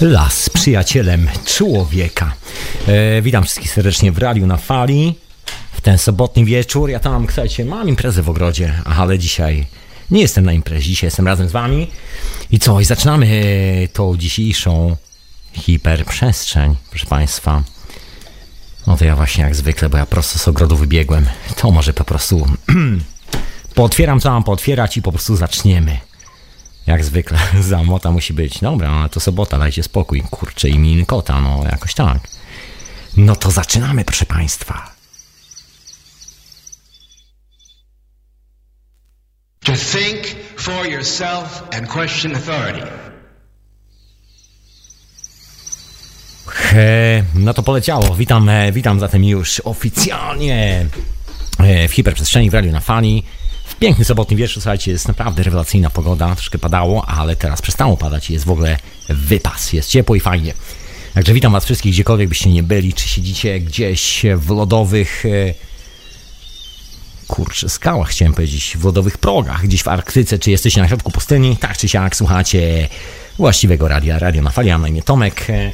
Las przyjacielem człowieka. E, witam wszystkich serdecznie w radiu na fali. W ten sobotni wieczór. Ja tam, słuchajcie, mam imprezę w ogrodzie, ale dzisiaj nie jestem na imprezie. Dzisiaj jestem razem z wami. I co? I zaczynamy tą dzisiejszą hiperprzestrzeń, proszę państwa. No to ja właśnie jak zwykle, bo ja prosto z ogrodu wybiegłem. To może po prostu pootwieram co mam pootwierać i po prostu zaczniemy. Jak zwykle, zamota musi być. Dobra, ale to sobota, dajcie spokój. Kurczę, imieniny kota, no jakoś tak. No to zaczynamy, proszę Państwa. To think for yourself and question authority. He, no to poleciało. Witam, e, witam zatem już oficjalnie e, w hiperprzestrzeni w radiu na fali. Piękny sobotni wieczór, słuchajcie, jest naprawdę rewelacyjna pogoda, troszkę padało, ale teraz przestało padać i jest w ogóle wypas, jest ciepło i fajnie. Także witam Was wszystkich, gdziekolwiek byście nie byli, czy siedzicie gdzieś w lodowych, e, kurczę, skałach chciałem powiedzieć, w lodowych progach, gdzieś w Arktyce, czy jesteście na środku pustyni, tak czy siak słuchacie właściwego radia, radio na fali, a na imię Tomek. E,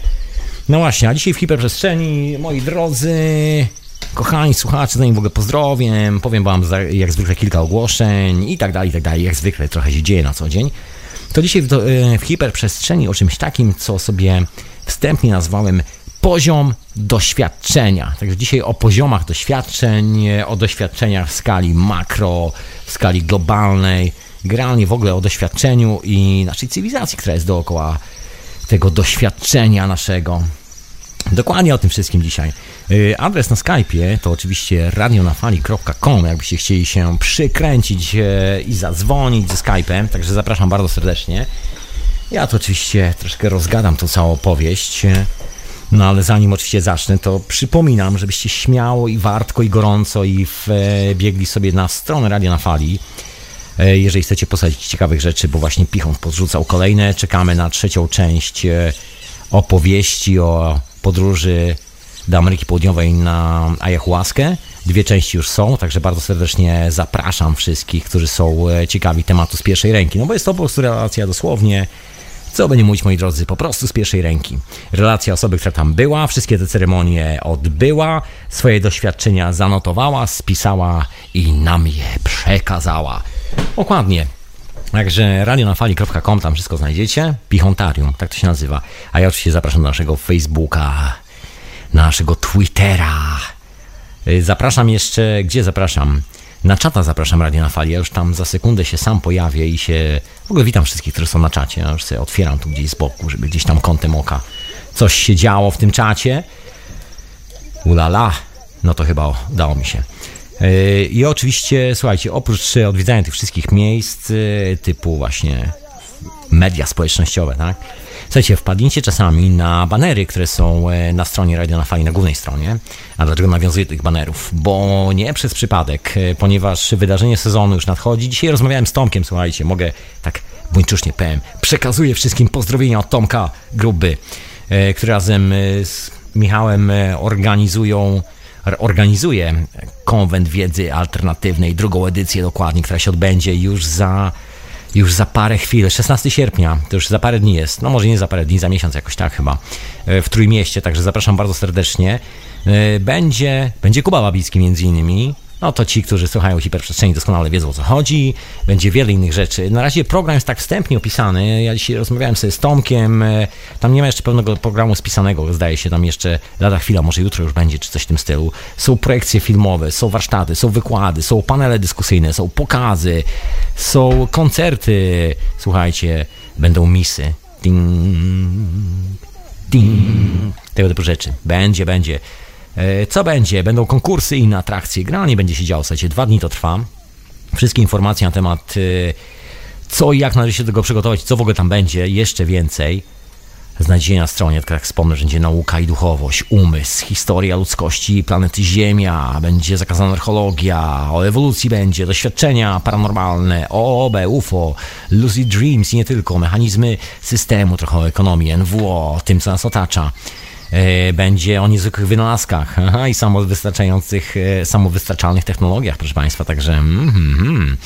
no właśnie, a dzisiaj w hiperprzestrzeni, moi drodzy, Kochani słuchacze, zanim w ogóle pozdrowiem, powiem wam jak zwykle kilka ogłoszeń i tak dalej, i tak dalej. Jak zwykle trochę się dzieje na co dzień. To dzisiaj w, e, w hiperprzestrzeni o czymś takim, co sobie wstępnie nazwałem poziom doświadczenia. Także dzisiaj o poziomach doświadczeń, o doświadczeniach w skali makro, w skali globalnej, generalnie w ogóle o doświadczeniu i naszej cywilizacji, która jest dookoła tego doświadczenia naszego. Dokładnie o tym wszystkim dzisiaj. Y, adres na Skype'ie to oczywiście radionafali.com, jakbyście chcieli się przykręcić e, i zadzwonić ze Skype'em, także zapraszam bardzo serdecznie. Ja to oczywiście troszkę rozgadam tą całą opowieść, e, no ale zanim oczywiście zacznę, to przypominam, żebyście śmiało i wartko i gorąco i biegli sobie na stronę Radio na Fali, e, jeżeli chcecie posadzić ciekawych rzeczy, bo właśnie Pichon podrzucał kolejne. Czekamy na trzecią część opowieści o podróży do Ameryki Południowej na ayahuaskę. Dwie części już są, także bardzo serdecznie zapraszam wszystkich, którzy są e, ciekawi tematu z pierwszej ręki. No bo jest to po prostu relacja dosłownie, co będzie mówić moi drodzy, po prostu z pierwszej ręki. Relacja osoby, która tam była, wszystkie te ceremonie odbyła, swoje doświadczenia zanotowała, spisała i nam je przekazała. Dokładnie. Także radionafali.com, tam wszystko znajdziecie. Pichontarium, tak to się nazywa. A ja oczywiście zapraszam do naszego Facebooka, naszego Twittera. Y, zapraszam jeszcze, gdzie zapraszam? Na czata zapraszam Radio na Fali. Ja już tam za sekundę się sam pojawię i się. W ogóle witam wszystkich, którzy są na czacie. Ja już sobie otwieram tu gdzieś z boku, żeby gdzieś tam kątem oka coś się działo w tym czacie. Ulala, no to chyba udało mi się. Y, I oczywiście, słuchajcie, oprócz odwiedzania tych wszystkich miejsc, y, typu właśnie media społecznościowe, tak? Słuchajcie, wpadnijcie czasami na banery, które są e, na stronie Radio na Fali, na głównej stronie. A dlaczego nawiązuję do tych banerów? Bo nie przez przypadek, e, ponieważ wydarzenie sezonu już nadchodzi. Dzisiaj rozmawiałem z Tomkiem, słuchajcie, mogę tak buńczucznie powiem. Przekazuję wszystkim pozdrowienia od Tomka Gruby, e, który razem z Michałem organizują organizuje konwent wiedzy alternatywnej, drugą edycję dokładnie, która się odbędzie już za już za parę chwil, 16 sierpnia, to już za parę dni jest, no może nie za parę dni, za miesiąc jakoś tak chyba, e, w Trójmieście, także zapraszam bardzo serdecznie. E, będzie, będzie Kuba Babicki między innymi, no to ci, którzy słuchają hiperprzestrzeni doskonale wiedzą o co chodzi. Będzie wiele innych rzeczy. Na razie program jest tak wstępnie opisany. Ja dzisiaj rozmawiałem sobie z Tomkiem. E, tam nie ma jeszcze pewnego programu spisanego, zdaje się. Tam jeszcze lada chwila, może jutro już będzie, czy coś w tym stylu. Są projekcje filmowe, są warsztaty, są wykłady, są panele dyskusyjne, są pokazy, są koncerty. Słuchajcie, będą misy. Ding, ding. Tego typu rzeczy. Będzie, będzie. E, co będzie? Będą konkursy i inne atrakcje. Generalnie będzie się działo, słuchajcie, dwa dni to trwa. Wszystkie informacje na temat e, co i jak należy się do tego przygotować, co w ogóle tam będzie, jeszcze więcej znajdziecie na stronie, tak jak wspomnę, że będzie nauka i duchowość, umysł, historia ludzkości, planety Ziemia, będzie zakazana archeologia, o ewolucji będzie, doświadczenia paranormalne, OOB, UFO, lucid dreams i nie tylko, mechanizmy systemu, trochę o ekonomii, NWO, tym co nas otacza. E, będzie o niezwykłych wynalazkach aha, i samowystarczających, e, samowystarczalnych technologiach, proszę Państwa, także mm, mm, mm.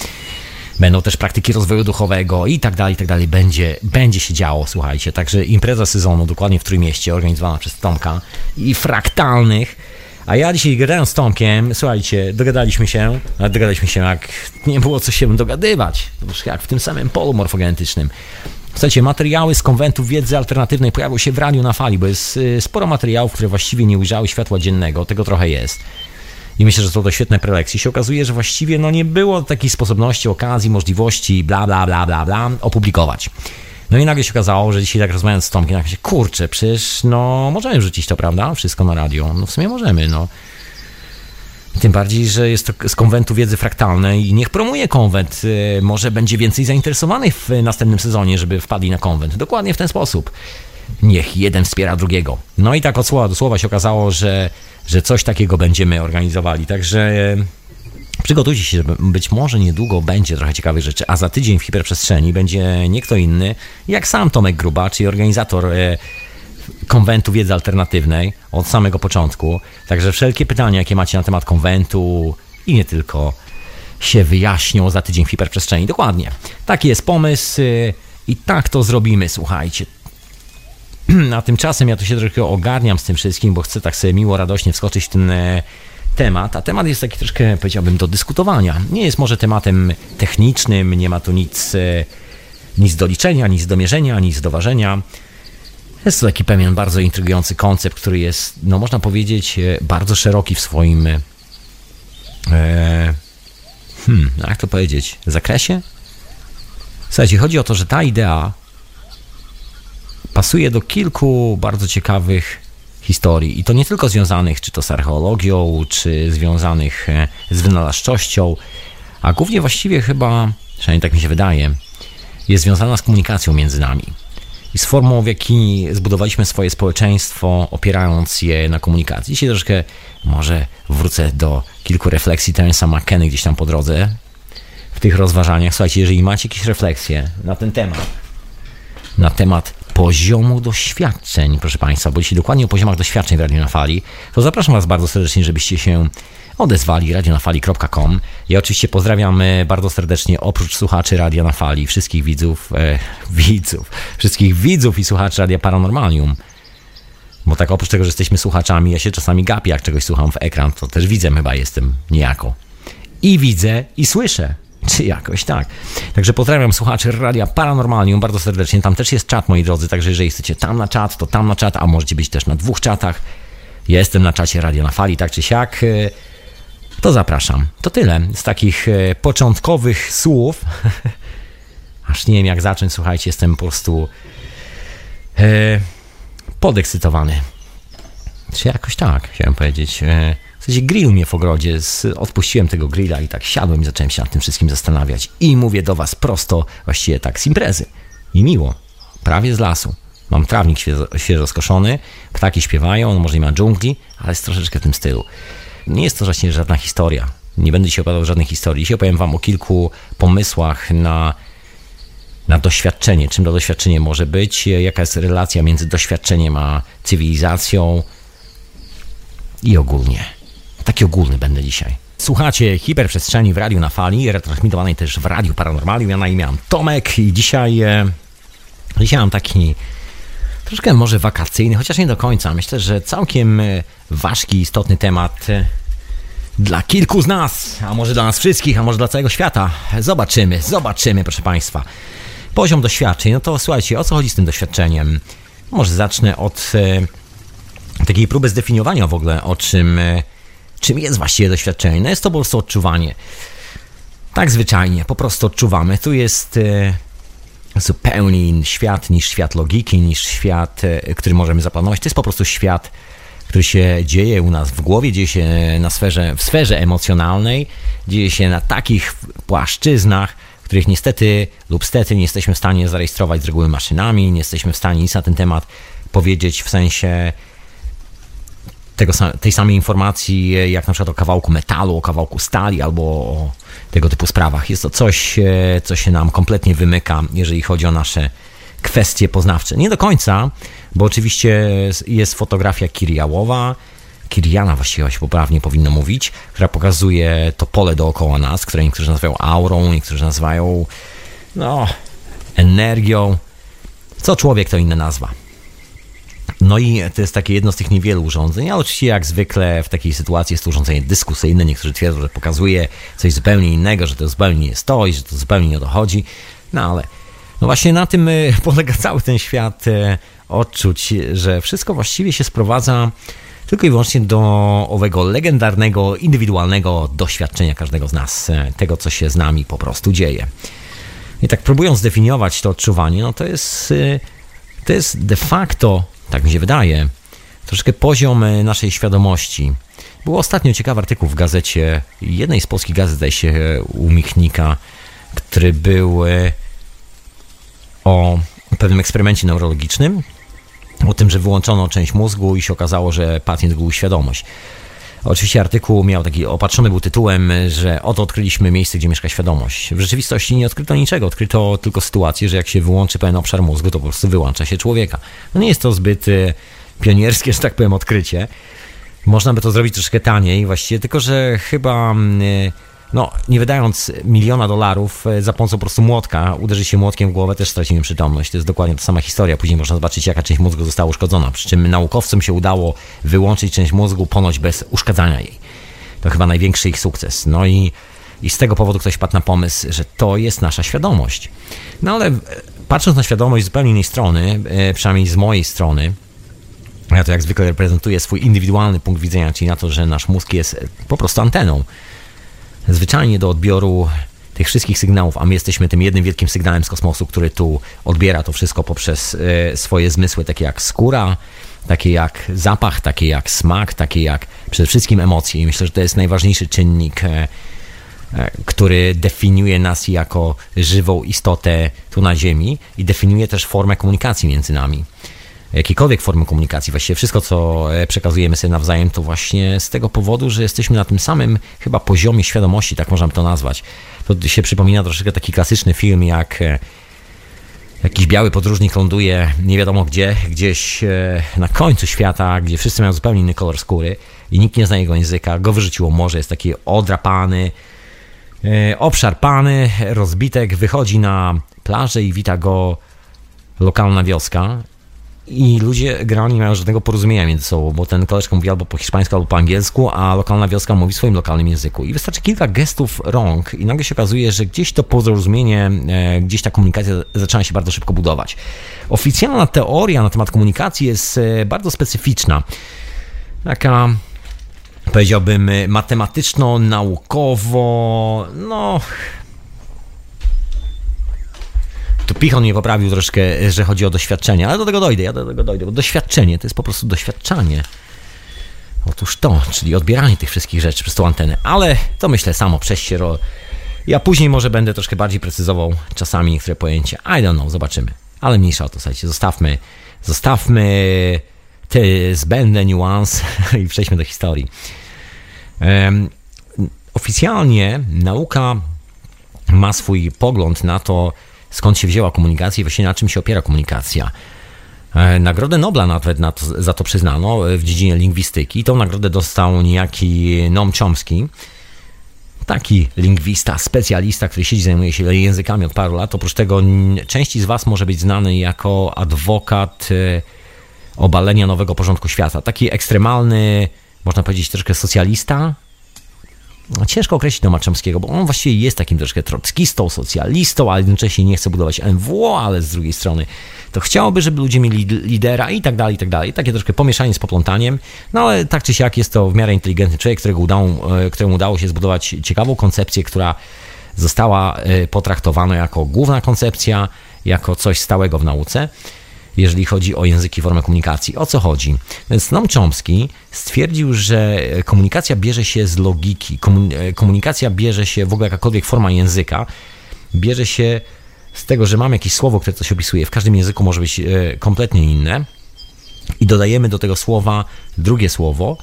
Będą też praktyki rozwoju duchowego i tak dalej, i tak dalej. Będzie, będzie się działo, słuchajcie. Także impreza sezonu dokładnie w Trójmieście, organizowana przez Tomka i fraktalnych. A ja dzisiaj gadałem z Tomkiem, słuchajcie, dogadaliśmy się, dogadaliśmy się jak nie było co się dogadywać, jak w tym samym polu morfogenetycznym. Słuchajcie, materiały z konwentów wiedzy alternatywnej pojawią się w radiu na fali, bo jest y, sporo materiałów, które właściwie nie ujrzały światła dziennego, tego trochę jest i myślę, że są to świetne prelekcje, się okazuje, że właściwie no, nie było takiej sposobności, okazji, możliwości, bla, bla, bla, bla, bla, opublikować. No i nagle się okazało, że dzisiaj tak rozmawiając z Tomkiem, tak się, kurczę, przecież no możemy wrzucić to, prawda? Wszystko na radio. No w sumie możemy, no. Tym bardziej, że jest to z konwentu wiedzy fraktalnej i niech promuje konwent. Y, może będzie więcej zainteresowanych w następnym sezonie, żeby wpadli na konwent. Dokładnie w ten sposób. Niech jeden wspiera drugiego. No i tak od słowa do słowa się okazało, że że coś takiego będziemy organizowali. Także e, przygotujcie się, być może niedługo będzie trochę ciekawych rzeczy, a za tydzień w hiperprzestrzeni będzie nie kto inny, jak sam Tomek Gruba, czyli organizator e, konwentu wiedzy alternatywnej od samego początku. Także wszelkie pytania, jakie macie na temat konwentu i nie tylko, się wyjaśnią za tydzień w hiperprzestrzeni. Dokładnie. Taki jest pomysł e, i tak to zrobimy, słuchajcie. A tymczasem ja tu się troszkę ogarniam z tym wszystkim, bo chcę tak sobie miło, radośnie wskoczyć w ten e, temat, a temat jest taki troszkę, powiedziałbym, do dyskutowania. Nie jest może tematem technicznym, nie ma tu nic, e, nic do liczenia, nic do mierzenia, nic do ważenia. Jest to taki pewien bardzo intrygujący koncept, który jest, no można powiedzieć, e, bardzo szeroki w swoim, e, hmm, jak to powiedzieć, zakresie? Słuchajcie, chodzi o to, że ta idea pasuje do kilku bardzo ciekawych historii. I to nie tylko związanych czy to z archeologią, czy związanych e, z wynalazczością, a głównie właściwie chyba, przynajmniej tak mi się wydaje, jest związana z komunikacją między nami. I z formą, w jakiej zbudowaliśmy swoje społeczeństwo, opierając je na komunikacji. Dzisiaj troszkę może wrócę do kilku refleksji Terensa McKenny gdzieś tam po drodze w tych rozważaniach. Słuchajcie, jeżeli macie jakieś refleksje na ten temat, na temat poziomu doświadczeń, proszę Państwa, bo dzisiaj dokładnie o poziomach doświadczeń w Radio na Fali, to zapraszam Was bardzo serdecznie, żebyście się odezwali radionafali.com. Ja oczywiście pozdrawiam e, bardzo serdecznie oprócz słuchaczy Radia na Fali, wszystkich widzów, e, widzów, wszystkich widzów i słuchaczy Radia Paranormalium. Bo tak oprócz tego, że jesteśmy słuchaczami, ja się czasami gapię, jak czegoś słucham w ekran, to też widzę chyba jestem niejako. I widzę, i słyszę. Czy jakoś tak. Także pozdrawiam słuchaczy Radia Paranormalium bardzo serdecznie. Tam też jest czat, moi drodzy, także jeżeli chcecie tam na czat, to tam na czat, a możecie być też na dwóch czatach. Jestem na czacie Radio na Fali, tak czy siak. To zapraszam. To tyle z takich e, początkowych słów. Aż nie wiem jak zacząć, słuchajcie, jestem po prostu e, podekscytowany. Czy jakoś tak, chciałem powiedzieć. E, w sensie grill mnie w ogrodzie, odpuściłem tego grilla i tak siadłem i zacząłem się nad tym wszystkim zastanawiać. I mówię do was prosto, właściwie tak z imprezy. I miło, prawie z lasu. Mam trawnik świeżo, świeżo skoszony, ptaki śpiewają, no może nie ma dżungli, ale jest troszeczkę w tym stylu. Nie jest to właśnie żadna historia. Nie będę się opowiadał żadnej historii. Dzisiaj opowiem wam o kilku pomysłach na, na doświadczenie. Czym to doświadczenie może być, jaka jest relacja między doświadczeniem a cywilizacją i ogólnie. Taki ogólny będę dzisiaj. Słuchacie hiperprzestrzeni w radiu na fali, retransmitowanej też w radiu paranormalium. Ja na imię Tomek i dzisiaj, e, dzisiaj mam taki troszkę może wakacyjny, chociaż nie do końca. Myślę, że całkiem e, ważki, istotny temat e, dla kilku z nas, a może dla nas wszystkich, a może dla całego świata. Zobaczymy, zobaczymy, proszę Państwa. Poziom doświadczeń, no to słuchajcie, o co chodzi z tym doświadczeniem? Może zacznę od e, takiej próby zdefiniowania w ogóle, o czym czym jest właściwie doświadczenie. No jest to po prostu odczuwanie. Tak zwyczajnie, po prostu odczuwamy. Tu jest zupełnie inny świat niż świat logiki, niż świat, e, który możemy zaplanować. To jest po prostu świat, który się dzieje u nas w głowie, dzieje się na sferze, w sferze emocjonalnej, dzieje się na takich płaszczyznach, których niestety lub stety nie jesteśmy w stanie zarejestrować z reguły maszynami, nie jesteśmy w stanie nic na ten temat powiedzieć w sensie tego, tej samej informacji, jak na przykład o kawałku metalu, o kawałku stali albo o tego typu sprawach. Jest to coś, e, co się nam kompletnie wymyka, jeżeli chodzi o nasze kwestie poznawcze. Nie do końca, bo oczywiście jest fotografia Kiriałowa, Kiriana właściwie się poprawnie powinno mówić, która pokazuje to pole dookoła nas, które niektórzy nazywają aurą, niektórzy nazywają no, energią. Co człowiek to inna nazwa. No i to jest takie jedno z tych niewielu urządzeń, ale oczywiście jak zwykle w takiej sytuacji jest to urządzenie dyskusyjne. Niektórzy twierdzą, że pokazuje coś zupełnie innego, że to zupełnie nie jest to i że to zupełnie nie dochodzi. No ale no właśnie na tym e, polega cały ten świat e, odczuć, że wszystko właściwie się sprowadza tylko i wyłącznie do owego legendarnego, indywidualnego doświadczenia każdego z nas, e, tego co się z nami po prostu dzieje. I tak próbując zdefiniować to odczuwanie, no to jest, to jest de facto tak mi się wydaje, troszkę poziom e, naszej świadomości. Był ostatnio ciekawy artykuł w gazecie, jednej z polskich gazet, zdaje się, e, u Michnika, który był e, o pewnym eksperymencie neurologicznym, o tym, że wyłączono część mózgu i się okazało, że pacjent zgubił świadomość. Oczywiście artykuł miał taki opatrzony był tytułem, że oto odkryliśmy miejsce, gdzie mieszka świadomość. W rzeczywistości nie odkryto niczego, odkryto tylko sytuację, że jak się wyłączy pewien obszar mózgu, to po prostu wyłącza się człowieka. No nie jest to zbyt e, pionierskie, że tak powiem, odkrycie. Można by to zrobić troszkę taniej właściwie, tylko że chyba mm, e, no, nie wydając miliona dolarów e, za pomocą po prostu młotka, uderzy się młotkiem w głowę, też stracimy przytomność. To jest dokładnie ta sama historia. Później można zobaczyć, jaka część mózgu została uszkodzona. Przy czym naukowcom się udało wyłączyć część mózgu ponoć bez uszkadzania jej. To chyba największy ich sukces. No i, i z tego powodu ktoś padł na pomysł, że to jest nasza świadomość. No ale e, patrząc na świadomość z zupełnie innej strony, e, przynajmniej z mojej strony, ja to jak zwykle reprezentuję swój indywidualny punkt widzenia, czyli na to, że nasz mózg jest po prostu anteną zwyczajnie do odbioru tych wszystkich sygnałów, a my jesteśmy tym jednym wielkim sygnałem z kosmosu, który tu odbiera to wszystko poprzez e, swoje zmysły, takie jak skóra, takie jak zapach, takie jak smak, takie jak przede wszystkim emocje. I myślę, że to jest najważniejszy czynnik, e, e, który definiuje nas jako żywą istotę tu na Ziemi i definiuje też formę komunikacji między nami jakiejkolwiek formy komunikacji, właściwie wszystko, co e, przekazujemy sobie nawzajem, to właśnie z tego powodu, że jesteśmy na tym samym chyba poziomie świadomości, tak można to nazwać. To się przypomina troszeczkę taki klasyczny film, jak e, jakiś biały podróżnik ląduje nie wiadomo gdzie, gdzieś e, na końcu świata, gdzie wszyscy mają zupełnie inny kolor skóry i nikt nie zna jego języka, go wyrzuciło morze, jest taki odrapany, obszarpany, rozbitek, wychodzi na plażę i wita go lokalna wioska i ludzie generalnie nie mają żadnego porozumienia między sobą, bo ten koleżka mówi albo po hiszpańsku, albo po angielsku, a lokalna wioska mówi swoim lokalnym języku. I wystarczy kilka gestów rąk i nagle się okazuje, że gdzieś to porozumienie, e, gdzieś ta komunikacja zaczyna się bardzo szybko budować. Oficjalna teoria na temat komunikacji jest e, bardzo specyficzna. Taka powiedziałbym matematyczno-naukowo, no tu Pichon mnie poprawił troszkę, że chodzi o doświadczenie, ale do tego dojdę, ja do tego dojdę, bo doświadczenie to jest po prostu doświadczanie. Otóż to, czyli odbieranie tych wszystkich rzeczy przez tą antenę, ale to myślę samo przez się. Ja później może będę troszkę bardziej precyzował czasami niektóre pojęcia. I don't know, zobaczymy. Ale mniejsza o to, słuchajcie, zostawmy, zostawmy te zbędne niuanse i przejdźmy do historii. Um, oficjalnie nauka ma swój pogląd na to, skąd się wzięła komunikacja i właśnie na czym się opiera komunikacja. E, nagrodę Nobla nawet to, za to przyznano e, w dziedzinie lingwistyki. Tą nagrodę dostał niejaki Noam Chomsky, taki lingwista, specjalista, który siedzi, zajmuje się językami od paru lat. Oprócz tego części z Was może być znany jako adwokat e, obalenia nowego porządku świata. Taki ekstremalny, można powiedzieć, troszkę socjalista, ciężko określić Noma Chomskiego, bo on właściwie jest takim troszkę trockistą, socjalistą, ale jednocześnie nie chce budować NWO, ale z drugiej strony to chciałoby, żeby ludzie mieli lidera i tak dalej, i tak dalej. Takie troszkę pomieszanie z poplątaniem, no ale tak czy siak jest to w miarę inteligentny człowiek, którego udało, e, któremu udało się zbudować ciekawą koncepcję, która została e, potraktowana jako główna koncepcja, jako coś stałego w nauce jeżeli chodzi o języki, formę komunikacji. O co chodzi? Więc Chomsky stwierdził, że komunikacja bierze się z logiki, komunikacja bierze się w ogóle jakakolwiek forma języka, bierze się z tego, że mamy jakieś słowo, które coś opisuje. W każdym języku może być e, kompletnie inne. I dodajemy do tego słowa drugie słowo,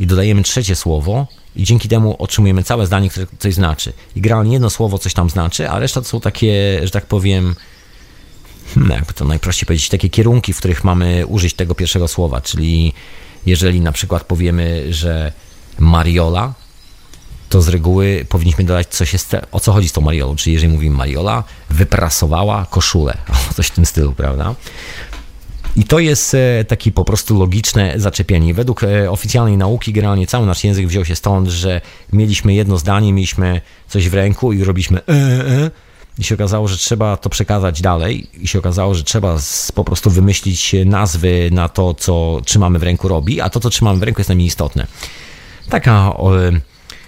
i dodajemy trzecie słowo, i dzięki temu otrzymujemy całe zdanie, które coś znaczy. I generalnie jedno słowo coś tam znaczy, a reszta to są takie, że tak powiem, jakby to najprościej powiedzieć, takie kierunki, w których mamy użyć tego pierwszego słowa. Czyli jeżeli na przykład powiemy, że Mariola, to z reguły powinniśmy dodać, coś jest, o co chodzi z tą Mariolą. Czyli jeżeli mówimy Mariola, wyprasowała koszulę, coś w tym stylu, prawda? I to jest e, taki po prostu logiczne zaczepienie. Według e, oficjalnej nauki generalnie cały nasz język wziął się stąd, że mieliśmy jedno zdanie, mieliśmy coś w ręku i robiliśmy e, e, i się okazało, że trzeba to przekazać dalej i się okazało, że trzeba po prostu wymyślić nazwy na to, co trzymamy w ręku robi, a to, co trzymamy w ręku jest najmniej istotne. Taka o,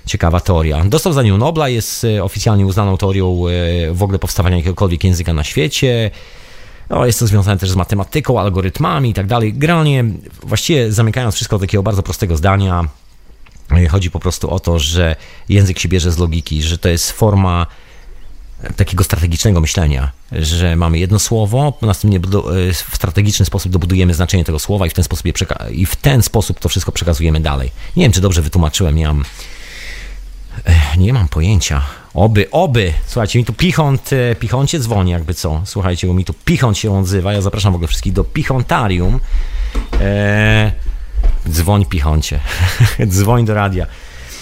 ciekawa teoria. Dostał za nią Nobla, jest oficjalnie uznaną teorią w ogóle powstawania jakiegokolwiek języka na świecie. No, jest to związane też z matematyką, algorytmami i tak dalej. Generalnie, właściwie zamykając wszystko do takiego bardzo prostego zdania, chodzi po prostu o to, że język się bierze z logiki, że to jest forma takiego strategicznego myślenia, że mamy jedno słowo, następnie w strategiczny sposób dobudujemy znaczenie tego słowa i w ten sposób, i w ten sposób to wszystko przekazujemy dalej. Nie wiem, czy dobrze wytłumaczyłem, ja mam, nie mam pojęcia. Oby, oby. Słuchajcie, mi tu Pichont, e, Pichoncie dzwoni jakby co. Słuchajcie, bo mi tu Pichont się odzywa. Ja zapraszam w ogóle wszystkich do Pichontarium. Eee, dzwoń Pichoncie. dzwoń do radia.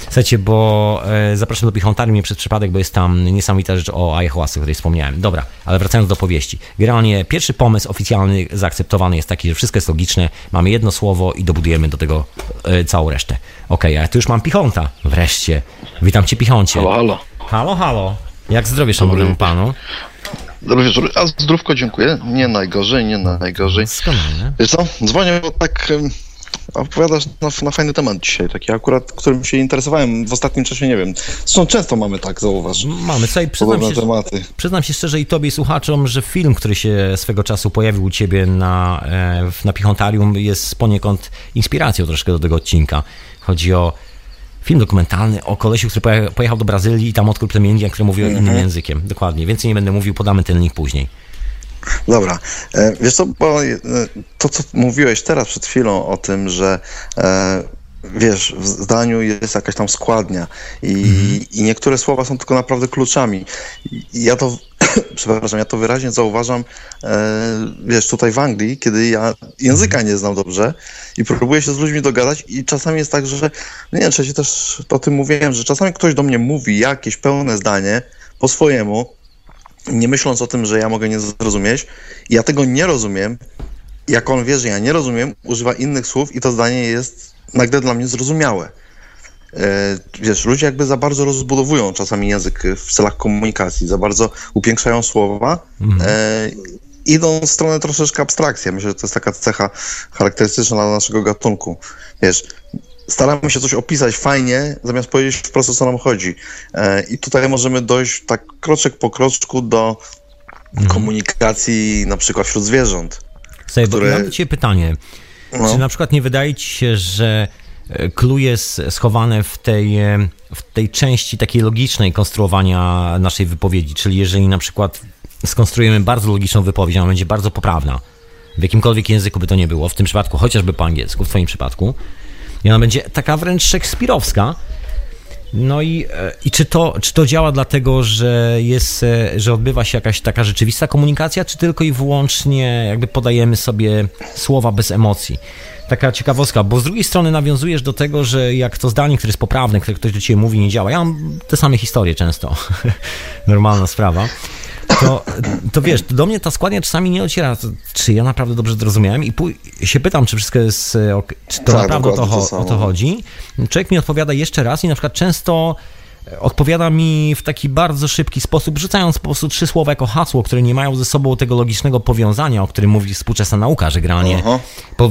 Słuchajcie, bo e, zapraszam do Pichontarium nie przez przypadek, bo jest tam niesamowita rzecz o ayahuasce, o której wspomniałem. Dobra, ale wracając do powieści. Generalnie pierwszy pomysł oficjalny zaakceptowany jest taki, że wszystko jest logiczne, mamy jedno słowo i dobudujemy do tego e, całą resztę. Okej, okay, a tu już mam Pichonta. Wreszcie. Witam cię, Pichoncie. Halo, halo. Halo, halo. Jak zdrowie szanownemu panu? Dobry wieczór. A zdrówko dziękuję. Nie najgorzej, nie najgorzej. Doskonale. Wiesz co? Dzwonię, bo tak opowiadasz na, na, fajny temat dzisiaj, taki akurat, którym się interesowałem w ostatnim czasie, nie wiem. Zresztą często mamy tak, zauważ. Mamy, słuchaj, przyznam się, tematy. przyznam się szczerze i tobie i słuchaczom, że film, który się swego czasu pojawił u ciebie na, e, na Pichontarium jest poniekąd inspiracją troszkę do tego odcinka. Chodzi o film dokumentalny o kolesiu, który pojechał do Brazylii i tam odkrył plemienia, które mówią innym mhm. językiem. Dokładnie. Więcej nie będę mówił, podamy ten link później. Dobra. E, wiesz co, bo e, to, co mówiłeś teraz przed chwilą o tym, że e, wiesz, w zdaniu jest jakaś tam składnia i, mhm. i niektóre słowa są tylko naprawdę kluczami. Ja to, przepraszam, ja to wyraźnie zauważam, wiesz, tutaj w Anglii, kiedy ja języka nie znam dobrze i próbuję się z ludźmi dogadać i czasami jest tak, że, nie wiem, też o tym mówiłem, że czasami ktoś do mnie mówi jakieś pełne zdanie po swojemu, nie myśląc o tym, że ja mogę nie zrozumieć. Ja tego nie rozumiem. Jak on wie, że ja nie rozumiem, używa innych słów i to zdanie jest nagle dla mnie zrozumiałe. E, wiesz, ludzie jakby za bardzo rozbudowują czasami język w celach komunikacji, za bardzo upiększają słowa, mhm. e, idą w stronę troszeczkę abstrakcji. Myślę, że to jest taka cecha charakterystyczna dla naszego gatunku. Wiesz, staramy się coś opisać fajnie, zamiast powiedzieć wprost o co nam chodzi. E, I tutaj możemy dojść tak kroczek po kroczku do mhm. komunikacji na przykład wśród zwierząt. Słuchaj, które... mam Cię pytanie. No. Czy na przykład nie wydaje Ci się, że clue jest schowane w tej, e, w tej części takiej logicznej konstruowania naszej wypowiedzi, czyli jeżeli na przykład skonstruujemy bardzo logiczną wypowiedź, ona będzie bardzo poprawna, w jakimkolwiek języku by to nie było, w tym przypadku chociażby po angielsku, w Twoim przypadku, i ona będzie taka wręcz szekspirowska. No i, e, i czy, to, czy to działa dlatego, że jest, e, że odbywa się jakaś taka rzeczywista komunikacja, czy tylko i wyłącznie jakby podajemy sobie słowa bez emocji? Taka ciekawostka, bo z drugiej strony nawiązujesz do tego, że jak to zdanie, które jest poprawne, które ktoś do ciebie mówi, nie działa. Ja mam te same historie często. Normalna sprawa to, to wiesz, do mnie ta składnia czasami nie dociera, czy ja naprawdę dobrze zrozumiałem? I się pytam, czy wszystko jest, e, czy to tak, naprawdę o to, to o to chodzi. Człowiek mi odpowiada jeszcze raz i na przykład często e, odpowiada mi w taki bardzo szybki sposób, rzucając po prostu trzy słowa jako hasło, które nie mają ze sobą tego logicznego powiązania, o którym mówi współczesna nauka, że generalnie po, e,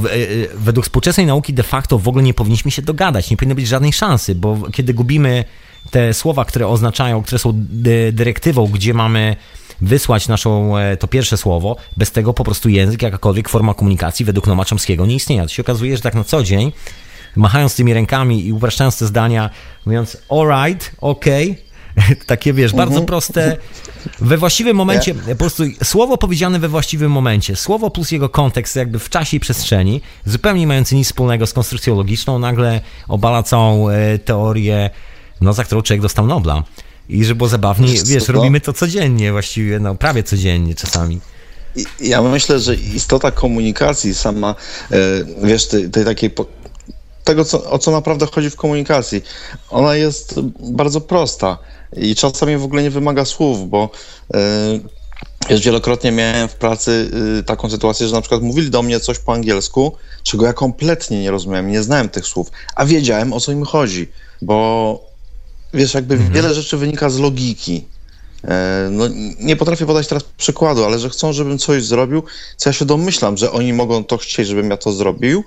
według współczesnej nauki de facto w ogóle nie powinniśmy się dogadać, nie powinno być żadnej szansy, bo kiedy gubimy te słowa, które oznaczają, które są dyrektywą, gdzie mamy wysłać naszą, e, to pierwsze słowo, bez tego po prostu język, jakakolwiek forma komunikacji według Noma Chomskiego nie istnieje. To się okazuje, że tak na co dzień, machając tymi rękami i upraszczając te zdania, mówiąc alright, ok, Takie, wiesz, bardzo proste, we właściwym momencie, po prostu słowo powiedziane we właściwym momencie, słowo plus jego kontekst jakby w czasie i przestrzeni, zupełnie mający nic wspólnego z konstrukcją logiczną, nagle obala całą e, teorię, no, za którą człowiek dostał Nobla. I że było zabawnie, Wiesz wiesz, robimy to codziennie właściwie, no prawie codziennie czasami. Ja myślę, że istota komunikacji sama, e, wiesz, tej, tej takiej. Tego, co, o co naprawdę chodzi w komunikacji, ona jest bardzo prosta i czasami w ogóle nie wymaga słów, bo e, wiesz, wielokrotnie miałem w pracy e, taką sytuację, że na przykład mówili do mnie coś po angielsku, czego ja kompletnie nie rozumiałem, nie znałem tych słów, a wiedziałem o co im chodzi, bo wiesz, jakby wiele rzeczy wynika z logiki. E, No, nie potrafię podać teraz przykładu, ale że chcą, żebym coś zrobił, co ja się domyślam, że oni mogą to chcieć, żebym ja to zrobił,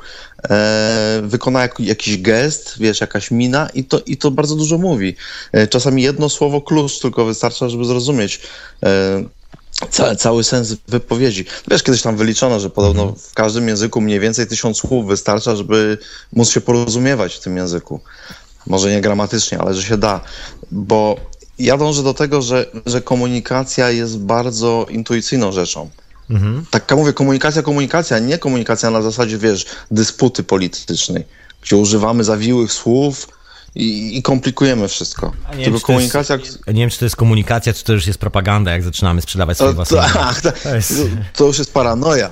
e, wykona jak, jakiś gest, wiesz, jakaś mina i to, i to bardzo dużo mówi. E, czasami jedno słowo klucz tylko wystarcza, żeby zrozumieć e, ca, cały sens wypowiedzi. Wiesz, kiedyś tam wyliczono, że podobno w każdym języku mniej więcej tysiąc słów wystarcza, żeby móc się porozumiewać w tym języku. Może nie gramatycznie, ale że się da. Bo ja dążę do tego, że, że komunikacja jest bardzo intuicyjną rzeczą. Tak jak mówię, komunikacja, komunikacja, nie komunikacja na zasadzie, wiesz, dysputy politycznej, gdzie używamy zawiłych słów i, i komplikujemy wszystko. nie wiem, Tylko czy to jest- komunikacja... Nie wiem, czy to jest komunikacja, czy to już jest propaganda, jak zaczynamy sprzedawać swoje własne... tak, tak. To jest- to już jest paranoja,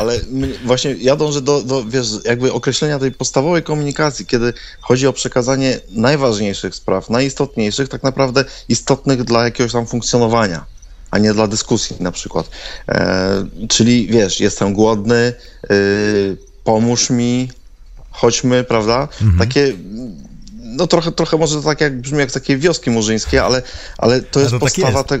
ale właśnie ja dążę do, do, wiesz, jakby określenia tej podstawowej komunikacji, kiedy chodzi o przekazanie najważniejszych spraw, najistotniejszych, tak naprawdę istotnych dla jakiegoś tam funkcjonowania, a nie dla dyskusji na przykład. E, czyli wiesz, jestem głodny, y, pomóż mi, chodźmy, prawda? Takie no trochę, trochę może to tak jak brzmi jak takie wioski murzyńskie, ale, ale to jest to tak podstawa jest. te,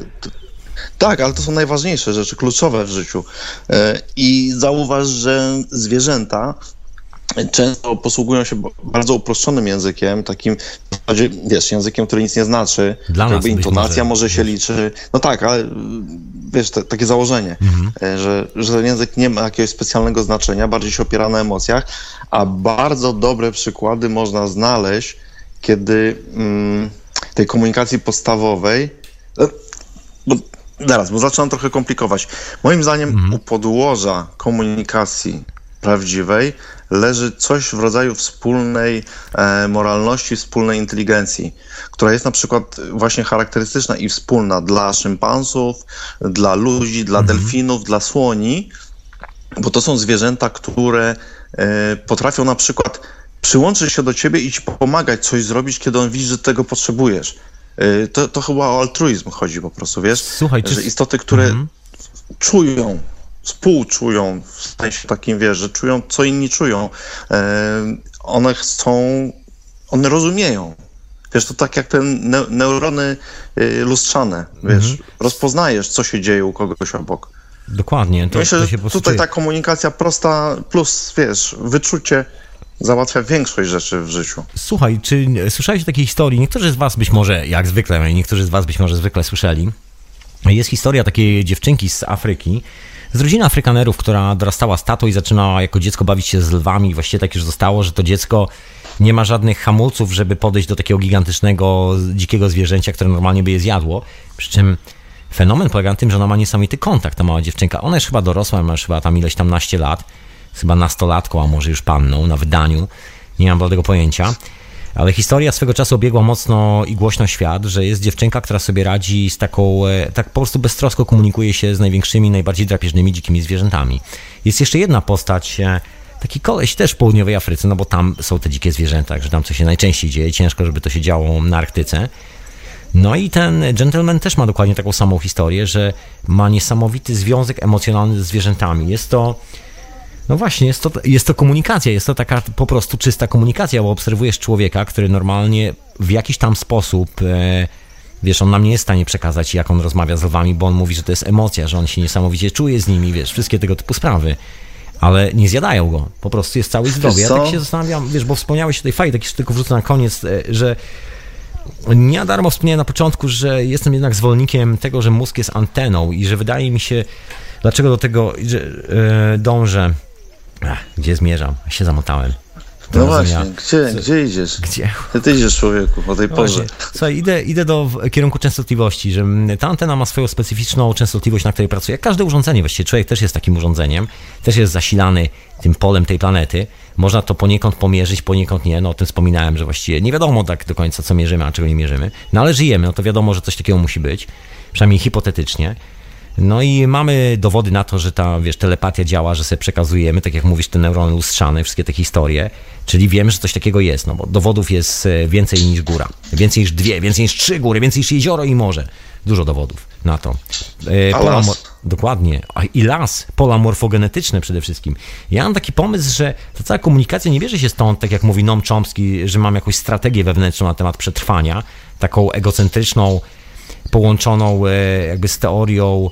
tak, ale to są najważniejsze rzeczy, kluczowe w życiu. E, I zauważ, że zwierzęta często posługują się bardzo uproszczonym językiem, takim w zasadzie, wiesz, językiem, który nic nie znaczy. Dla nas intonacja może, może, się liczy. No tak, ale wiesz, te, takie założenie, Mhm. e, że, że ten język nie ma jakiegoś specjalnego znaczenia, bardziej się opiera na emocjach, a bardzo dobre przykłady można znaleźć, kiedy mm, tej komunikacji podstawowej. e, Bo, zaraz, bo zaczynam trochę komplikować. Moim zdaniem u podłoża komunikacji prawdziwej leży coś w rodzaju wspólnej e, moralności, wspólnej inteligencji, która jest na przykład właśnie charakterystyczna i wspólna dla szympansów, dla ludzi, dla delfinów, dla słoni, bo to są zwierzęta, które e, potrafią na przykład przyłączyć się do ciebie i ci pomagać coś zrobić, kiedy on widzi, że tego potrzebujesz. E, to, to chyba o altruizm chodzi po prostu, wiesz? Słuchaj, że istoty, które czują, współczują, w sensie takim, wiesz, że czują, co inni czują, e, one chcą, one rozumieją. Wiesz, to tak jak te ne neurony y, lustrzane, wiesz, rozpoznajesz, co się dzieje u kogoś obok. Dokładnie, to, Myślę, to się tutaj ta komunikacja prosta plus, wiesz, wyczucie załatwia większość rzeczy w życiu. Słuchaj, czy słyszałeś o takiej historii? Niektórzy z was być może, jak zwykle, niektórzy z was być może zwykle słyszeli. Jest historia takiej dziewczynki z Afryki, z rodziny Afrykanerów, która dorastała z tatą i zaczynała jako dziecko bawić się z lwami. Właściwie tak już zostało, że to dziecko nie ma żadnych hamulców, żeby podejść do takiego gigantycznego, dzikiego zwierzęcia, które normalnie by je zjadło. Przy czym fenomen polega na tym, że ona ma niesamowity kontakt, ta mała dziewczynka. Ona jest chyba dorosła, ma już chyba tam ileś tam naście lat, chyba nastolatką, a może już panną na wydaniu. Nie mam tego pojęcia. Ale historia swego czasu obiegła mocno i głośno świat, że jest dziewczynka, która sobie radzi z taką, e, tak po prostu beztrosko komunikuje się z największymi, najbardziej drapieżnymi dzikimi zwierzętami. Jest jeszcze jedna postać, e, taki koleś też w południowej Afryce, no bo tam są te dzikie zwierzęta, że tam co się najczęściej dzieje, ciężko, żeby to się działo na Arktyce. No i ten gentleman też ma dokładnie taką samą historię, że ma niesamowity związek emocjonalny ze zwierzętami. Jest to no właśnie, jest to, jest to komunikacja, jest to taka po prostu czysta komunikacja, bo obserwujesz człowieka, który normalnie w jakiś tam sposób, e, wiesz, on nam nie jest w stanie przekazać, jak on rozmawia z lwami, bo on mówi, że to jest emocja, że on się niesamowicie czuje z nimi, wiesz, wszystkie tego typu sprawy. Ale nie zjadają go, po prostu jest cały zdrowy. Ja tak się zastanawiam, wiesz, bo wspomniałeś o tej fajnie, tak jeszcze tylko wrzucę na koniec, e, że nie darmo wspomniałem na początku, że jestem jednak zwolennikiem tego, że mózg jest anteną i że wydaje mi się, dlaczego do tego e, dążę. Ach, gdzie zmierzam? Się zamotałem. No właśnie, gdzie, gdzie idziesz? Gdzie? Ty idziesz człowieku o tej No porze. właśnie. Słuchaj, idę, idę do kierunku częstotliwości, że mm, ta antena ma swoją specyficzną częstotliwość, na której pracuje. Każde urządzenie, właściwie człowiek też jest takim urządzeniem, też jest zasilany tym polem tej planety. Można to poniekąd pomierzyć, poniekąd nie. No o tym wspominałem, że właściwie nie wiadomo tak do końca, co mierzymy, a czego nie mierzymy. No ale żyjemy, no to wiadomo, że coś takiego musi być, przynajmniej hipotetycznie. No i mamy dowody na to, że ta, wiesz, telepatia działa, że sobie przekazujemy, tak jak mówisz, te neurony lustrzane, wszystkie te historie, czyli wiemy, że coś takiego jest, no bo dowodów jest e, więcej niż góra, więcej niż dwie, więcej niż trzy góry, więcej niż jezioro i morze. Dużo dowodów na to. E, A pola las? mo- Dokładnie. A I las, pola morfogenetyczne przede wszystkim. Ja mam taki pomysł, że ta cała komunikacja nie bierze się stąd, tak jak mówi Noam Chomsky, że mam jakąś strategię wewnętrzną na temat przetrwania, taką egocentryczną, połączoną e, jakby z teorią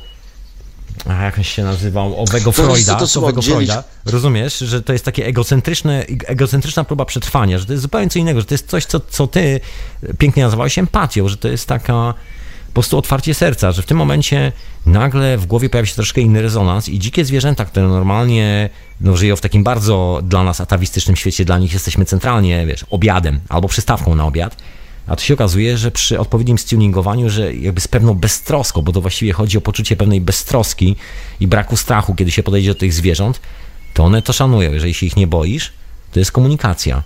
jak on się nazywał, owego To Freuda, to owego oddzielić. Freuda, rozumiesz, że to jest takie egocentryczne, egocentryczna próba przetrwania, że to jest zupełnie co innego, że to jest coś, co, co ty pięknie nazwałeś empatią, że to jest taka po prostu otwarcie serca, że w tym momencie nagle w głowie pojawia się troszkę inny rezonans i dzikie zwierzęta, które normalnie no, żyją w takim bardzo dla nas atawistycznym świecie, dla nich jesteśmy centralnie, wiesz, obiadem albo przystawką na obiad, a tu się okazuje, że przy odpowiednim stuningowaniu, że jakby z pewną beztroską, bo to właściwie chodzi o poczucie pewnej beztroski i braku strachu, kiedy się podejdzie do tych zwierząt, to one to szanują. Jeżeli się ich nie boisz, to jest komunikacja.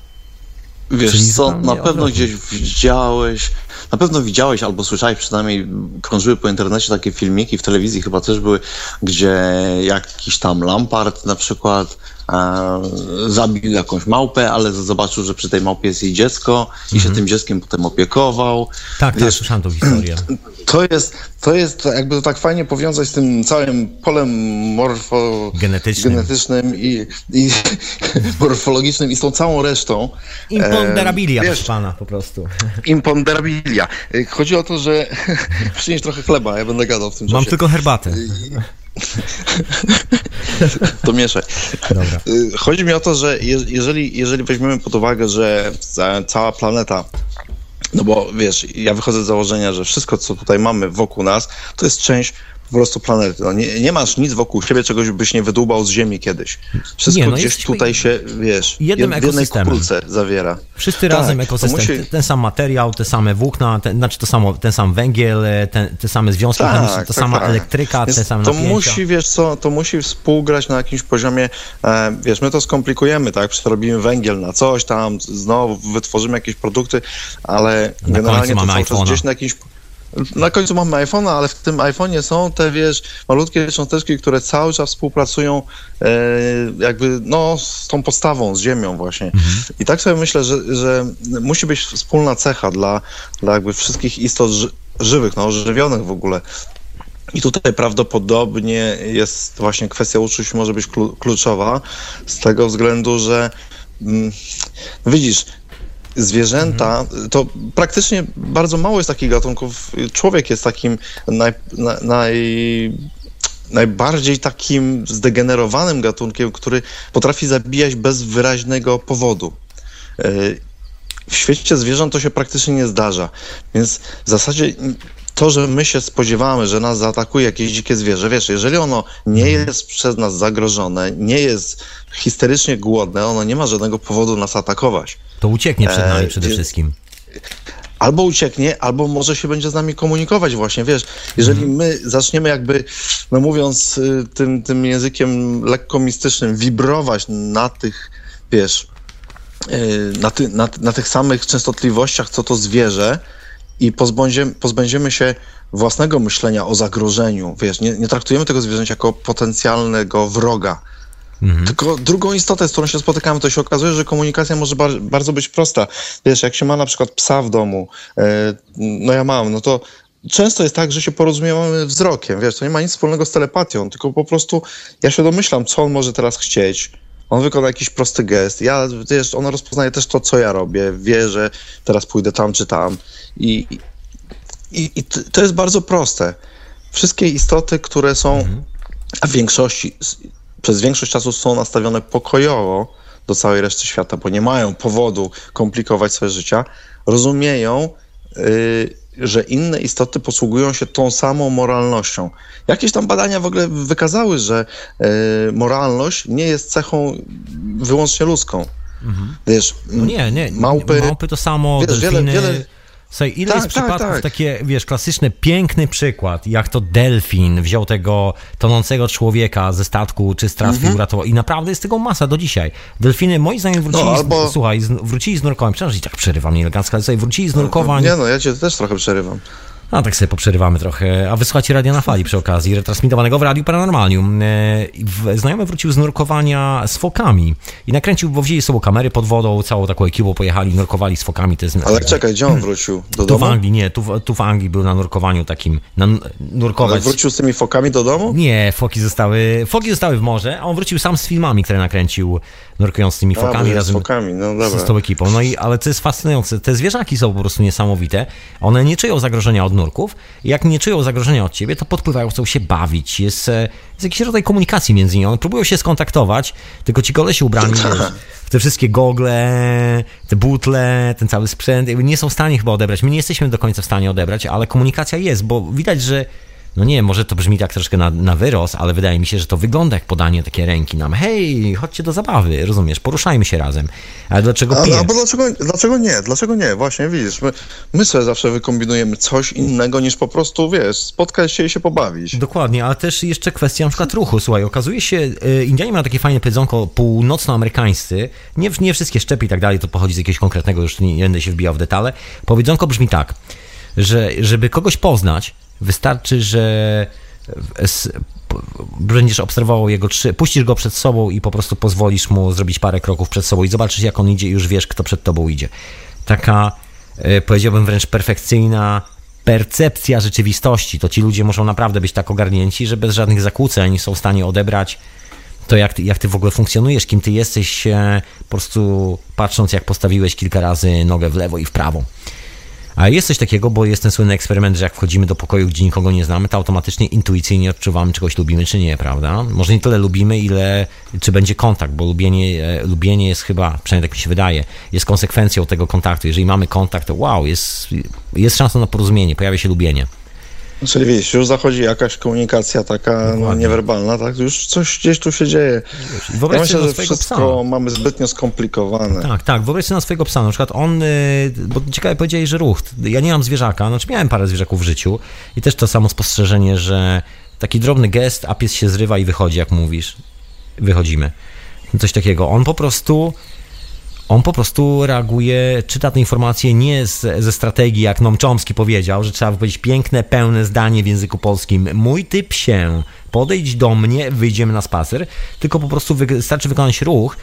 Wiesz Czyli co, na pewno odwrotnie. gdzieś widziałeś, na pewno widziałeś albo słyszałeś, przynajmniej krążyły po internecie takie filmiki, w telewizji chyba też były, gdzie jakiś tam Lampard na przykład zabił jakąś małpę, ale zobaczył, że przy tej małpie jest jej dziecko i się tym dzieckiem potem opiekował. Mhm. Tak, tak, Wiesz, słyszałem tą historię. to jest, to jest jakby to tak fajnie powiązać z tym całym polem morfo... Genetycznym. i, i morfologicznym i z tą całą resztą. Imponderabilia, E, proszę wiesz, pana, po prostu. imponderabilia. Chodzi o to, że przynieś trochę chleba, ja będę gadał w tym Mam czasie. tylko herbatę. To mieszaj. Dobra. Y, Chodzi mi o to, że je- jeżeli, jeżeli weźmiemy pod uwagę, że ca- cała planeta no bo wiesz, ja wychodzę z założenia, że wszystko, co tutaj mamy wokół nas, to jest część po prostu planety. No nie, nie masz nic wokół siebie, czegoś byś nie wydłubał z Ziemi kiedyś. Wszystko Nie, no gdzieś tutaj się, wiesz, jednym jed- w jednej ekosystemem. kulce zawiera. Wszyscy Tak, razem ekosystem, musi- ten, sam materiał, te same włókna, ten, znaczy to samo, ten sam węgiel, e, ten, te same związki Tak, chemiczne, ta tak, sama tak. elektryka, Więc te same To napięcia. musi, wiesz co, to musi współgrać na jakimś poziomie, e, wiesz, my to skomplikujemy, tak, przetobimy węgiel na coś tam, znowu wytworzymy jakieś produkty, ale Na generalnie to cały czas gdzieś na jakimś... Na końcu mamy iPhone'a, ale w tym iPhone'ie są te, wiesz, malutkie cząsteczki, które cały czas współpracują e, jakby, no, z tą podstawą, z Ziemią właśnie. Mhm. I tak sobie myślę, że, że musi być wspólna cecha dla, dla jakby wszystkich istot ży- żywych, no, żywionych w ogóle. I tutaj prawdopodobnie jest właśnie kwestia uczuć może być klu- kluczowa z tego względu, że mm, widzisz, zwierzęta, to praktycznie bardzo mało jest takich gatunków. Człowiek jest takim naj, na, naj, najbardziej takim zdegenerowanym gatunkiem, który potrafi zabijać bez wyraźnego powodu. Y, W świecie zwierząt to się praktycznie nie zdarza, więc w zasadzie to, że my się spodziewamy, że nas zaatakuje jakieś dzikie zwierzę, wiesz, jeżeli ono nie jest przez nas zagrożone, nie jest histerycznie głodne, ono nie ma żadnego powodu nas atakować. To ucieknie przed nami E, przede wszystkim. Albo ucieknie, albo może się będzie z nami komunikować właśnie, wiesz, jeżeli my zaczniemy jakby, no mówiąc y, tym, tym językiem lekko mistycznym, wibrować na tych, wiesz, y, na, ty, na, na tych samych częstotliwościach, co to zwierzę i pozbędziemy, pozbędziemy się własnego myślenia o zagrożeniu, wiesz, nie, nie traktujemy tego zwierzęcia jako potencjalnego wroga, tylko drugą istotę, z którą się spotykamy, to się okazuje, że komunikacja może bar- bardzo być prosta. Wiesz, jak się ma na przykład psa w domu, e, no ja mam, no to często jest tak, że się porozumiewamy wzrokiem, wiesz, to nie ma nic wspólnego z telepatią, tylko po prostu ja się domyślam, co on może teraz chcieć. On wykona jakiś prosty gest. Ja, wiesz, on rozpoznaje też to, co ja robię. Wie, że teraz pójdę tam czy tam. I, i, i to jest bardzo proste. Wszystkie istoty, które są, a w większości, przez większość czasu są nastawione pokojowo do całej reszty świata, bo nie mają powodu komplikować swoje życia, rozumieją, y, że inne istoty posługują się tą samą moralnością. Jakieś tam badania w ogóle wykazały, że y, moralność nie jest cechą wyłącznie ludzką. Wiesz, No nie, nie. małpy, małpy to samo, wiesz, wiele- delfiny. wiele- Słuchaj, ile Tak, jest tak, przypadków tak. takie, wiesz, klasyczny, piękny przykład, jak to delfin wziął tego tonącego człowieka ze statku czy z trawki Mhm. uratował i naprawdę jest tego masa do dzisiaj. Delfiny, moi zdaniem, wrócili, No, albo- z, słuchaj, z, wrócili z nurkowań, przepraszam, że i tak przerywam nieelegancko, ale słuchaj, wrócili z nurkowań, Nie no, ja cię też trochę przerywam. A tak sobie poprzerywamy trochę. A wysłuchacie Radia na Fali przy okazji, retransmitowanego w Radiu Paranormalium. E, w- Znajomy wrócił z nurkowania z fokami i nakręcił, bo wzięli sobą kamery pod wodą, całą taką ekipą pojechali, nurkowali z fokami. To jest, Ale czekaj, gdzie on wrócił? Do tu w domu? Anglii, nie, tu, w- tu w Anglii był na nurkowaniu takim, na n- Ale nurkować. wrócił z tymi fokami do domu? Nie, foki zostały, foki zostały w morze, a on wrócił sam z filmami, które nakręcił, nurkując z tymi A, fokami jest razem. z fokami, no dobra. z tą ekipą. No i, ale to jest fascynujące. Te zwierzaki są po prostu niesamowite. One nie czują zagrożenia od nurków. Jak nie czują zagrożenia od ciebie, to podpływają, chcą się bawić. Jest, e, jest jakiś rodzaj komunikacji między nimi. One próbują się skontaktować, tylko ci kolesi ubrani wiesz, w te wszystkie gogle, te butle, ten cały sprzęt, nie są w stanie chyba odebrać. My nie jesteśmy do końca w stanie odebrać, ale komunikacja jest, bo widać, że no nie, może to brzmi tak troszkę na, na wyrost, ale wydaje mi się, że to wygląda jak podanie takie ręki nam. Hej, chodźcie do zabawy, rozumiesz, poruszajmy się razem. Ale dlaczego piję? a bo dlaczego, dlaczego nie? Dlaczego nie? Właśnie widzisz, my, my sobie zawsze wykombinujemy coś innego niż po prostu, wiesz, spotkać się i się pobawić. Dokładnie, ale też jeszcze kwestia na przykład ruchu. Słuchaj, okazuje się, y, Indianie mają takie fajne powiedzonko północnoamerykańscy, nie, nie wszystkie szczepy i tak dalej, to pochodzi z jakiegoś konkretnego, już nie, nie będę się wbijał w detale. Powiedzonko brzmi tak, że żeby kogoś poznać, wystarczy, że p- będziesz obserwował jego trzy, puścisz go przed sobą i po prostu pozwolisz mu zrobić parę kroków przed sobą i zobaczysz jak on idzie i już wiesz, kto przed tobą idzie. Taka, e, powiedziałbym wręcz perfekcyjna percepcja rzeczywistości. To ci ludzie muszą naprawdę być tak ogarnięci, że bez żadnych zakłóceń są w stanie odebrać to, jak ty, jak ty w ogóle funkcjonujesz, kim ty jesteś, e, po prostu patrząc, jak postawiłeś kilka razy nogę w lewo i w prawo. A jest coś takiego, bo jest ten słynny eksperyment, że jak wchodzimy do pokoju, gdzie nikogo nie znamy, to automatycznie intuicyjnie odczuwamy, czy kogoś lubimy, czy nie, prawda? Może nie tyle lubimy, ile czy będzie kontakt, bo lubienie, e, lubienie jest chyba, przynajmniej tak mi się wydaje, jest konsekwencją tego kontaktu. Jeżeli mamy kontakt, to wow, jest, jest szansa na porozumienie, pojawia się lubienie. Czyli wiesz, już zachodzi jakaś komunikacja taka no, niewerbalna, tak? Już coś gdzieś tu się dzieje. I Ja wyobraź myślę, że swojego wszystko psa. mamy zbytnio skomplikowane. Tak, tak. Wyobraź sobie na swojego psa. Na przykład on, y, bo ciekawe powiedziałeś, że ruch. Ja nie mam zwierzaka, znaczy miałem parę zwierzaków w życiu i też to samo spostrzeżenie, że taki drobny gest, a pies się zrywa i wychodzi, jak mówisz. Wychodzimy. Coś takiego. On po prostu. On po prostu reaguje, czyta te informacje nie z, ze strategii, jak Noam Chomsky powiedział, że trzeba wypowiedzieć piękne, pełne zdanie w języku polskim. Mój typ się, podejdź do mnie, wyjdziemy na spacer, tylko po prostu wystarczy wykonać ruch,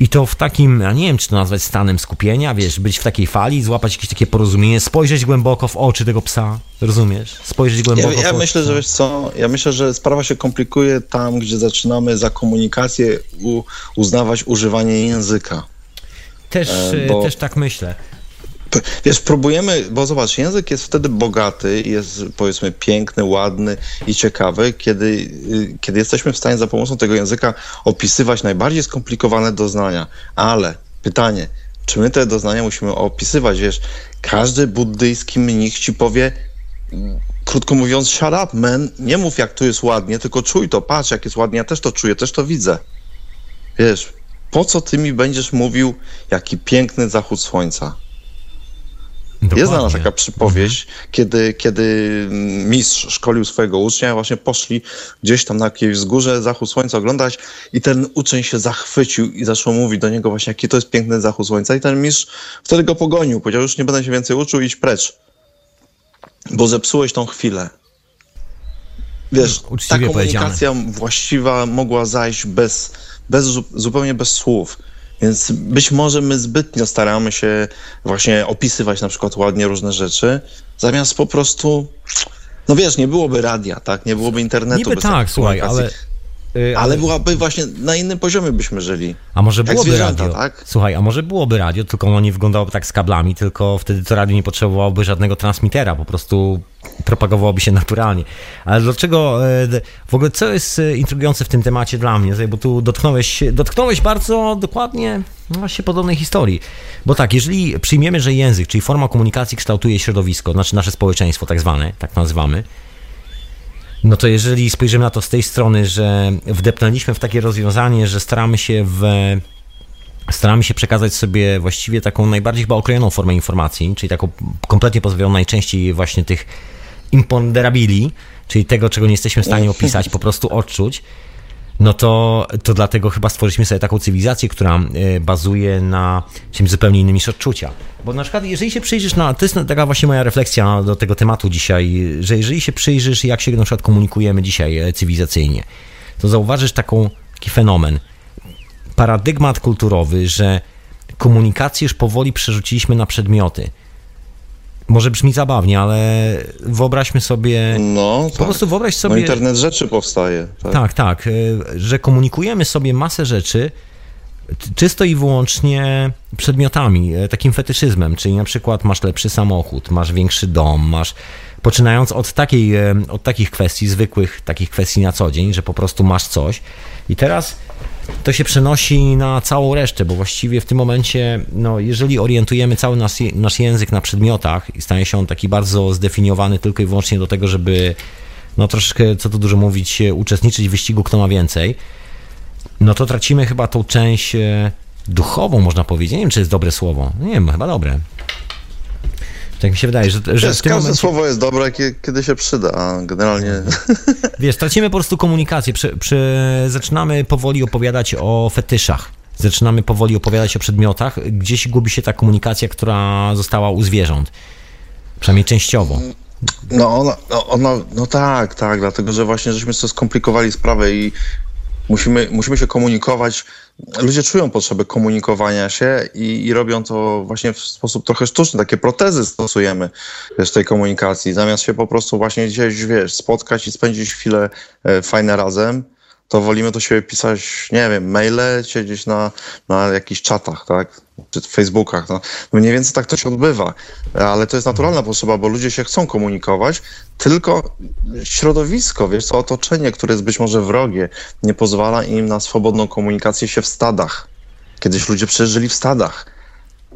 i to w takim, ja nie wiem, czy to nazwać stanem skupienia, wiesz, być w takiej fali, złapać jakieś takie porozumienie, spojrzeć głęboko w oczy tego psa, rozumiesz? Spojrzeć Ja, głęboko w ja oczy myślę, że wiesz co, ja myślę, że sprawa się komplikuje tam, gdzie zaczynamy za komunikację u, uznawać używanie języka. Też, e, e, bo- też tak myślę. Wiesz, próbujemy, bo zobacz, język jest wtedy bogaty, jest powiedzmy piękny, ładny i ciekawy, kiedy, y, kiedy jesteśmy w stanie za pomocą tego języka opisywać najbardziej skomplikowane doznania. Ale pytanie, czy my te doznania musimy opisywać? Wiesz, każdy buddyjski mnich ci powie, krótko mówiąc, shut up, man, nie mów jak tu jest ładnie, tylko czuj to, patrz jak jest ładnie, ja też to czuję, też to widzę. Wiesz, po co ty mi będziesz mówił, jaki piękny zachód słońca? Jest znana Dokładnie. taka przypowieść, kiedy, kiedy mistrz szkolił swojego ucznia, właśnie poszli gdzieś tam na jakieś wzgórze, zachód słońca oglądać i ten uczeń się zachwycił i zaczął mówić do niego właśnie, jaki to jest piękny zachód słońca i ten mistrz wtedy go pogonił, powiedział, już nie będę się więcej uczył, idź precz, bo zepsułeś tą chwilę. Wiesz, ta Uczciwie komunikacja właściwa mogła zajść bez, bez, zu- zupełnie bez słów. Więc być może my zbytnio staramy się właśnie opisywać na przykład ładnie różne rzeczy, zamiast po prostu, no wiesz, nie byłoby radia, tak? Nie byłoby internetu. Niby tak, słuchaj, ale... y, Ale byłaby właśnie, na innym poziomie byśmy żyli. A może byłoby radio? tak? Słuchaj, a może byłoby radio, tylko ono nie wyglądałoby tak z kablami, tylko wtedy to radio nie potrzebowałoby żadnego transmitera, po prostu propagowałoby się naturalnie. Ale dlaczego, e, w ogóle co jest e, intrygujące w tym temacie dla mnie, bo tu dotknąłeś, dotknąłeś bardzo dokładnie właśnie podobnej historii. Bo tak, jeżeli przyjmiemy, że język, czyli forma komunikacji kształtuje środowisko, znaczy nasze społeczeństwo tak zwane, tak nazywamy, no to jeżeli spojrzymy na to z tej strony, że wdepnęliśmy w takie rozwiązanie, że staramy się w staramy się przekazać sobie właściwie taką najbardziej chyba okrojoną formę informacji, czyli taką kompletnie pozbawioną najczęściej właśnie tych imponderabili, czyli tego, czego nie jesteśmy w stanie opisać, po prostu odczuć, no to, to dlatego chyba stworzyliśmy sobie taką cywilizację, która e, bazuje na czymś zupełnie innym niż odczucia. Bo na przykład, jeżeli się przyjrzysz na. To jest taka właśnie moja refleksja do tego tematu dzisiaj, że jeżeli się przyjrzysz, jak się na przykład komunikujemy dzisiaj e, cywilizacyjnie, to zauważysz taką, taki fenomen. Paradygmat kulturowy, że komunikację już powoli przerzuciliśmy na przedmioty może brzmi zabawnie, ale wyobraźmy sobie. No, po tak. prostu wyobraź sobie. No, internet rzeczy powstaje. Tak. tak, tak, y, że komunikujemy sobie masę rzeczy czysto i wyłącznie przedmiotami, y, takim fetyszyzmem, czyli na przykład masz lepszy samochód, masz większy dom, masz. Poczynając od, takiej, y, od takich kwestii, zwykłych takich kwestii na co dzień, że po prostu masz coś. I teraz to się przenosi na całą resztę, bo właściwie w tym momencie, no, jeżeli orientujemy cały nasz, nasz język na przedmiotach i staje się on taki bardzo zdefiniowany tylko i wyłącznie do tego, żeby no troszeczkę, co tu dużo mówić, uczestniczyć w wyścigu, kto ma więcej, no to tracimy chyba tą część e, duchową, można powiedzieć. Nie wiem, czy jest dobre słowo. Nie wiem, chyba dobre. Tak mi się wydaje, że, że Wiesz, każde momencie... słowo jest dobre, kiedy się przyda, a generalnie... Wiesz, tracimy po prostu komunikację. Przy, przy... Zaczynamy powoli opowiadać o fetyszach. Zaczynamy powoli opowiadać o przedmiotach. Gdzieś gubi się ta komunikacja, która została u zwierząt. Przynajmniej częściowo. No, ona, no, ona, no tak, tak, dlatego że właśnie żeśmy sobie skomplikowali sprawę i musimy, musimy się komunikować. Ludzie czują potrzebę komunikowania się i, i, robią to właśnie w sposób trochę sztuczny. Takie protezy stosujemy wiesz, tej komunikacji. Zamiast się po prostu właśnie gdzieś, wiesz, spotkać i spędzić chwilę e, fajne razem, to wolimy do siebie pisać, nie wiem, maile, siedzieć na, na jakichś czatach, tak? Czy Facebookach. No. Mniej więcej tak to się odbywa. Ale to jest naturalna potrzeba, bo ludzie się chcą komunikować, tylko środowisko, wiesz, to otoczenie, które jest być może wrogie, nie pozwala im na swobodną komunikację się w stadach. Kiedyś ludzie przeżyli w stadach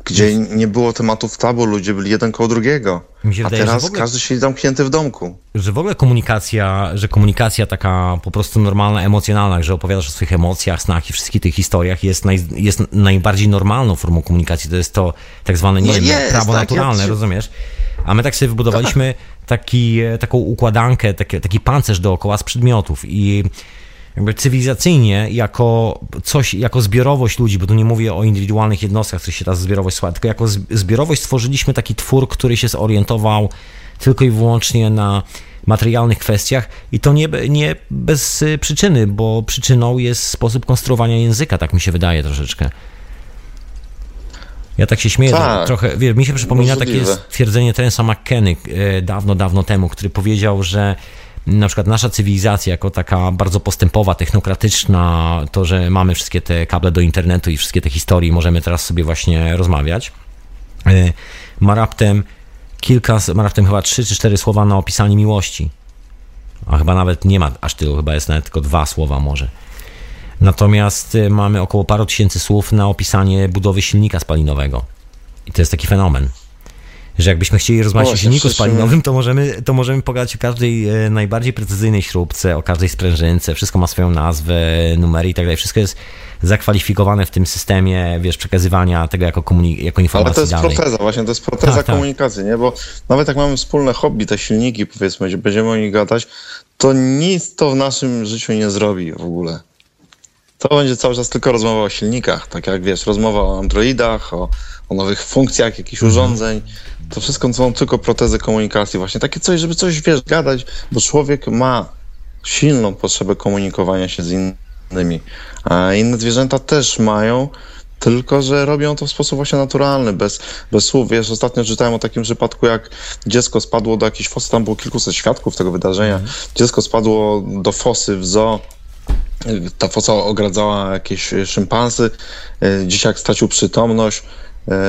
gdzie nie było tematów tabu, ludzie byli jeden koło drugiego. Wydaje, A teraz ogóle, każdy siedzi zamknięty w domku. Że w ogóle komunikacja, że komunikacja taka po prostu normalna, emocjonalna, że opowiadasz o swoich emocjach, snach i wszystkich tych historiach jest, naj, jest najbardziej normalną formą komunikacji. To jest to tak zwane, nie no wiem, jest, prawo tak, naturalne, ja rozumiesz? A my tak sobie wybudowaliśmy taki, taką układankę, taki, taki pancerz dookoła z przedmiotów i jakby cywilizacyjnie jako coś, jako zbiorowość ludzi, bo tu nie mówię o indywidualnych jednostkach, które się ta zbiorowość słaba, tylko jako zbiorowość stworzyliśmy taki twór, który się zorientował tylko i wyłącznie na materialnych kwestiach i to nie, nie bez przyczyny, bo przyczyną jest sposób konstruowania języka, tak mi się wydaje troszeczkę. Ja tak się śmieję, tak, trochę, wie, mi się przypomina możliwe. takie stwierdzenie Terensa McKenny e, dawno, dawno temu, który powiedział, że na przykład nasza cywilizacja jako taka bardzo postępowa, technokratyczna, to, że mamy wszystkie te kable do internetu i wszystkie te historie, możemy teraz sobie właśnie rozmawiać, e, ma raptem kilka, ma raptem chyba trzy czy cztery słowa na opisanie miłości. A chyba nawet nie ma aż tylu, chyba jest nawet tylko dwa słowa może. Natomiast e, mamy około paru tysięcy słów na opisanie budowy silnika spalinowego. I to jest taki fenomen że jakbyśmy chcieli rozmawiać o silniku spalinowym, to możemy, to możemy pogadać o każdej e, najbardziej precyzyjnej śrubce, o każdej sprężynce, wszystko ma swoją nazwę, numery i tak dalej, wszystko jest zakwalifikowane w tym systemie, wiesz, przekazywania tego jako, komunik- jako informacji Ale to jest dalej. proteza, właśnie to jest proteza tak, tak. komunikacji, tak. nie? Bo nawet jak mamy wspólne hobby, te silniki, powiedzmy, będziemy o nich gadać, to nic to w naszym życiu nie zrobi w ogóle. To będzie cały czas tylko rozmowa o silnikach, tak jak wiesz, rozmowa o Androidach, o, o nowych funkcjach jakichś mhm. To wszystko są tylko protezy komunikacji, właśnie takie coś, żeby coś wiesz, gadać, bo człowiek ma silną potrzebę komunikowania się z innymi. A inne zwierzęta też mają, tylko że robią to w sposób właśnie naturalny, bez, bez słów. Wiesz, ostatnio czytałem o takim przypadku, jak dziecko spadło do jakiejś fosy, tam było kilkuset świadków tego wydarzenia. Mhm. Dziecko spadło do fosy w zoo ta fosa ogradzała jakieś szympansy, e, dzieciak stracił przytomność,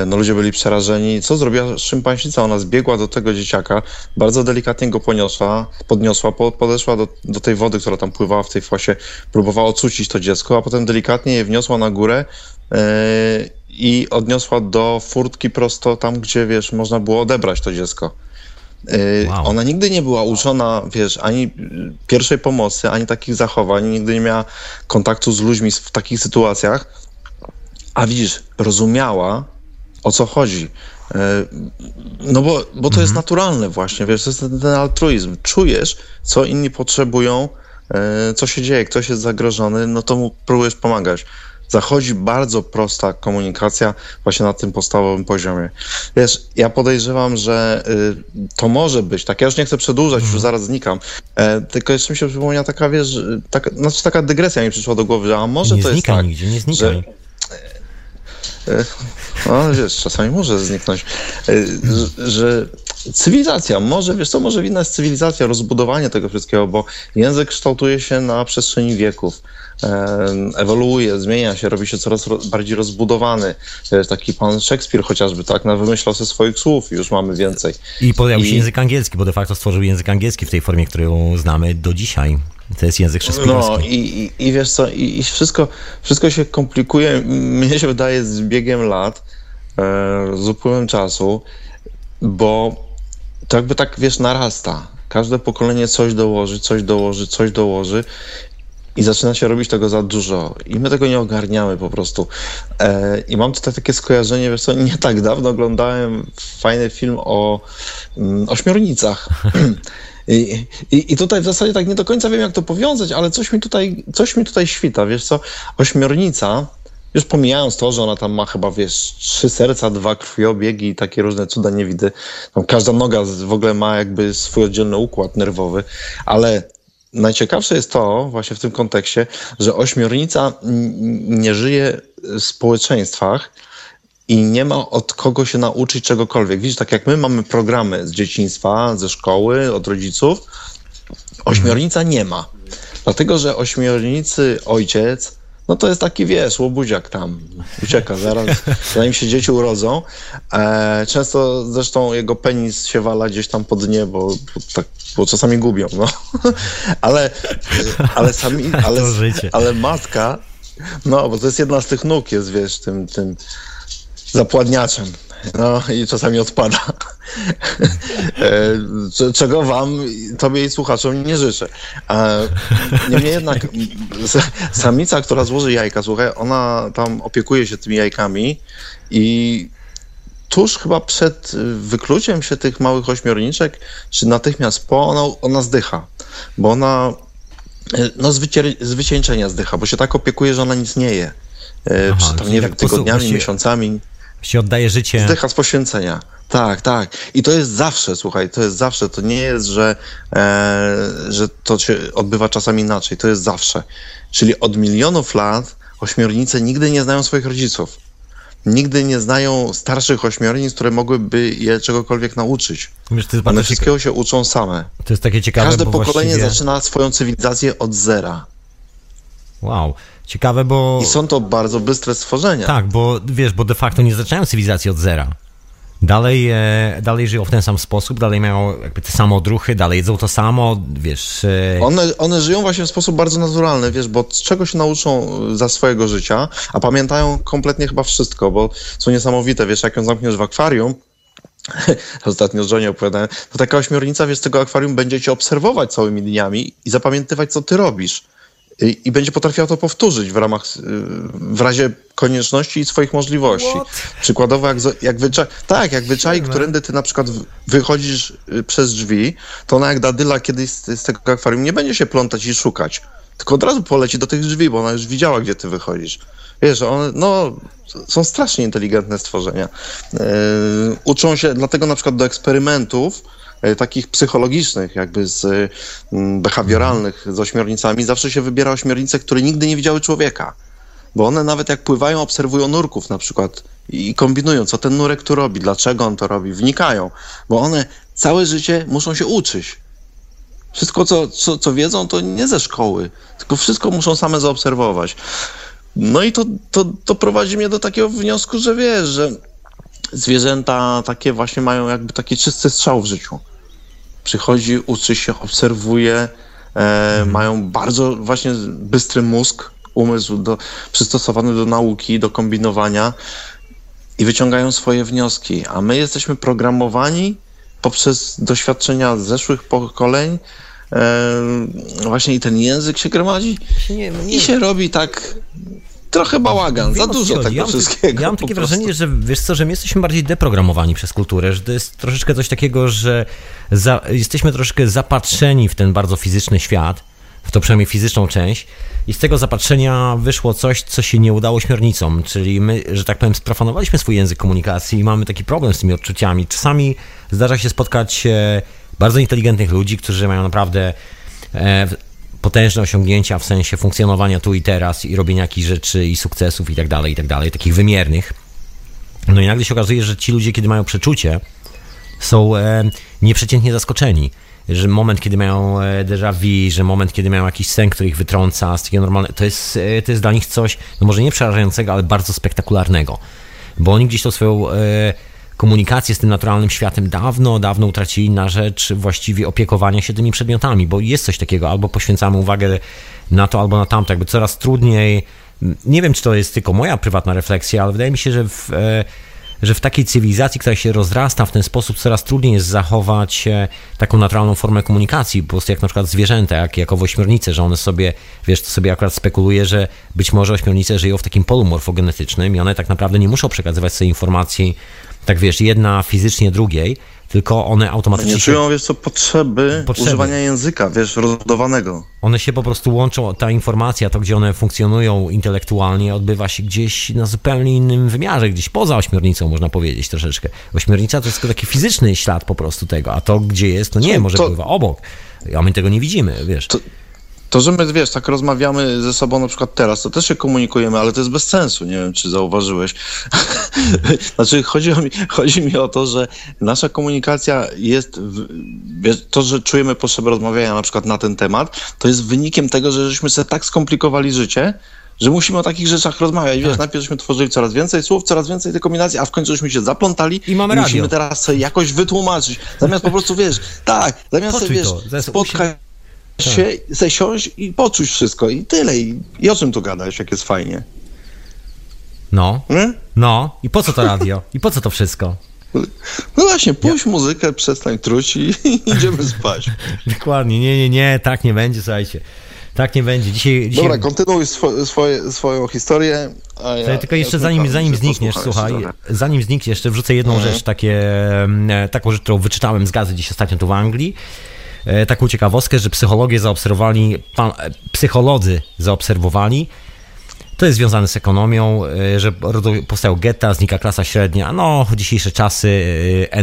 no ludzie byli przerażeni. Co zrobiła szympansica? Ona zbiegła do tego dzieciaka, bardzo delikatnie go poniosła, podniosła, podeszła do, do tej wody, która tam pływała w tej fosie, próbowała ocucić to dziecko, a potem delikatnie je wniosła na górę yy, i odniosła do furtki prosto tam, gdzie, wiesz, można było odebrać to dziecko. Y, wow. Ona nigdy nie była uczona, wiesz, ani pierwszej pomocy, ani takich zachowań, nigdy nie miała kontaktu z ludźmi w takich sytuacjach, a widzisz, rozumiała, o co chodzi. E, no bo, bo to mhm. jest naturalne właśnie, wiesz, to jest ten, ten altruizm. Czujesz, co inni potrzebują, e, co się dzieje, ktoś jest zagrożony, no to mu próbujesz pomagać. Zachodzi bardzo prosta komunikacja właśnie na tym podstawowym poziomie. Wiesz, ja podejrzewam, że y, to może być, tak ja już nie chcę przedłużać, już mhm. zaraz znikam, e, tylko jeszcze mi się przypomniała taka, wiesz, taka, znaczy taka dygresja mi przyszła do głowy, że a może nie to jest tak, nigdzie, nie znikaj. Że, no wiesz, czasami może zniknąć, e, że cywilizacja, może, wiesz co, może winna jest cywilizacja, rozbudowanie tego wszystkiego, bo język kształtuje się na przestrzeni wieków, e, ewoluuje, zmienia się, robi się coraz bardziej rozbudowany. Taki pan Szekspir chociażby, tak, na wymyślał ze swoich słów już mamy więcej. I pojawił się język angielski, bo de facto stworzył język angielski w tej formie, którą znamy do dzisiaj. To jest język szekspirowski. No i, i, i wiesz co, i, i, wszystko, wszystko się komplikuje, mnie się wydaje, z biegiem lat, e, z upływem czasu, bo to jakby tak, wiesz, narasta. Każde pokolenie coś dołoży, coś dołoży, coś dołoży i zaczyna się robić tego za dużo. I my tego nie ogarniamy po prostu. E, I mam tutaj takie skojarzenie, wiesz co, nie tak dawno oglądałem fajny film o mm, ośmiornicach. I, i, I tutaj w zasadzie tak nie do końca wiem, jak to powiązać, ale coś mi tutaj, coś mi tutaj świta, wiesz co, ośmiornica, już pomijając to, że ona tam ma chyba, wiesz, trzy serca, dwa krwiobiegi i takie różne cuda niewidy. Tam każda noga w ogóle ma jakby swój oddzielny układ nerwowy, ale najciekawsze jest to właśnie w tym kontekście, że ośmiornica nie żyje w społeczeństwach, i nie ma od kogo się nauczyć czegokolwiek. Widzisz, tak jak my mamy programy z dzieciństwa, ze szkoły, od rodziców, ośmiornica nie ma. Dlatego, że ośmiornicy ojciec, no to jest taki, wiesz, łobuziak tam, ucieka zaraz, zanim się dzieci urodzą. E, często zresztą jego penis się wala gdzieś tam pod dnie, bo, bo, tak, bo czasami gubią, no. ale, ale sami, ale, ale matka, no, bo to jest jedna z tych nóg, jest, wiesz, tym, tym zapładniaczem. No i czasami odpada. E, czego wam, tobie i słuchaczom nie życzę. Niemniej jednak samica, która złoży jajka, słuchaj, ona tam opiekuje się tymi jajkami i tuż chyba przed wykluciem się tych małych ośmiorniczek, czy natychmiast po, ona, ona zdycha, bo ona no z, z wycieńczenia zdycha, bo się tak opiekuje, że ona nic nie je. E, Aha, tam, nie wiem, tygodniami, miesiącami się oddaje życie. Zdycha z poświęcenia. Tak, tak. I to jest zawsze, słuchaj, to jest zawsze. To nie jest, że, e, że to się odbywa czasami inaczej. To jest zawsze. Czyli od milionów lat ośmiornice nigdy nie znają swoich rodziców. Nigdy nie znają starszych ośmiornic, które mogłyby je czegokolwiek nauczyć. Wiesz, to One wszystkiego się uczą same. To jest takie ciekawe, Każde pokolenie właściwie... zaczyna swoją cywilizację od zera. Wow. Ciekawe, bo... I są to bardzo bystre stworzenia. Tak, bo wiesz, bo de facto nie zaczynają cywilizacji od zera. Dalej, e, dalej żyją w ten sam sposób, dalej mają jakby te same odruchy, dalej jedzą to samo, wiesz... E... One, one żyją właśnie w sposób bardzo naturalny, wiesz, bo z czego się nauczą za swojego życia, a pamiętają kompletnie chyba wszystko, bo są niesamowite, wiesz, jak ją zamkniesz w akwarium, ostatnio z żonie opowiadałem, to taka ośmiornica, wiesz, z tego akwarium będzie cię obserwować całymi dniami i zapamiętywać, co ty robisz i, i będzie potrafiła to powtórzyć w ramach, w razie konieczności i swoich możliwości. What? Przykładowo, jak, jak wyczai, tak, jak wyczai, którędy ty na przykład wychodzisz y, przez drzwi, to ona jak dadyla kiedyś z, z tego akwarium nie będzie się plątać i szukać, tylko od razu poleci do tych drzwi, bo ona już widziała, gdzie ty wychodzisz. Wiesz, one, no, są strasznie inteligentne stworzenia. Yy, uczą się, dlatego na przykład do eksperymentów, takich psychologicznych, jakby z mm, behawioralnych, z ośmiornicami, zawsze się wybiera ośmiornice, które nigdy nie widziały człowieka. Bo one nawet jak pływają, obserwują nurków na przykład i kombinują, co ten nurek tu robi, dlaczego on to robi, wnikają, bo one całe życie muszą się uczyć. Wszystko, co, co, co wiedzą, to nie ze szkoły, tylko wszystko muszą same zaobserwować. No i to, to, to prowadzi mnie do takiego wniosku, że wiesz, że zwierzęta takie właśnie mają jakby taki czysty strzał w życiu przychodzi, uczy się, obserwuje, e, mhm. mają bardzo właśnie bystry mózg, umysł do, przystosowany do nauki, do kombinowania i wyciągają swoje wnioski. A my jesteśmy programowani poprzez doświadczenia zeszłych pokoleń, e, właśnie i ten język się gromadzi nie, nie. i się robi tak trochę bałagan, za dużo tego ja wszystkiego. Ja mam takie wrażenie, że wiesz co, że my jesteśmy bardziej deprogramowani przez kulturę, że to jest troszeczkę coś takiego, że za, jesteśmy troszeczkę zapatrzeni w ten bardzo fizyczny świat, w to przynajmniej fizyczną część i z tego zapatrzenia wyszło coś, co się nie udało śmiornicom, czyli my, że tak powiem, sprofanowaliśmy swój język komunikacji i mamy taki problem z tymi odczuciami. Czasami zdarza się spotkać e, bardzo inteligentnych ludzi, którzy mają naprawdę e, potężne osiągnięcia w sensie funkcjonowania tu i teraz i robienia jakichś rzeczy i sukcesów i tak dalej, i tak dalej, takich wymiernych. No i nagle się okazuje, że ci ludzie, kiedy mają przeczucie, są e, nieprzeciętnie zaskoczeni. Że moment, kiedy mają e, déjà vu, że moment, kiedy mają jakiś sen, który ich wytrąca z takiego normalnego, to jest, e, to jest dla nich coś, no może nie przerażającego, ale bardzo spektakularnego. Bo oni gdzieś tą swoją e, komunikację z tym naturalnym światem dawno, dawno utracili na rzecz właściwie opiekowania się tymi przedmiotami, bo jest coś takiego, albo poświęcamy uwagę na to, albo na tamto, jakby coraz trudniej. Nie wiem, czy to jest tylko moja prywatna refleksja, ale wydaje mi się, że w, e, że w takiej cywilizacji, która się rozrasta w ten sposób, coraz trudniej jest zachować e, taką naturalną formę komunikacji, prostu jak na przykład zwierzęta, jak, jak owośmiornice, że one sobie, wiesz, to sobie akurat spekuluje, że być może ośmiornice żyją w takim polu morfogenetycznym i one tak naprawdę nie muszą przekazywać sobie informacji tak wiesz, jedna fizycznie drugiej, tylko one automatycznie... Nie czują, wiesz co, potrzeby, potrzeby, używania języka, wiesz, rozbudowanego. One się po prostu łączą, ta informacja, to gdzie one funkcjonują intelektualnie, odbywa się gdzieś na zupełnie innym wymiarze, gdzieś poza ośmiornicą, można powiedzieć troszeczkę. Ośmiornica to jest tylko taki fizyczny ślad po prostu tego, a to gdzie jest, to nie, może to... pływa obok. A my tego nie widzimy, wiesz. To... To, że my, wiesz, tak rozmawiamy ze sobą na przykład teraz, to też się komunikujemy, ale to jest bez sensu. Nie wiem, czy zauważyłeś. znaczy, chodzi, o mi, chodzi mi o to, że nasza komunikacja jest, wiesz, to, że czujemy potrzebę rozmawiania na przykład na ten temat, to jest wynikiem tego, że żeśmy sobie tak skomplikowali życie, że musimy o takich rzeczach rozmawiać. Wiesz, tak. najpierw żeśmy tworzyli coraz więcej słów, coraz więcej tych kombinacji, a w końcu żeśmy się zaplątali i mamy musimy teraz sobie jakoś wytłumaczyć. Zamiast po prostu, wiesz, tak, zamiast Poczuj sobie, wiesz, spotkać tak. się, zesiąść i poczuć wszystko i tyle. I, I, o czym tu gadać, jak jest fajnie? No. Nie? No. I po co to radio? I po co to wszystko? No właśnie, puść ja. muzykę, przestań truć i, i idziemy spać. Dokładnie, nie, nie, nie, tak nie będzie, słuchajcie. Tak nie będzie. Dzisiaj, dzisiaj... Dobra, kontynuuj swo, swoje, swoją historię. Ja, tylko jeszcze ja zanim, zanim znikniesz, słuchaj, zanim znikniesz, jeszcze wrzucę jedną mhm. rzecz, takie, mm, taką rzecz, którą wyczytałem z gazy dziś ostatnio tu w Anglii. E, taką ciekawostkę, że psychologię zaobserwowali, pan, e, psycholodzy zaobserwowali, to jest związane z ekonomią, e, że powstają getta, znika klasa średnia, no dzisiejsze czasy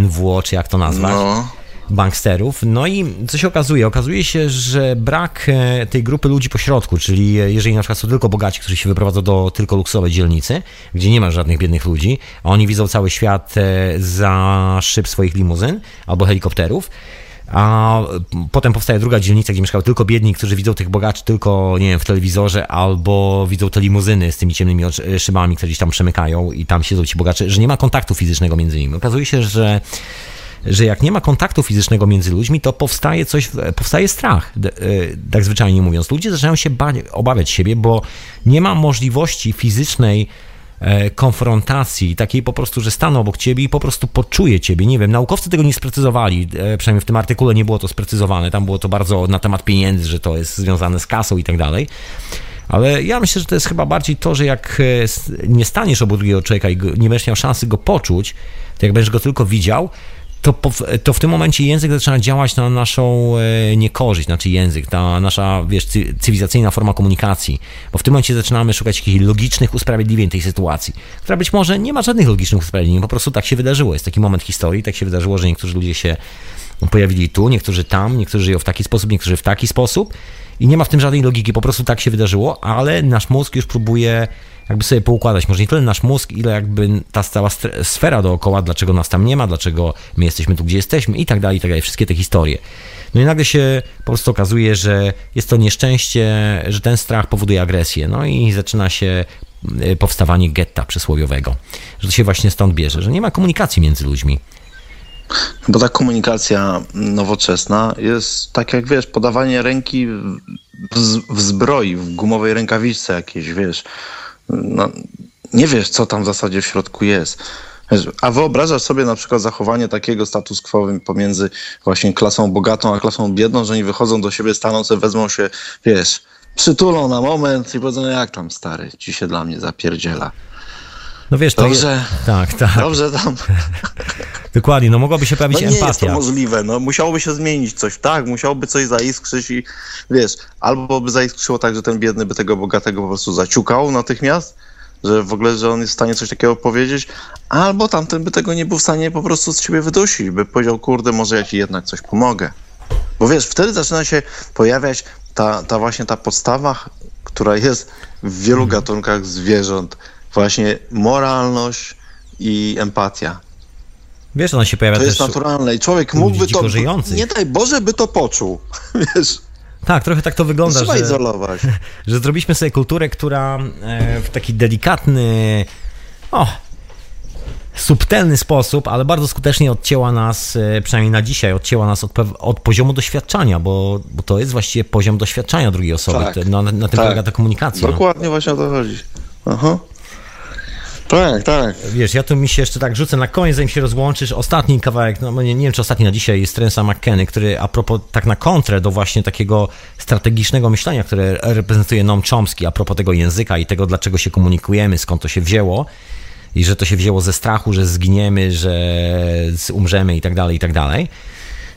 NWO, czy jak to nazwać. No banksterów. No i co się okazuje? Okazuje się, że brak tej grupy ludzi pośrodku, czyli jeżeli na przykład są tylko bogaci, którzy się wyprowadzą do tylko luksusowej dzielnicy, gdzie nie ma żadnych biednych ludzi, a oni widzą cały świat za szyb swoich limuzyn albo helikopterów, a potem powstaje druga dzielnica, gdzie mieszkają tylko biedni, którzy widzą tych bogaczy tylko, nie wiem, w telewizorze, albo widzą te limuzyny z tymi ciemnymi szybami, które gdzieś tam przemykają i tam siedzą ci bogacze, że nie ma kontaktu fizycznego między nimi. Okazuje się, że że jak nie ma kontaktu fizycznego między ludźmi, to powstaje coś, powstaje strach, e, tak zwyczajnie mówiąc. Ludzie zaczynają się bać, obawiać siebie, bo nie ma możliwości fizycznej konfrontacji, takiej po prostu, że stanę obok ciebie i po prostu poczuję ciebie. Nie wiem, naukowcy tego nie sprecyzowali, e, przynajmniej w tym artykule nie było to sprecyzowane, tam było to bardzo na temat pieniędzy, że to jest związane z kasą i tak dalej. Ale ja myślę, że to jest chyba bardziej to, że jak e, nie staniesz obok drugiego człowieka i nie będziesz miał szansy go poczuć, to jak będziesz go tylko widział, to, to w tym momencie język zaczyna działać na naszą e, niekorzyść, znaczy język, ta nasza, wiesz, cywilizacyjna forma komunikacji, bo w tym momencie zaczynamy szukać jakichś logicznych usprawiedliwień tej sytuacji, która być może nie ma żadnych logicznych usprawiedliwień, po prostu tak się wydarzyło. Jest taki moment historii, tak się wydarzyło, że niektórzy ludzie się pojawili tu, niektórzy tam, niektórzy żyją w taki sposób, niektórzy w taki sposób i nie ma w tym żadnej logiki, po prostu tak się wydarzyło, ale nasz mózg już próbuje jakby sobie poukładać. Może nie tyle nasz mózg, ile jakby ta cała sfera dookoła, dlaczego nas tam nie ma, dlaczego my jesteśmy tu, gdzie jesteśmy i tak dalej, i tak dalej. Wszystkie te historie. No i nagle się po prostu okazuje, że jest to nieszczęście, że ten strach powoduje agresję. No i zaczyna się y, powstawanie getta przysłowiowego. Że to się właśnie stąd bierze, że nie ma komunikacji między ludźmi. Bo ta komunikacja nowoczesna jest tak jak wiesz, podawanie ręki w, w zbroi, w gumowej rękawiczce jakiejś, wiesz no, nie wiesz, co tam w zasadzie w środku jest. A wyobrażasz sobie na przykład zachowanie takiego status quo pomiędzy właśnie klasą bogatą a klasą biedną, że oni wychodzą do siebie, staną wezmą się, wiesz, przytulą na moment i powiedzą, jak tam stary, ci się dla mnie zapierdziela. No wiesz, to Dobrze. jest... Tak, tak. Dobrze tam. Dokładnie, no mogłaby się No pojawić nie jest to empatia. możliwe, no musiałoby się zmienić coś, tak, musiałoby coś zaiskrzyć i wiesz, albo by zaiskrzyło tak, że ten biedny by tego bogatego po prostu zaciukał natychmiast, że w ogóle, że on jest w stanie coś takiego powiedzieć, albo tamten by tego nie był w stanie po prostu z siebie wydusić, by powiedział, kurde, może ja ci jednak coś pomogę. Bo wiesz, wtedy zaczyna się pojawiać ta, ta właśnie ta podstawa, która jest w wielu gatunkach zwierząt, właśnie moralność i empatia. Wiesz, ona się pojawia To jest naturalne i człowiek mógłby to. żyjących. Nie daj Boże, by to poczuł. Wiesz, Tak, trochę tak to wygląda, trzeba że... izolować. że zrobiliśmy sobie kulturę, która e, w taki delikatny, o, subtelny sposób, ale bardzo skutecznie odcięła nas, e, przynajmniej na dzisiaj, odcięła nas od, od poziomu doświadczenia, bo, bo to jest właściwie poziom doświadczenia drugiej osoby. Tak. Na, na tym Tak. polega ta komunikacja. Dokładnie właśnie o to chodzi. Aha. Tak, tak. Wiesz, ja tu mi się jeszcze tak rzucę na koniec, zanim się rozłączysz. Ostatni kawałek, no nie, nie wiem czy ostatni na dzisiaj, jest Trensa McKenny, który a propos, tak na kontrę do właśnie takiego strategicznego myślenia, które reprezentuje Noam Chomsky, a propos tego języka i tego, dlaczego się komunikujemy, skąd to się wzięło i że to się wzięło ze strachu, że zginiemy, że umrzemy i tak dalej, i tak dalej.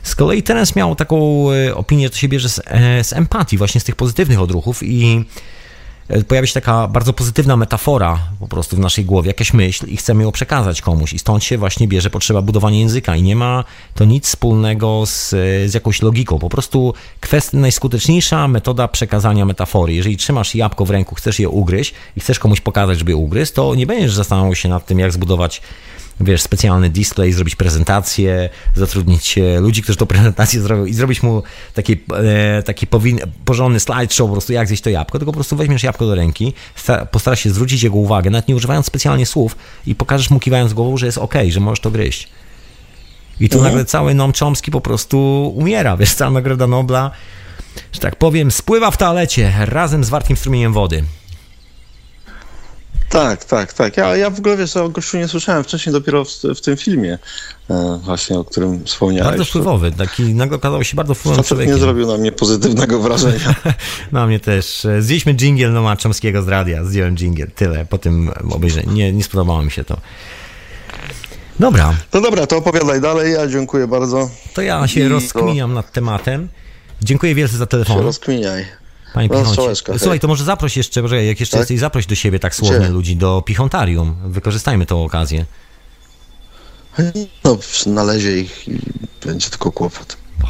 Z kolei Terence miał taką e, opinię, że to się bierze z, e, z empatii, właśnie z tych pozytywnych odruchów i pojawia się taka bardzo pozytywna metafora po prostu w naszej głowie, jakaś myśl i chcemy ją przekazać komuś. I stąd się właśnie bierze potrzeba budowania języka. I nie ma to nic wspólnego z, z jakąś logiką, po prostu kwestia, najskuteczniejsza metoda przekazania metafory. Jeżeli trzymasz jabłko w ręku, chcesz je ugryźć i chcesz komuś pokazać, żeby je ugryźć, to nie będziesz zastanawiał się nad tym, jak zbudować wiesz, specjalny display, zrobić prezentację, zatrudnić e, ludzi, którzy tą prezentację zrobią i zrobić mu taki, e, taki powin, porządny slideshow po prostu, jak zjeść to jabłko, tylko po prostu weźmiesz jabłko do ręki, sta- postarasz się zwrócić jego uwagę, nawet nie używając specjalnie słów i pokażesz mu kiwając głową, że jest ok, że możesz to gryźć. I tu nagle cały Noam Chomsky po prostu umiera, wiesz, cała Nagroda Nobla, że tak powiem, spływa w toalecie razem z wartkim strumieniem wody. Tak, tak, tak. Ja, ja w ogóle wiesz, o gościu nie słyszałem wcześniej, dopiero w, w tym filmie, e, właśnie o którym wspomniałeś. Bardzo wpływowy, taki nagle okazał się bardzo wpływowym Facet nie człowiekiem. zrobił na mnie pozytywnego wrażenia. Na mnie też. Zjedliśmy dżingiel Noama Chomskiego z radia. Zdjąłem dżingiel. Tyle po tym obejrzeniu. Nie, nie spodobało mi się to. Dobra, No dobra, to opowiadaj dalej, ja dziękuję bardzo. to ja się I rozkminiam nad tematem. Dziękuję wielce za Się telefon. rozkminiaj. Panie no, Pichoncie. Słuchaj, to może zaproś jeszcze, może jak jeszcze Tak? jesteś, zaproś do siebie tak słownie Gdzie? ludzi do Pichontarium. Wykorzystajmy tą okazję. No, nalezie ich i będzie tylko kłopot.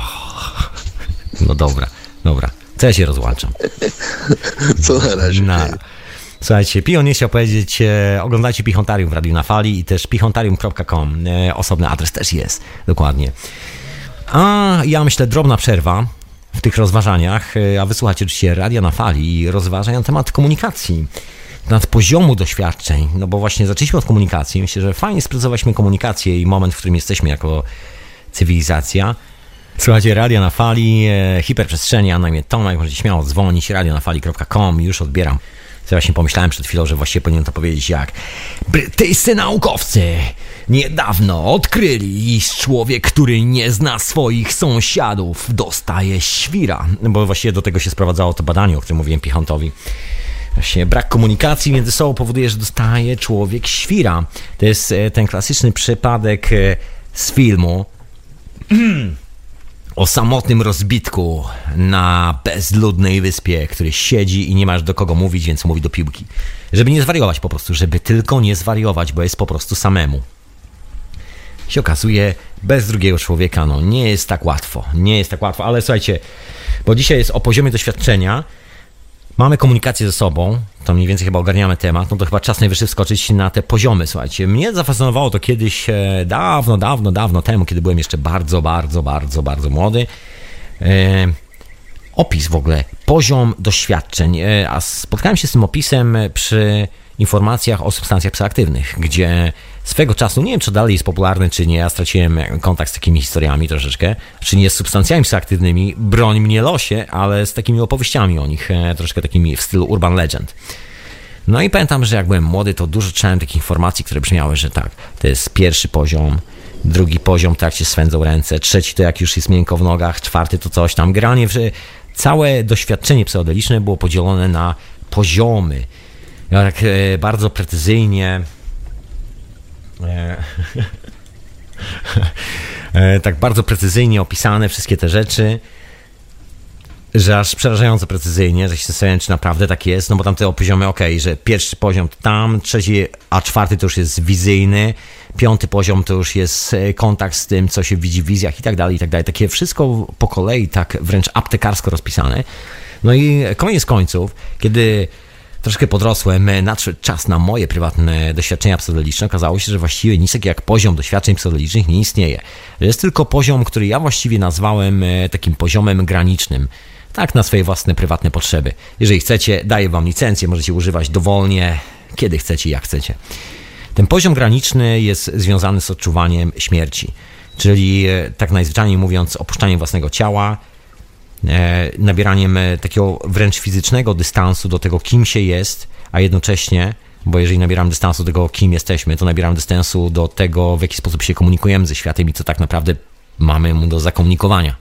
No dobra, dobra. Co ja się rozłączam? Co na razie? Na. Słuchajcie, Pion nie chciał powiedzieć, e, oglądajcie Pichontarium w Radiu na Fali i też pichontarium.com. E, osobny adres też jest, dokładnie. A ja myślę, drobna przerwa w tych rozważaniach, e, a wysłuchacie oczywiście Radia na Fali i rozważań na temat komunikacji, nad poziomu doświadczeń, no bo właśnie zaczęliśmy od komunikacji. Myślę, że fajnie sprecyzowaliśmy komunikację i moment, w którym jesteśmy jako cywilizacja. Słuchajcie, Radio na Fali, e, hiperprzestrzeni, a na imię Tomek, możecie śmiało dzwonić, radionafali.com, już odbieram. Co właśnie pomyślałem przed chwilą, że właściwie powinienem to powiedzieć jak brytyjscy naukowcy niedawno odkryli, iż człowiek, który nie zna swoich sąsiadów, dostaje świra. Bo właściwie do tego się sprowadzało to badanie, o którym mówiłem Pichontowi. Właśnie brak komunikacji między sobą powoduje, że dostaje człowiek świra. To jest e, ten klasyczny przypadek e, z filmu o samotnym rozbitku na bezludnej wyspie, który siedzi i nie masz do kogo mówić, więc mówi do piłki. Żeby nie zwariować po prostu, żeby tylko nie zwariować, bo jest po prostu samemu. Się okazuje, bez drugiego człowieka, no nie jest tak łatwo. Nie jest tak łatwo, ale słuchajcie, bo dzisiaj jest o poziomie doświadczenia. Mamy komunikację ze sobą, to mniej więcej chyba ogarniamy temat, no to chyba czas najwyższy wskoczyć na te poziomy, słuchajcie. Mnie zafascynowało to kiedyś, e, dawno, dawno, dawno temu, kiedy byłem jeszcze bardzo, bardzo, bardzo, bardzo młody. E, opis w ogóle, poziom doświadczeń, e, a spotkałem się z tym opisem przy informacjach o substancjach psychoaktywnych, gdzie swego czasu, nie wiem czy dalej jest popularny, czy nie, ja straciłem kontakt z takimi historiami troszeczkę, czy nie z substancjami psychoaktywnymi, broń mnie losie, ale z takimi opowieściami o nich, e, troszkę takimi w stylu urban legend. No i pamiętam, że jak byłem młody, to dużo czytałem takich informacji, które brzmiały, że tak, to jest pierwszy poziom, drugi poziom to jak się swędzą ręce, trzeci to jak już jest miękko w nogach, czwarty to coś tam. Generalnie w- całe doświadczenie psychodeliczne było podzielone na poziomy. Tak e, bardzo precyzyjnie. E, e, tak bardzo precyzyjnie opisane wszystkie te rzeczy że aż przerażająco precyzyjnie, że się zastanawiam, czy naprawdę tak jest, no bo tam te poziomy, ok, że pierwszy poziom to tam, trzeci, a czwarty to już jest wizyjny, piąty poziom to już jest kontakt z tym, co się widzi w wizjach i tak dalej, i tak dalej. Takie wszystko po kolei, tak wręcz aptekarsko rozpisane. No i koniec końców, kiedy troszkę podrosłem, e, nadszedł czas na moje prywatne doświadczenia psychodeliczne. Okazało się, że właściwie nic jak poziom doświadczeń psychodelicznych nie istnieje. Jest tylko poziom, który ja właściwie nazwałem e, takim poziomem granicznym tak na swoje własne prywatne potrzeby. Jeżeli chcecie, daję wam licencję, możecie używać dowolnie, kiedy chcecie, jak chcecie. Ten poziom graniczny jest związany z odczuwaniem śmierci, czyli e, tak najzwyczajniej mówiąc, opuszczaniem własnego ciała, nabieraniem e, takiego wręcz fizycznego dystansu do tego, kim się jest, a jednocześnie, bo jeżeli nabieramy dystansu do tego, kim jesteśmy, to nabieramy dystansu do tego, w jaki sposób się komunikujemy ze światem i co tak naprawdę mamy mu do zakomunikowania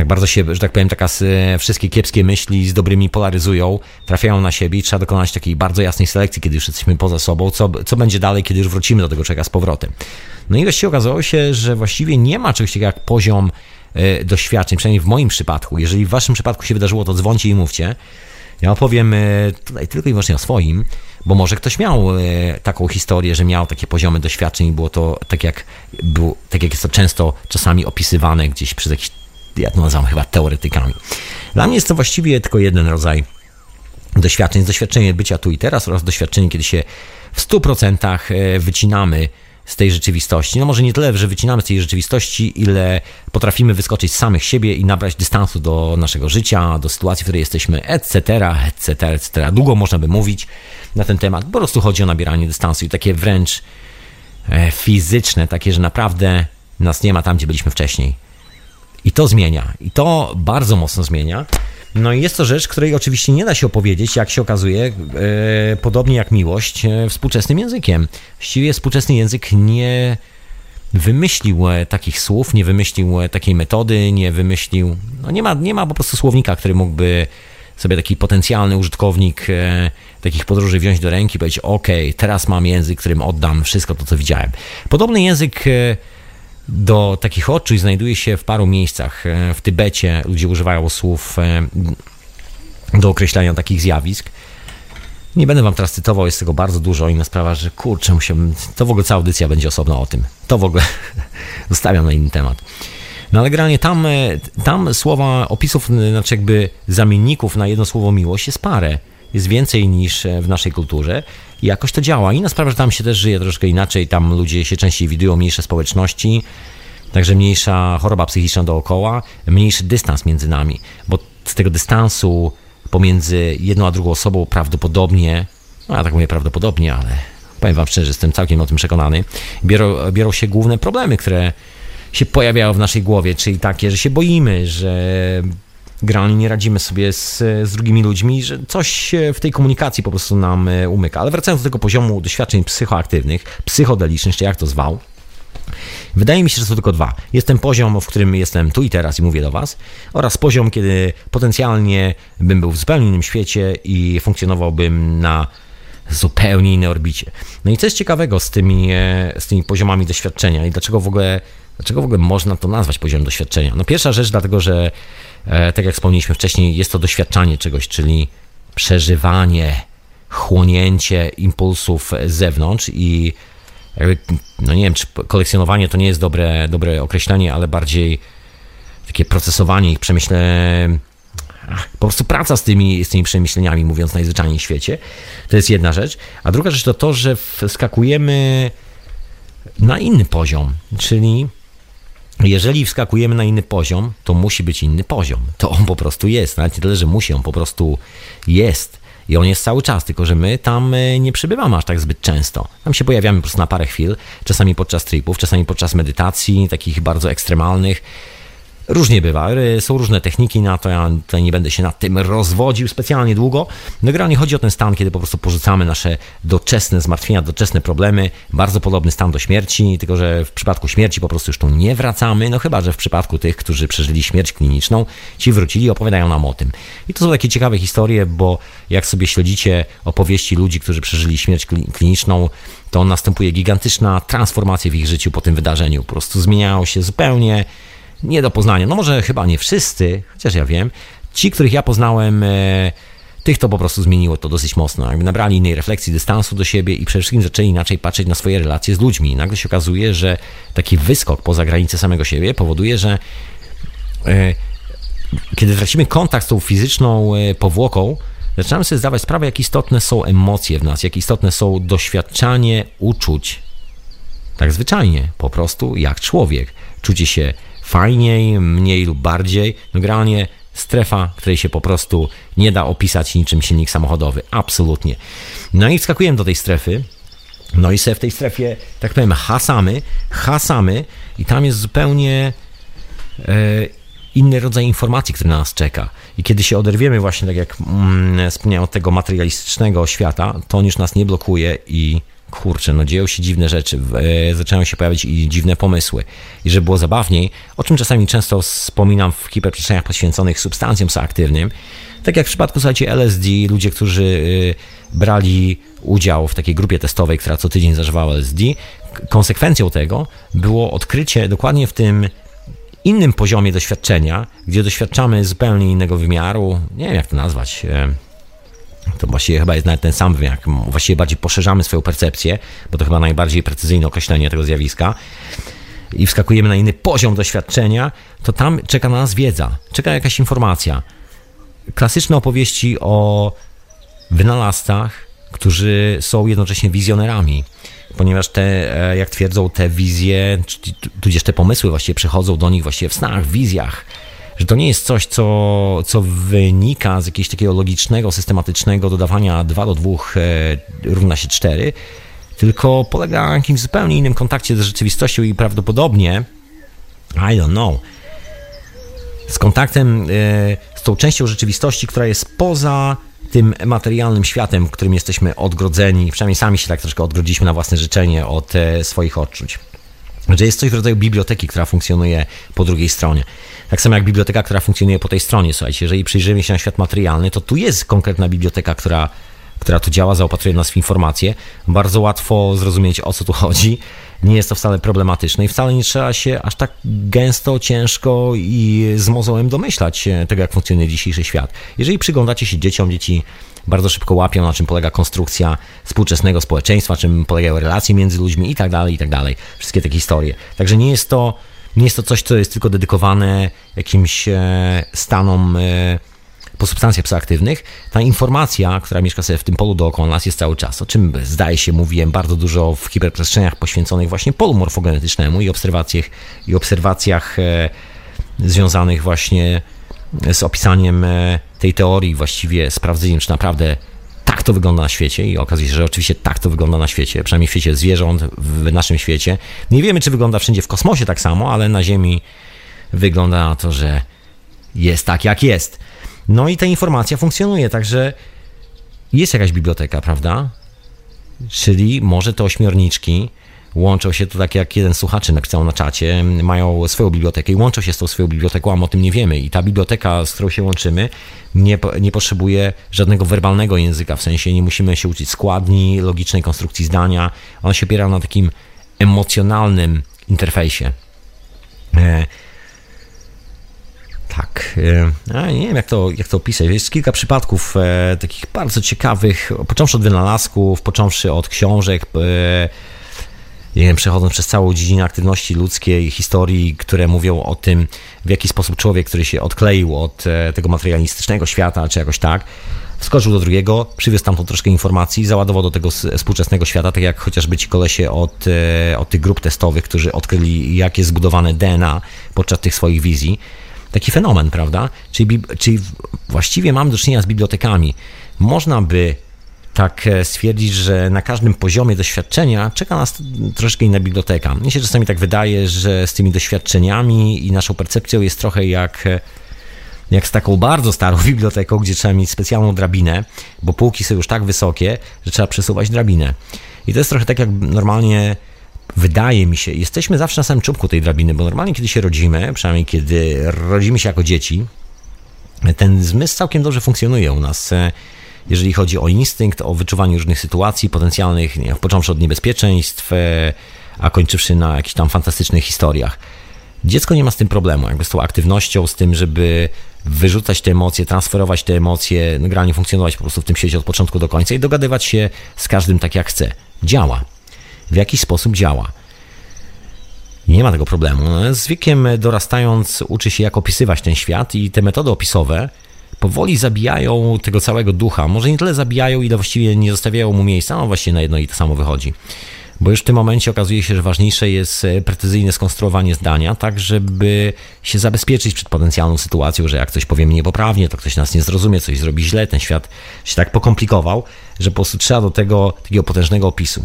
jak bardzo się, że tak powiem, taka wszystkie kiepskie myśli z dobrymi polaryzują, trafiają na siebie i trzeba dokonać takiej bardzo jasnej selekcji, kiedy już jesteśmy poza sobą, co, co będzie dalej, kiedy już wrócimy do tego człowieka z powrotem. No i właściwie okazało się, że właściwie nie ma czegoś takiego jak poziom e, doświadczeń, przynajmniej w moim przypadku. Jeżeli w waszym przypadku się wydarzyło, to dzwoncie i mówcie. Ja opowiem e, tutaj tylko i wyłącznie o swoim, bo może ktoś miał e, taką historię, że miał takie poziomy doświadczeń i było to tak jak, był, tak jak jest to często czasami opisywane gdzieś przez jakiś ja to nazywam chyba teoretykami. Dla mnie jest to właściwie tylko jeden rodzaj doświadczeń. Doświadczenie bycia tu i teraz oraz doświadczenie, kiedy się w 100% e, wycinamy z tej rzeczywistości. No może nie tyle, że wycinamy z tej rzeczywistości, ile potrafimy wyskoczyć z samych siebie i nabrać dystansu do naszego życia, do sytuacji, w której jesteśmy, etc., etc., etc. Długo można by mówić na ten temat. Po prostu chodzi o nabieranie dystansu i takie wręcz e, fizyczne, takie, że naprawdę nas nie ma tam, gdzie byliśmy wcześniej. I to zmienia. I to bardzo mocno zmienia. No i jest to rzecz, której oczywiście nie da się opowiedzieć, jak się okazuje, e, podobnie jak miłość, e, współczesnym językiem. Właściwie współczesny język nie wymyślił e, takich słów, nie wymyślił e, takiej metody, nie wymyślił. No nie ma, nie ma po prostu słownika, który mógłby sobie taki potencjalny użytkownik e, takich podróży wziąć do ręki i powiedzieć: OK, teraz mam język, którym oddam wszystko to, co widziałem. Podobny język. E, do takich odczuć znajduje się w paru miejscach. E, w Tybecie ludzie używają słów e, do określania takich zjawisk. Nie będę wam teraz cytował, jest tego bardzo dużo. Inna sprawa, że kurczę, musiałbym, to w ogóle cała audycja będzie osobna o tym. To w ogóle zostawiam na inny temat. No ale generalnie tam, e, tam słowa, opisów, znaczy jakby zamienników na jedno słowo miłość jest parę. Jest więcej niż w naszej kulturze. I jakoś to działa. Inna sprawa, że tam się też żyje troszkę inaczej, tam ludzie się częściej widują, mniejsze społeczności, także mniejsza choroba psychiczna dookoła, mniejszy dystans między nami, bo z tego dystansu pomiędzy jedną a drugą osobą prawdopodobnie, no ja tak mówię prawdopodobnie, ale powiem wam szczerze, jestem całkiem o tym przekonany, biorą, biorą się główne problemy, które się pojawiają w naszej głowie, czyli takie, że się boimy, że generalnie nie radzimy sobie z, z drugimi ludźmi, że coś w tej komunikacji po prostu nam e, umyka. Ale wracając do tego poziomu doświadczeń psychoaktywnych, psychodelicznych, czy jak to zwał, Wydaje mi się, że są tylko dwa. Jest ten poziom, w którym jestem tu i teraz i mówię do Was, oraz poziom, kiedy potencjalnie bym był w zupełnie innym świecie i funkcjonowałbym na zupełnie innej orbicie. No i co jest ciekawego z tymi, e, z tymi poziomami doświadczenia i dlaczego w ogóle, dlaczego w ogóle można to nazwać poziomem doświadczenia? No pierwsza rzecz, dlatego że E, tak jak wspomnieliśmy wcześniej, jest to doświadczanie czegoś, czyli przeżywanie, chłonięcie impulsów z zewnątrz i no nie wiem, czy kolekcjonowanie to nie jest dobre, dobre określenie, ale bardziej takie procesowanie ich, przemyślenie, po prostu praca z tymi, z tymi przemyśleniami, mówiąc najzwyczajniej w świecie. To jest jedna rzecz. A druga rzecz to to, że wskakujemy na inny poziom, czyli jeżeli wskakujemy na inny poziom, to musi być inny poziom. To on po prostu jest. Nawet nie tyle, że musi, on po prostu jest. I on jest cały czas, tylko że my tam e, nie przybywamy aż tak zbyt często. Tam się pojawiamy po prostu na parę chwil, czasami podczas tripów, czasami podczas medytacji, takich bardzo ekstremalnych. Różnie bywa, y, są różne techniki na to, ja tutaj nie będę się nad tym rozwodził specjalnie długo. No generalnie chodzi o ten stan, kiedy po prostu porzucamy nasze doczesne zmartwienia, doczesne problemy, bardzo podobny stan do śmierci, tylko że w przypadku śmierci po prostu już tu nie wracamy, no chyba, że w przypadku tych, którzy przeżyli śmierć kliniczną, ci wrócili i opowiadają nam o tym. I to są takie ciekawe historie, bo jak sobie śledzicie opowieści ludzi, którzy przeżyli śmierć kliniczną, to następuje gigantyczna transformacja w ich życiu po tym wydarzeniu. Po prostu zmieniają się zupełnie nie do poznania. No może chyba nie wszyscy, chociaż ja wiem. Ci, których ja poznałem, e, tych to po prostu zmieniło to dosyć mocno. Jakby nabrali innej refleksji, dystansu do siebie i przede wszystkim zaczęli inaczej patrzeć na swoje relacje z ludźmi. Nagle się okazuje, że taki wyskok poza granicę samego siebie powoduje, że e, kiedy tracimy kontakt z tą fizyczną e, powłoką, zaczynamy sobie zdawać sprawę, jak istotne są emocje w nas, jak istotne są doświadczanie uczuć. Tak zwyczajnie, po prostu jak człowiek. Czucie się fajniej, mniej lub bardziej. No generalnie strefa, której się po prostu nie da opisać niczym silnik samochodowy. Absolutnie. No i wskakujemy do tej strefy. No i sobie w tej strefie, tak powiem, hasamy, hasamy i tam jest zupełnie e, inny rodzaj informacji, który na nas czeka. I kiedy się oderwiemy właśnie, tak jak mm, wspomniałem, od tego materialistycznego świata, to on już nas nie blokuje i kurczę, no dzieją się dziwne rzeczy, e, zaczynają się pojawiać i dziwne pomysły. I żeby było zabawniej, o czym czasami często wspominam w hiperprzestrzeniach poświęconych substancjom psychoaktywnym, tak jak w przypadku, słuchajcie, LSD, ludzie, którzy e, brali udział w takiej grupie testowej, która co tydzień zażywała LSD, konsekwencją tego było odkrycie dokładnie w tym innym poziomie doświadczenia, gdzie doświadczamy zupełnie innego wymiaru, nie wiem jak to nazwać, to właściwie chyba jest nawet ten sam wymiar, właściwie bardziej poszerzamy swoją percepcję, bo to chyba najbardziej precyzyjne określenie tego zjawiska i wskakujemy na inny poziom doświadczenia, to tam czeka na nas wiedza, czeka jakaś informacja. Klasyczne opowieści o wynalazcach, którzy są jednocześnie wizjonerami, ponieważ te, e, jak twierdzą, te wizje, tudzież te pomysły właściwie przychodzą do nich właściwie w snach, w wizjach, że to nie jest coś, co, co wynika z jakiegoś takiego logicznego, systematycznego dodawania 2 do 2 e, równa się 4, tylko polega na jakimś zupełnie innym kontakcie z rzeczywistością i prawdopodobnie, I don't know, z kontaktem e, z tą częścią rzeczywistości, która jest poza tym materialnym światem, którym jesteśmy odgrodzeni, przynajmniej sami się tak troszkę odgrodziliśmy na własne życzenie od e, swoich odczuć. Że jest coś w rodzaju biblioteki, która funkcjonuje po drugiej stronie. Tak samo jak biblioteka, która funkcjonuje po tej stronie. Słuchajcie, jeżeli przyjrzymy się na świat materialny, to tu jest konkretna biblioteka, która, która tu działa, zaopatruje nas w informacje. Bardzo łatwo zrozumieć, o co tu chodzi. Nie jest to wcale problematyczne i wcale nie trzeba się aż tak gęsto, ciężko i z mozołem domyślać tego, jak funkcjonuje dzisiejszy świat. Jeżeli przyglądacie się dzieciom, dzieci bardzo szybko łapią, na czym polega konstrukcja współczesnego społeczeństwa, czym polegają relacje między ludźmi i tak dalej, i tak dalej. Wszystkie te historie. Także nie jest to nie jest to coś, co jest tylko dedykowane jakimś e, stanom e, po substancjach psychoaktywnych. Ta informacja, która mieszka sobie w tym polu dookoła nas jest cały czas, o czym zdaje się mówiłem bardzo dużo w hiperprzestrzeniach poświęconych właśnie polu morfogenetycznemu i obserwacjach, i obserwacjach e, związanych właśnie z opisaniem tej teorii, właściwie sprawdzeniem, czy naprawdę tak to wygląda na świecie i okazuje się, że oczywiście tak to wygląda na świecie, przynajmniej w świecie zwierząt, w naszym świecie. Nie wiemy, czy wygląda wszędzie w kosmosie tak samo, ale na Ziemi wygląda na to, że jest tak, jak jest. No i ta informacja funkcjonuje, także jest jakaś biblioteka, prawda? Czyli może te ośmiorniczki łączą się, to tak jak jeden słuchaczy napisał na czacie, mają swoją bibliotekę i łączą się z tą swoją biblioteką, a my o tym nie wiemy. I ta biblioteka, z którą się łączymy, nie, nie potrzebuje żadnego werbalnego języka, w sensie nie musimy się uczyć składni, logicznej konstrukcji zdania. Ona się opiera na takim emocjonalnym interfejsie. E, tak, e, nie wiem jak to, jak to opisać. Jest kilka przypadków e, takich bardzo ciekawych, począwszy od wynalazków, począwszy od książek, e, nie wiem, przechodząc przez całą dziedzinę aktywności ludzkiej, historii, które mówią o tym, w jaki sposób człowiek, który się odkleił od e, tego materialistycznego świata, czy jakoś tak, wskoczył do drugiego, przywiózł tamtą troszkę informacji, załadował do tego współczesnego świata, tak jak chociażby ci kolesie od, e, od tych grup testowych, którzy odkryli, jak jest zbudowane DNA podczas tych swoich wizji. Taki fenomen, prawda? Czyli, czyli właściwie mamy do czynienia z bibliotekami. Można by tak e, stwierdzić, że na każdym poziomie doświadczenia czeka nas troszkę inna biblioteka. Mnie się czasami tak wydaje, że z tymi doświadczeniami i naszą percepcją jest trochę jak e, jak z taką bardzo starą biblioteką, gdzie trzeba mieć specjalną drabinę, bo półki są już tak wysokie, że trzeba przesuwać drabinę. I to jest trochę tak jak normalnie wydaje mi się, jesteśmy zawsze na samym czubku tej drabiny, bo normalnie kiedy się rodzimy, przynajmniej kiedy rodzimy się jako dzieci, ten zmysł całkiem dobrze funkcjonuje u nas. Jeżeli chodzi o instynkt, o wyczuwanie różnych sytuacji potencjalnych, nie, począwszy od niebezpieczeństw, a kończywszy na jakichś tam fantastycznych historiach. Dziecko nie ma z tym problemu, jakby z tą aktywnością, z tym, żeby wyrzucać te emocje, transferować te emocje, generalnie funkcjonować po prostu w tym świecie od początku do końca i dogadywać się z każdym tak jak chce. Działa. W jakiś sposób działa. Nie ma tego problemu. No, z wiekiem dorastając uczy się jak opisywać ten świat i te metody opisowe powoli zabijają tego całego ducha. Może nie tyle zabijają, ile właściwie nie zostawiają mu miejsca. No właśnie na jedno i to samo wychodzi bo już w tym momencie okazuje się, że ważniejsze jest e, precyzyjne skonstruowanie zdania, tak żeby się zabezpieczyć przed potencjalną sytuacją, że jak coś powiemy niepoprawnie, to ktoś nas nie zrozumie, coś zrobi źle, ten świat się tak pokomplikował, że po prostu trzeba do tego takiego potężnego opisu.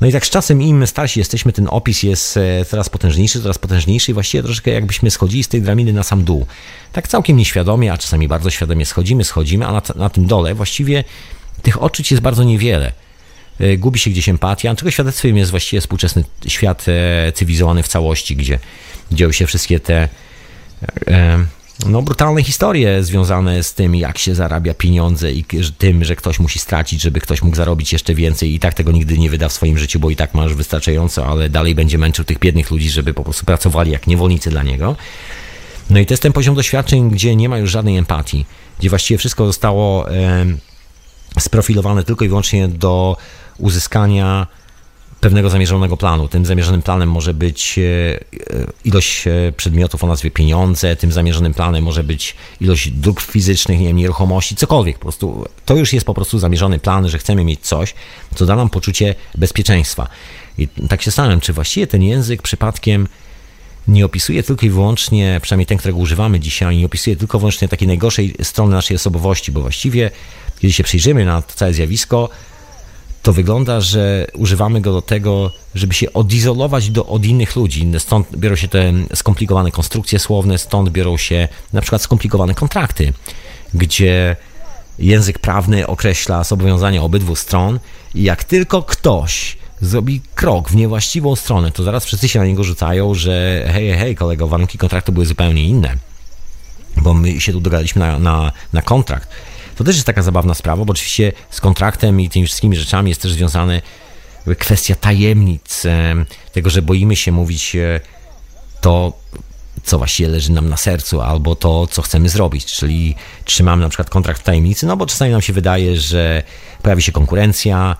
No i tak z czasem im starsi jesteśmy, ten opis jest e, coraz potężniejszy, coraz potężniejszy i właściwie troszkę jakbyśmy schodzili z tej drabiny na sam dół. Tak całkiem nieświadomie, a czasami bardzo świadomie schodzimy, schodzimy, a na, na tym dole właściwie tych odczuć jest bardzo niewiele. E, gubi się gdzieś empatia, czego świadectwem jest właściwie współczesny świat e, cywilizowany w całości, gdzie dzieją się wszystkie te no, brutalne historie związane z tym, jak się zarabia pieniądze i tym, że ktoś musi stracić, żeby ktoś mógł zarobić jeszcze więcej i tak tego nigdy nie wyda w swoim życiu, bo i tak masz wystarczająco, ale dalej będzie męczył tych biednych ludzi, żeby po prostu pracowali jak niewolnicy dla niego. No i to jest ten poziom doświadczeń, gdzie nie ma już żadnej empatii, gdzie właściwie wszystko zostało e, sprofilowane tylko i wyłącznie do uzyskania pewnego zamierzonego planu. Tym zamierzonym planem może być e, e, ilość e, przedmiotów o nazwie pieniądze, tym zamierzonym planem może być ilość dróg fizycznych, nie wiem, nieruchomości, cokolwiek. Po prostu to już jest po prostu zamierzony plan, że chcemy mieć coś, co da nam poczucie bezpieczeństwa. I tak się zastanawiam, czy właściwie ten język przypadkiem nie opisuje tylko i wyłącznie, przynajmniej ten, którego używamy dzisiaj, nie opisuje tylko i wyłącznie takiej najgorszej strony naszej osobowości, bo właściwie, kiedy się przyjrzymy na to całe zjawisko, to wygląda, że używamy go do tego, żeby się odizolować do, od innych ludzi. Stąd biorą się te skomplikowane konstrukcje słowne, stąd biorą się na przykład skomplikowane kontrakty, gdzie język prawny określa zobowiązania obydwu stron i jak tylko ktoś zrobi krok w niewłaściwą stronę, to zaraz wszyscy się na niego rzucają, że hej, hej, kolego, warunki kontraktu były zupełnie inne, bo my się tu dogadaliśmy na, na, na kontrakt. To też jest taka zabawna sprawa, bo oczywiście z kontraktem i tymi wszystkimi rzeczami jest też związane kwestia tajemnic, tego, że boimy się mówić e, to, co właściwie leży nam na sercu, albo to, co chcemy zrobić, czyli trzymamy na przykład kontrakt w tajemnicy, no bo czasami nam się wydaje, że pojawi się konkurencja,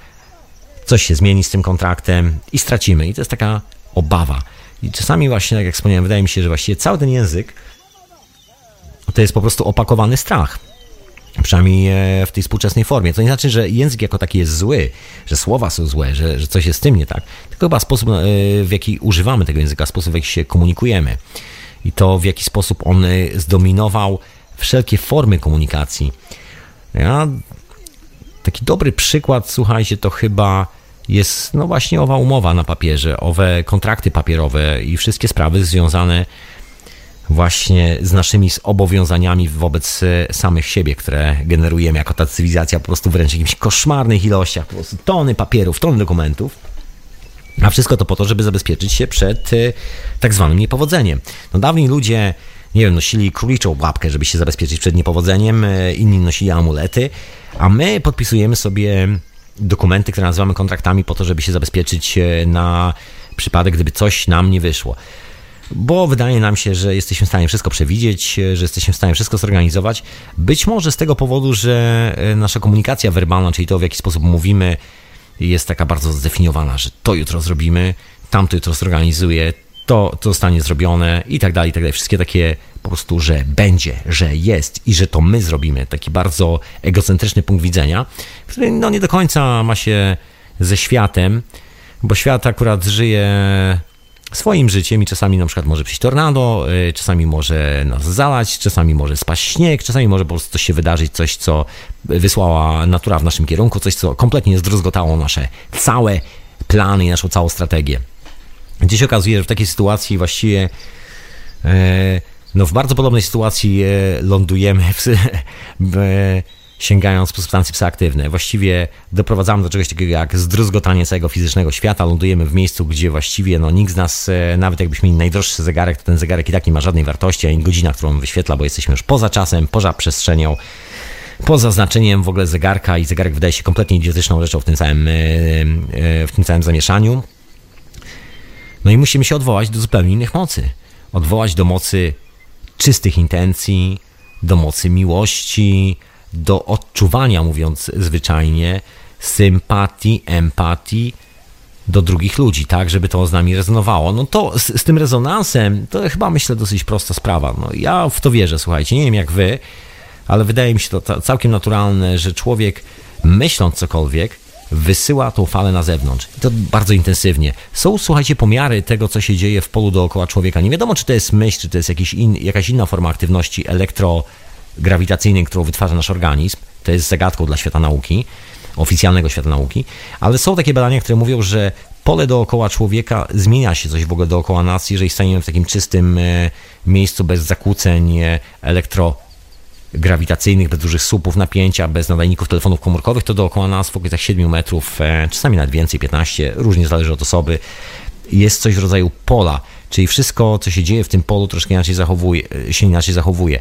coś się zmieni z tym kontraktem i stracimy. I to jest taka obawa. I czasami właśnie, tak jak wspomniałem, wydaje mi się, że właściwie cały ten język to jest po prostu opakowany strach. Przynajmniej e, w tej współczesnej formie. To nie znaczy, że język jako taki jest zły, że słowa są złe, że, że coś jest z tym nie tak. Tylko chyba sposób, e, w jaki używamy tego języka, sposób, w jaki się komunikujemy. I to, w jaki sposób on e, zdominował wszelkie formy komunikacji. Ja, taki dobry przykład, słuchajcie, to chyba jest no właśnie owa umowa na papierze, owe kontrakty papierowe i wszystkie sprawy związane właśnie z naszymi zobowiązaniami wobec e, samych siebie, które generujemy jako ta cywilizacja po prostu wręcz w jakichś koszmarnych ilościach, po prostu tony papierów, tony dokumentów. A wszystko to po to, żeby zabezpieczyć się przed e, tak zwanym niepowodzeniem. No dawniej ludzie, nie wiem, nosili króliczą łapkę, żeby się zabezpieczyć przed niepowodzeniem, e, inni nosili amulety, a my podpisujemy sobie dokumenty, które nazywamy kontraktami po to, żeby się zabezpieczyć na przypadek, gdyby coś nam nie wyszło bo wydaje nam się, że jesteśmy w stanie wszystko przewidzieć, że jesteśmy w stanie wszystko zorganizować. Być może z tego powodu, że e, nasza komunikacja werbalna, czyli to w jaki sposób mówimy, jest taka bardzo zdefiniowana, że to jutro zrobimy, tamto jutro zorganizuję, to, to zostanie zrobione i tak dalej, i tak dalej. Wszystkie takie po prostu, że będzie, że jest i że to my zrobimy. Taki bardzo egocentryczny punkt widzenia, który no nie do końca ma się ze światem, bo świat akurat żyje swoim życiem i czasami na przykład może przyjść tornado, y, czasami może nas zalać, czasami może spaść śnieg, czasami może po prostu coś się wydarzyć, coś co wysłała natura w naszym kierunku, coś co kompletnie zdruzgotało nasze całe plany i naszą całą strategię. Gdzie się że w takiej sytuacji właściwie e, no w bardzo podobnej sytuacji e, lądujemy w sięgając po substancje psychoaktywne. Właściwie doprowadzamy do czegoś takiego jak zdruzgotanie całego fizycznego świata. Lądujemy w miejscu, gdzie właściwie no, nikt z nas, e, nawet jakbyśmy mieli najdroższy zegarek, to ten zegarek i tak nie ma żadnej wartości, ani godzina, którą wyświetla, bo jesteśmy już poza czasem, poza przestrzenią, poza znaczeniem w ogóle zegarka i zegarek wydaje się kompletnie idiotyczną rzeczą w tym całym, e, e, w tym całym zamieszaniu. No i musimy się odwołać do zupełnie innych mocy. Odwołać do mocy czystych intencji, do mocy miłości, do odczuwania, mówiąc zwyczajnie, sympatii, empatii do drugich ludzi, tak, żeby to z nami rezonowało. No to z, z, tym rezonansem to chyba myślę dosyć prosta sprawa. No, ja w to wierzę, słuchajcie, nie wiem jak wy, ale wydaje mi się to całkiem naturalne, że człowiek myśląc cokolwiek, wysyła tą falę na zewnątrz. I to bardzo intensywnie. Są, słuchajcie, pomiary tego, co się dzieje w polu dookoła człowieka. Nie wiadomo, czy to jest myśl, czy to jest jakiś in, jakaś inna forma aktywności elektro grawitacyjnej, którą wytwarza nasz organizm. To jest zagadką dla świata nauki, oficjalnego świata nauki, ale są takie badania, które mówią, że pole dookoła człowieka zmienia się coś w ogóle dookoła nas, jeżeli staniemy w takim czystym e, miejscu bez zakłóceń e, elektrograwitacyjnych, bez dużych słupów napięcia, bez nadajników telefonów komórkowych, to dookoła nas w okolicach 7 metrów, e, czasami nawet więcej, 15, różnie zależy od osoby, jest coś w rodzaju pola, czyli wszystko, co się dzieje w tym polu, troszkę inaczej zachowuje, się inaczej zachowuje.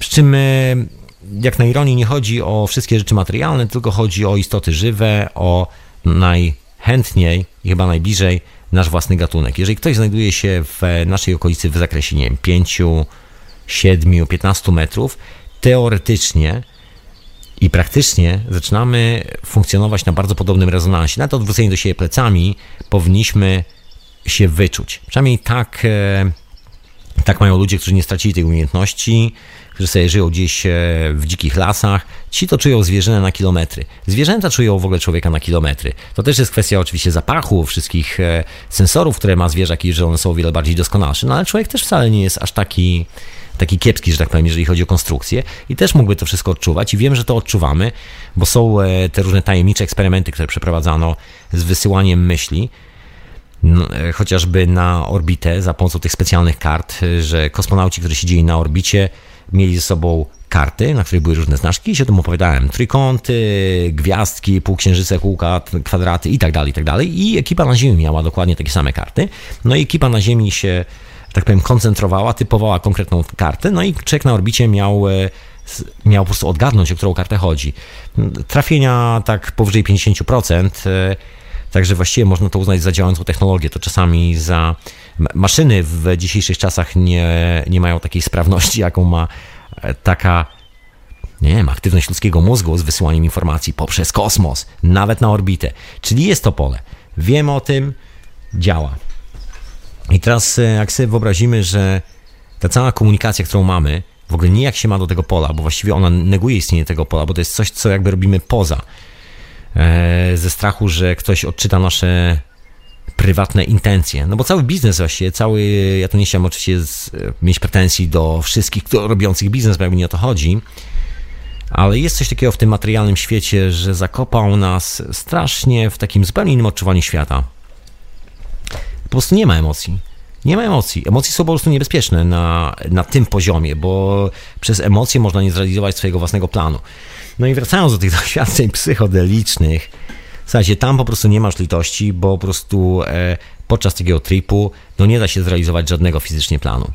Przy czym, e, jak na ironię, nie chodzi o wszystkie rzeczy materialne, tylko chodzi o istoty żywe, o najchętniej i chyba najbliżej nasz własny gatunek. Jeżeli ktoś znajduje się w naszej okolicy w zakresie, nie wiem, 5, 7, 15 metrów, teoretycznie i praktycznie zaczynamy funkcjonować na bardzo podobnym rezonansie. Nawet odwróceni do siebie plecami powinniśmy się wyczuć. Przynajmniej tak, e, tak mają ludzie, którzy nie stracili tej umiejętności, którzy sobie żyją gdzieś e, w dzikich lasach, ci to czują zwierzynę na kilometry. Zwierzęta czują w ogóle człowieka na kilometry. To też jest kwestia oczywiście zapachu, wszystkich e, sensorów, które ma zwierzak i że one są o wiele bardziej doskonalsze. No ale człowiek też wcale nie jest aż taki taki kiepski, że tak powiem, jeżeli chodzi o konstrukcję i też mógłby to wszystko odczuwać i wiem, że to odczuwamy, bo są e, te różne tajemnicze eksperymenty, które przeprowadzano z wysyłaniem myśli, no, chociażby na orbitę za pomocą tych specjalnych kart, że kosmonauci, którzy siedzieli na orbicie, mieli ze sobą karty, na których były różne znaczki i się o tym opowiadałem. Trójkąty, gwiazdki, półksiężyce, kółka, kwadraty i tak dalej, i tak dalej. I ekipa na Ziemi miała dokładnie takie same karty. No i ekipa na Ziemi się, tak powiem, koncentrowała, typowała konkretną kartę, no i człowiek na orbicie miał e, miał po prostu odgadnąć, o którą kartę chodzi. Trafienia tak powyżej 50%, e, także właściwie można to uznać za działającą technologię. To czasami za maszyny w dzisiejszych czasach nie, nie mają takiej sprawności, jaką ma e, taka nie wiem, aktywność ludzkiego mózgu z wysyłaniem informacji poprzez kosmos, nawet na orbitę. Czyli jest to pole. Wiemy o tym, działa. I teraz e, jak sobie wyobrazimy, że ta cała komunikacja, którą mamy, w ogóle nijak się ma do tego pola, bo właściwie ona neguje istnienie tego pola, bo to jest coś, co jakby robimy poza. E, ze strachu, że ktoś odczyta nasze prywatne intencje. No bo cały biznes właściwie, cały, ja tu nie chciałem oczywiście z, mieć pretensji do wszystkich kto, robiących biznes, bo jakby nie o to chodzi, ale jest coś takiego w tym materialnym świecie, że zakopał nas strasznie w takim zupełnie innym odczuwaniu świata. Po prostu nie ma emocji. Nie ma emocji. Emocje są po prostu niebezpieczne na, na tym poziomie, bo przez emocje można nie zrealizować swojego własnego planu. No i wracając do tych doświadczeń psychodelicznych, Słuchajcie, tam po prostu nie masz litości, bo po prostu e, podczas takiego tripu no nie da się zrealizować żadnego fizycznie planu.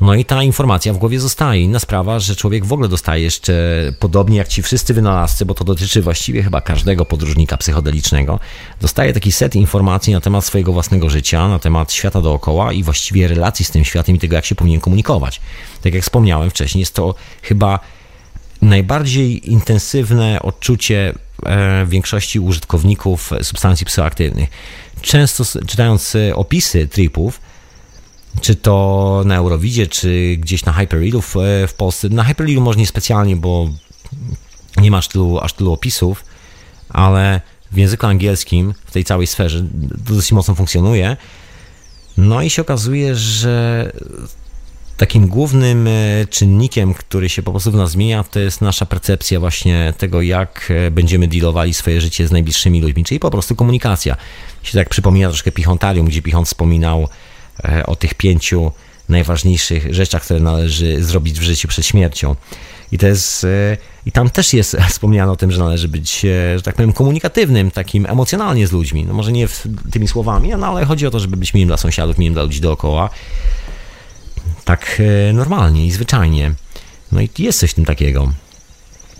No i ta informacja w głowie zostaje. Inna sprawa, że człowiek w ogóle dostaje jeszcze, podobnie jak ci wszyscy wynalazcy, bo to dotyczy właściwie chyba każdego podróżnika psychodelicznego, dostaje taki set informacji na temat swojego własnego życia, na temat świata dookoła i właściwie relacji z tym światem i tego, jak się powinien komunikować. Tak jak wspomniałem wcześniej, jest to chyba najbardziej intensywne odczucie e, większości użytkowników substancji psychoaktywnych. Często czytając e, opisy tripów, czy to na Eurowidzie, czy gdzieś na Hyperrealu w, e, w Polsce. Na Hyperrealu może nie specjalnie, bo nie ma tylu, aż tylu opisów, ale w języku angielskim, w tej całej sferze, to dosyć mocno funkcjonuje. No i się okazuje, że takim głównym e, czynnikiem, który się po prostu w nas zmienia, to jest nasza percepcja właśnie tego, jak e, będziemy dealowali swoje życie z najbliższymi ludźmi, czyli po prostu komunikacja. Się tak przypomina troszkę Pichontarium, gdzie Pichont wspominał e, o tych pięciu najważniejszych rzeczach, które należy zrobić w życiu przed śmiercią. I to jest, i tam też jest wspomniane o tym, że należy być, że tak powiem, komunikatywnym, takim emocjonalnie z ludźmi. No może nie tymi słowami, no ale chodzi o to, żeby być miłym dla sąsiadów, miłym dla ludzi dookoła tak e, normalnie i zwyczajnie. No i jest coś w tym takiego.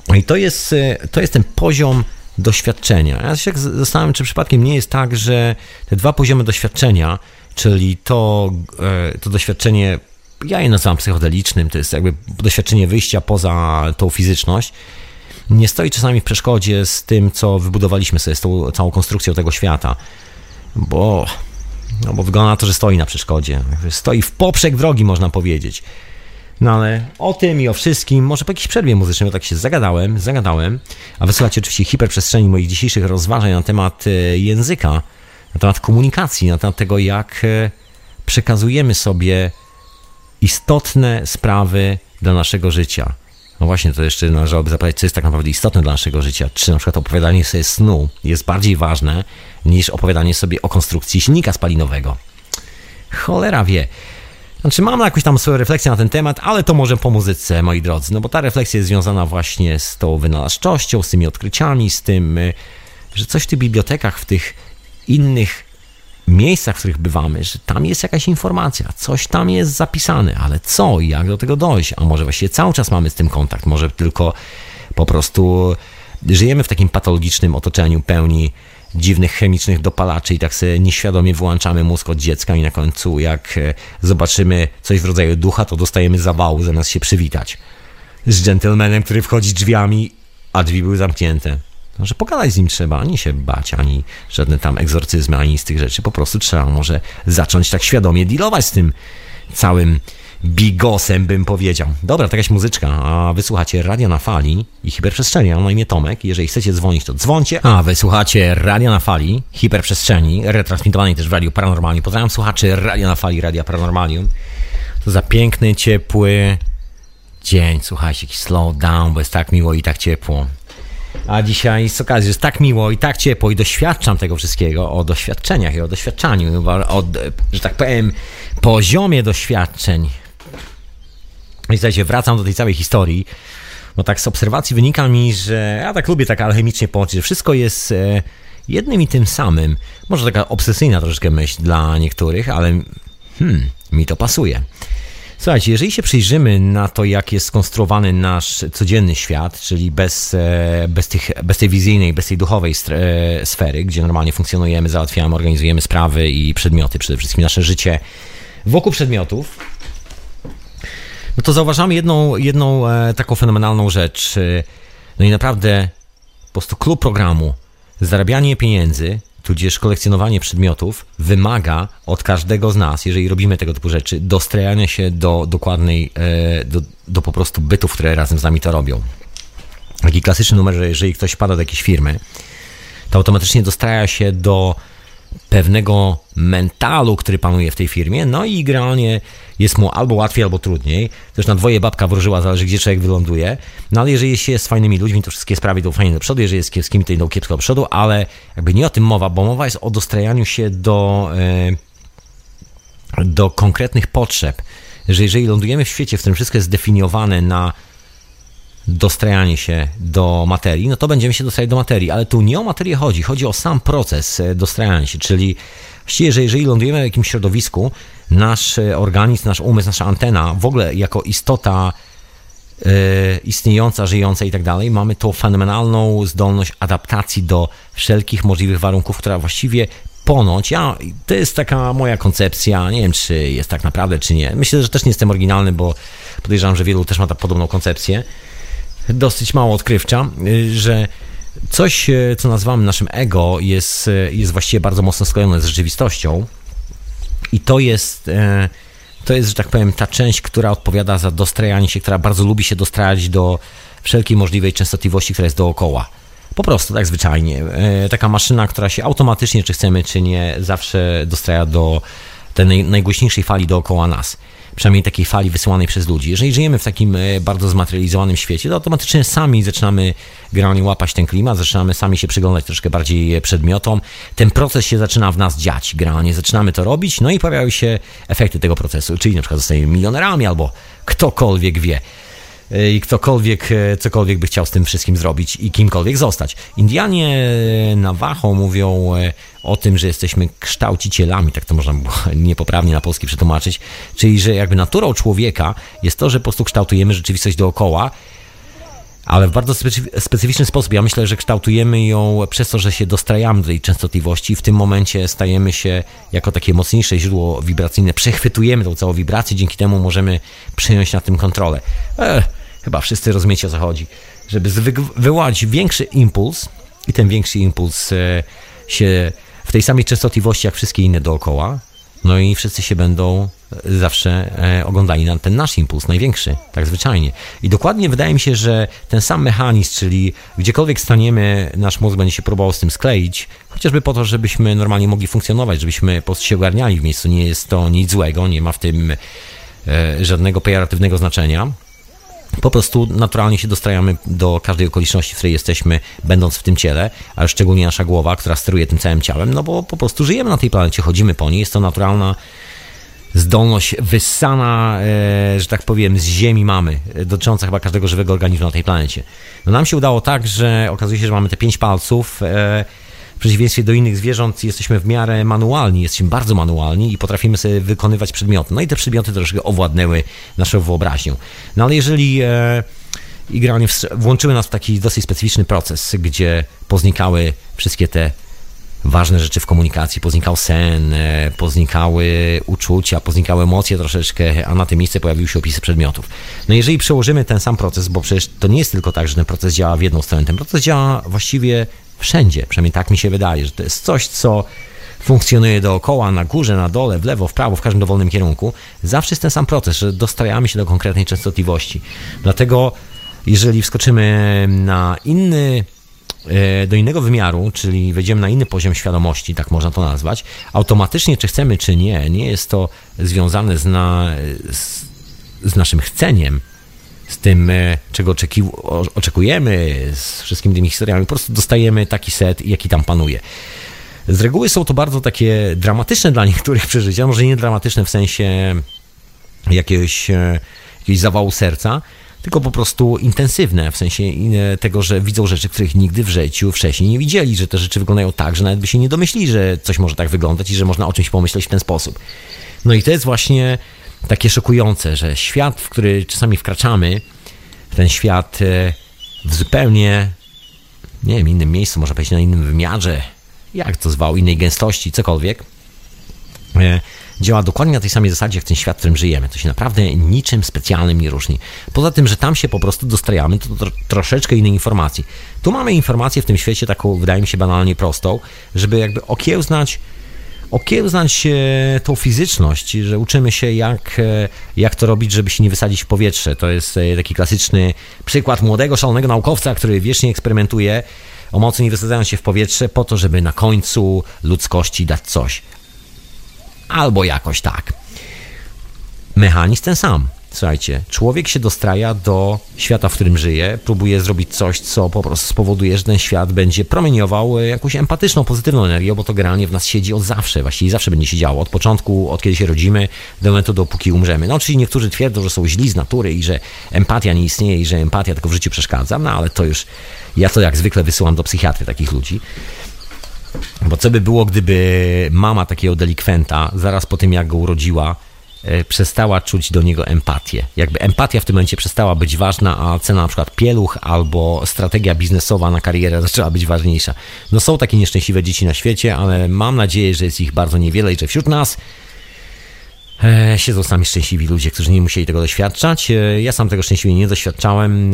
No i to jest, e, to jest ten poziom doświadczenia. Ja się zastanawiam, czy przypadkiem nie jest tak, że te dwa poziomy doświadczenia, czyli to, e, to doświadczenie, ja je nazywam psychodelicznym, to jest jakby doświadczenie wyjścia poza tą fizyczność, nie stoi czasami w przeszkodzie z tym, co wybudowaliśmy sobie, z tą całą konstrukcją tego świata. Bo no bo wygląda na to, że stoi na przeszkodzie. Stoi w poprzek drogi, można powiedzieć. No ale o tym i o wszystkim, może po jakiejś przerwie muzycznej, bo tak się zagadałem, zagadałem, a wysłuchacie oczywiście hiperprzestrzeni moich dzisiejszych rozważań na temat e, języka, na temat komunikacji, na temat tego, jak e, przekazujemy sobie istotne sprawy dla naszego życia. No właśnie, to jeszcze należałoby zapytać, co jest tak naprawdę istotne dla naszego życia. Czy na przykład opowiadanie sobie snu jest bardziej ważne niż opowiadanie sobie o konstrukcji silnika spalinowego? Cholera wie. Znaczy, mam jakąś tam swoją refleksję na ten temat, ale to może po muzyce, moi drodzy, no bo ta refleksja jest związana właśnie z tą wynalazczością, z tymi odkryciami, z tym, y, że coś w tych bibliotekach, w tych innych miejscach, w których bywamy, że tam jest jakaś informacja, coś tam jest zapisane, ale co i jak do tego dojść? A może właściwie cały czas mamy z tym kontakt, może tylko po prostu żyjemy w takim patologicznym otoczeniu pełni dziwnych chemicznych dopalaczy i tak sobie nieświadomie wyłączamy mózg od dziecka i na końcu jak e, zobaczymy coś w rodzaju ducha, to dostajemy zawału zamiast się przywitać z gentlemanem, który wchodzi drzwiami, a drzwi były zamknięte. No, że pogadać z nim trzeba, ani się bać, ani żadne tam egzorcyzmy, ani z tych rzeczy. Po prostu trzeba może zacząć tak świadomie dealować z tym całym bigosem, bym powiedział. Dobra, to jakaś muzyczka, a wysłuchacie Radia na Fali i Hiperprzestrzeni. Mam na imię Tomek. Jeżeli chcecie dzwonić, to dzwoncie. A wysłuchacie Radia na Fali, Hiperprzestrzeni, retransmitowanej też w Radiu Paranormalium. Pozdrawiam słuchaczy Radia na Fali, Radia Paranormalium. To za piękny, ciepły dzień. Słuchajcie, jakiś slow down, bo jest tak miło i tak ciepło. A dzisiaj z okazji jest tak miło i tak ciepło i doświadczam tego wszystkiego o doświadczeniach i o doświadczaniu, o, że tak powiem, poziomie doświadczeń. I słuchajcie, wracam do tej całej historii, bo tak z obserwacji wynika mi, że ja tak lubię tak alchemicznie połączyć, że wszystko jest e, jednym i tym samym. Może taka obsesyjna troszeczkę myśl dla niektórych, ale hmm, mi to pasuje. Słuchajcie, jeżeli się przyjrzymy na to, jak jest skonstruowany nasz codzienny świat, czyli bez, e, bez, tych, bez tej wizyjnej, bez tej duchowej e, sfery, gdzie normalnie funkcjonujemy, załatwiamy, organizujemy sprawy i przedmioty, przede wszystkim nasze życie wokół przedmiotów, no to zauważamy jedną, jedną e, taką fenomenalną rzecz. No i naprawdę po prostu klub programu, zarabianie pieniędzy tudzież kolekcjonowanie przedmiotów wymaga od każdego z nas, jeżeli robimy tego typu rzeczy, dostrajania się do dokładnej, e, do, do po prostu bytów, które razem z nami to robią. Taki klasyczny numer, że jeżeli ktoś pada do jakiejś firmy, to automatycznie dostraja się do pewnego mentalu, który panuje w tej firmie, no i generalnie jest mu albo łatwiej, albo trudniej. Też na dwoje babka wróżyła, zależy gdzie człowiek wyląduje. No ale jeżeli się jest z fajnymi ludźmi, to wszystkie sprawy idą fajnie do przodu, jeżeli jest z kiepskimi, to idą kiepsko do przodu, ale jakby nie o tym mowa, bo mowa jest o dostrajaniu się do, e, do konkretnych potrzeb. Że jeżeli lądujemy w świecie, w którym wszystko jest zdefiniowane na dostrajanie się do materii, no to będziemy się dostrajać do materii, ale tu nie o materię chodzi, chodzi o sam proces e, dostrajania się, czyli właściwie, że jeżeli lądujemy w jakimś środowisku, nasz e, organizm, nasz umysł, nasza antena, w ogóle jako istota yy, istniejąca, żyjąca i tak dalej, mamy tą fenomenalną zdolność adaptacji do wszelkich możliwych warunków, która właściwie ponoć, ja, to jest taka moja koncepcja, nie wiem czy jest tak naprawdę, czy nie. Myślę, że też nie jestem oryginalny, bo podejrzewam, że wielu też ma podobną koncepcję dosyć mało odkrywcza, y, że coś, y, co nazywamy naszym ego, jest, y, jest właściwie bardzo mocno sklejone z rzeczywistością. I to jest, to jest, że tak powiem, ta część, która odpowiada za dostrajanie się, która bardzo lubi się dostrajać do wszelkiej możliwej częstotliwości, która jest dookoła. Po prostu, tak zwyczajnie. Taka maszyna, która się automatycznie, czy chcemy, czy nie, zawsze dostraja do tej naj, najgłośniejszej fali dookoła nas przynajmniej takiej fali wysyłanej przez ludzi. Jeżeli żyjemy w takim e, bardzo zmaterializowanym świecie, to automatycznie sami zaczynamy generalnie łapać ten klimat, zaczynamy sami się przyglądać troszkę bardziej przedmiotom. Ten proces się zaczyna w nas dziać. Generalnie zaczynamy to robić, no i pojawiają się efekty tego procesu, czyli na przykład zostajemy milionerami albo ktokolwiek wie i ktokolwiek, e, cokolwiek by chciał z tym wszystkim zrobić i kimkolwiek zostać. Indianie Navajo mówią e, o tym, że jesteśmy kształcicielami, tak to można było niepoprawnie na polski przetłumaczyć, czyli że jakby naturą człowieka jest to, że po prostu kształtujemy rzeczywistość dookoła, ale w bardzo specyficzny sposób. Ja myślę, że kształtujemy ją przez to, że się dostrajamy do tej częstotliwości w tym momencie stajemy się jako takie mocniejsze źródło wibracyjne, przechwytujemy tą całą wibrację, dzięki temu możemy przejąć nad tym kontrolę. Ech, chyba wszyscy rozumiecie o co chodzi. Żeby wywołać większy impuls i ten większy impuls e, się w tej samej częstotliwości jak wszystkie inne dookoła, no i wszyscy się będą e, zawsze e, oglądali na ten nasz impuls, największy, tak zwyczajnie. I dokładnie wydaje mi się, że ten sam mechanizm, czyli gdziekolwiek staniemy, nasz mózg będzie się próbował z tym skleić, chociażby po to, żebyśmy normalnie mogli funkcjonować, żebyśmy po prostu się ogarniali w miejscu. Nie jest to nic złego, nie ma w tym żadnego pejoratywnego znaczenia po prostu naturalnie się dostrajamy do każdej okoliczności, w której jesteśmy, będąc w tym ciele, ale szczególnie nasza głowa, która steruje tym całym ciałem, no bo po prostu żyjemy na tej planecie, chodzimy po niej, jest to naturalna zdolność wyssana, e, że tak powiem, z ziemi mamy, e, dotycząca chyba każdego żywego organizmu na tej planecie. No nam się udało tak, że okazuje się, że mamy te pięć palców, e, przeciwieństwie do innych zwierząt jesteśmy w miarę manualni, jesteśmy bardzo manualni i potrafimy sobie wykonywać przedmioty. No i te przedmioty troszkę owładnęły naszą wyobraźnią. No ale jeżeli e, igranie włączyły nas w taki dosyć specyficzny proces, gdzie poznikały wszystkie te ważne rzeczy w komunikacji, poznikał sen, e, poznikały uczucia, poznikały emocje troszeczkę, a na tym miejsce pojawiły się opisy przedmiotów. No jeżeli przełożymy ten sam proces, bo przecież to nie jest tylko tak, że ten proces działa w jedną stronę, ten proces działa właściwie wszędzie, przynajmniej tak mi się wydaje, że to jest coś, co funkcjonuje dookoła, na górze, na dole, w lewo, w prawo, w każdym dowolnym kierunku. Zawsze jest ten sam proces, że dostrajamy się do konkretnej częstotliwości. Dlatego jeżeli wskoczymy na inny e, do innego wymiaru, czyli wejdziemy na inny poziom świadomości, tak można to nazwać, automatycznie, czy chcemy, czy nie, nie jest to związane z, na, z, z naszym chceniem, z tym, e, czego oczekujemy, z wszystkimi tymi historiami. Po prostu dostajemy taki set, jaki tam panuje. Z reguły są to bardzo takie dramatyczne dla niektórych przeżycia, może nie dramatyczne w sensie jakiegoś, e, jakiegoś zawału serca, tylko po prostu intensywne, w sensie e, tego, że widzą rzeczy, których nigdy w życiu wcześniej nie widzieli, że te rzeczy wyglądają tak, że nawet by się nie domyślili, że coś może tak wyglądać i że można o czymś pomyśleć w ten sposób. No i to jest właśnie takie szokujące, że świat, w który czasami wkraczamy, ten świat e, w zupełnie, nie wiem, innym miejscu, można powiedzieć na innym wymiarze, jak to zwał, innej gęstości, cokolwiek, e, działa dokładnie na tej samej zasadzie jak ten świat, w którym żyjemy. To się naprawdę niczym specjalnym nie różni. Poza tym, że tam się po prostu dostrajamy to tro, troszeczkę innej informacji. Tu mamy informację w tym świecie taką, wydaje mi się, banalnie prostą, żeby jakby okiełznać okiełznać tą fizyczność, że uczymy się jak, e, jak to robić, żeby się nie wysadzić w powietrze. To jest e, taki klasyczny przykład młodego, szalonego naukowca, który wiecznie eksperymentuje o mocy nie wysadzając się w powietrze po to, żeby na końcu ludzkości dać coś. Albo jakoś tak. Mechanizm ten sam. Słuchajcie, człowiek się dostraja do świata, w którym żyje, próbuje zrobić coś, co po prostu spowoduje, że ten świat będzie promieniował e, jakąś empatyczną, pozytywną energię, bo to generalnie w nas siedzi od zawsze, właściwie zawsze będzie się działo, od początku, od kiedy się rodzimy, do momentu, dopóki umrzemy. No, czyli niektórzy twierdzą, że są źli z natury i że empatia nie istnieje i że empatia tylko w życiu przeszkadza, no ale to już, ja to jak zwykle wysyłam do psychiatry takich ludzi. Bo co by było, gdyby mama takiego delikwenta, zaraz po tym jak go urodziła, przestała czuć do niego empatię. Jakby empatia w tym momencie przestała być ważna, a cena na przykład pieluch albo strategia biznesowa na karierę zaczęła być ważniejsza. No są takie nieszczęśliwe dzieci na świecie, ale mam nadzieję, że jest ich bardzo niewiele i że wśród nas e, siedzą sami szczęśliwi ludzie, którzy nie musieli tego doświadczać. E, ja sam tego szczęśliwie nie doświadczałem,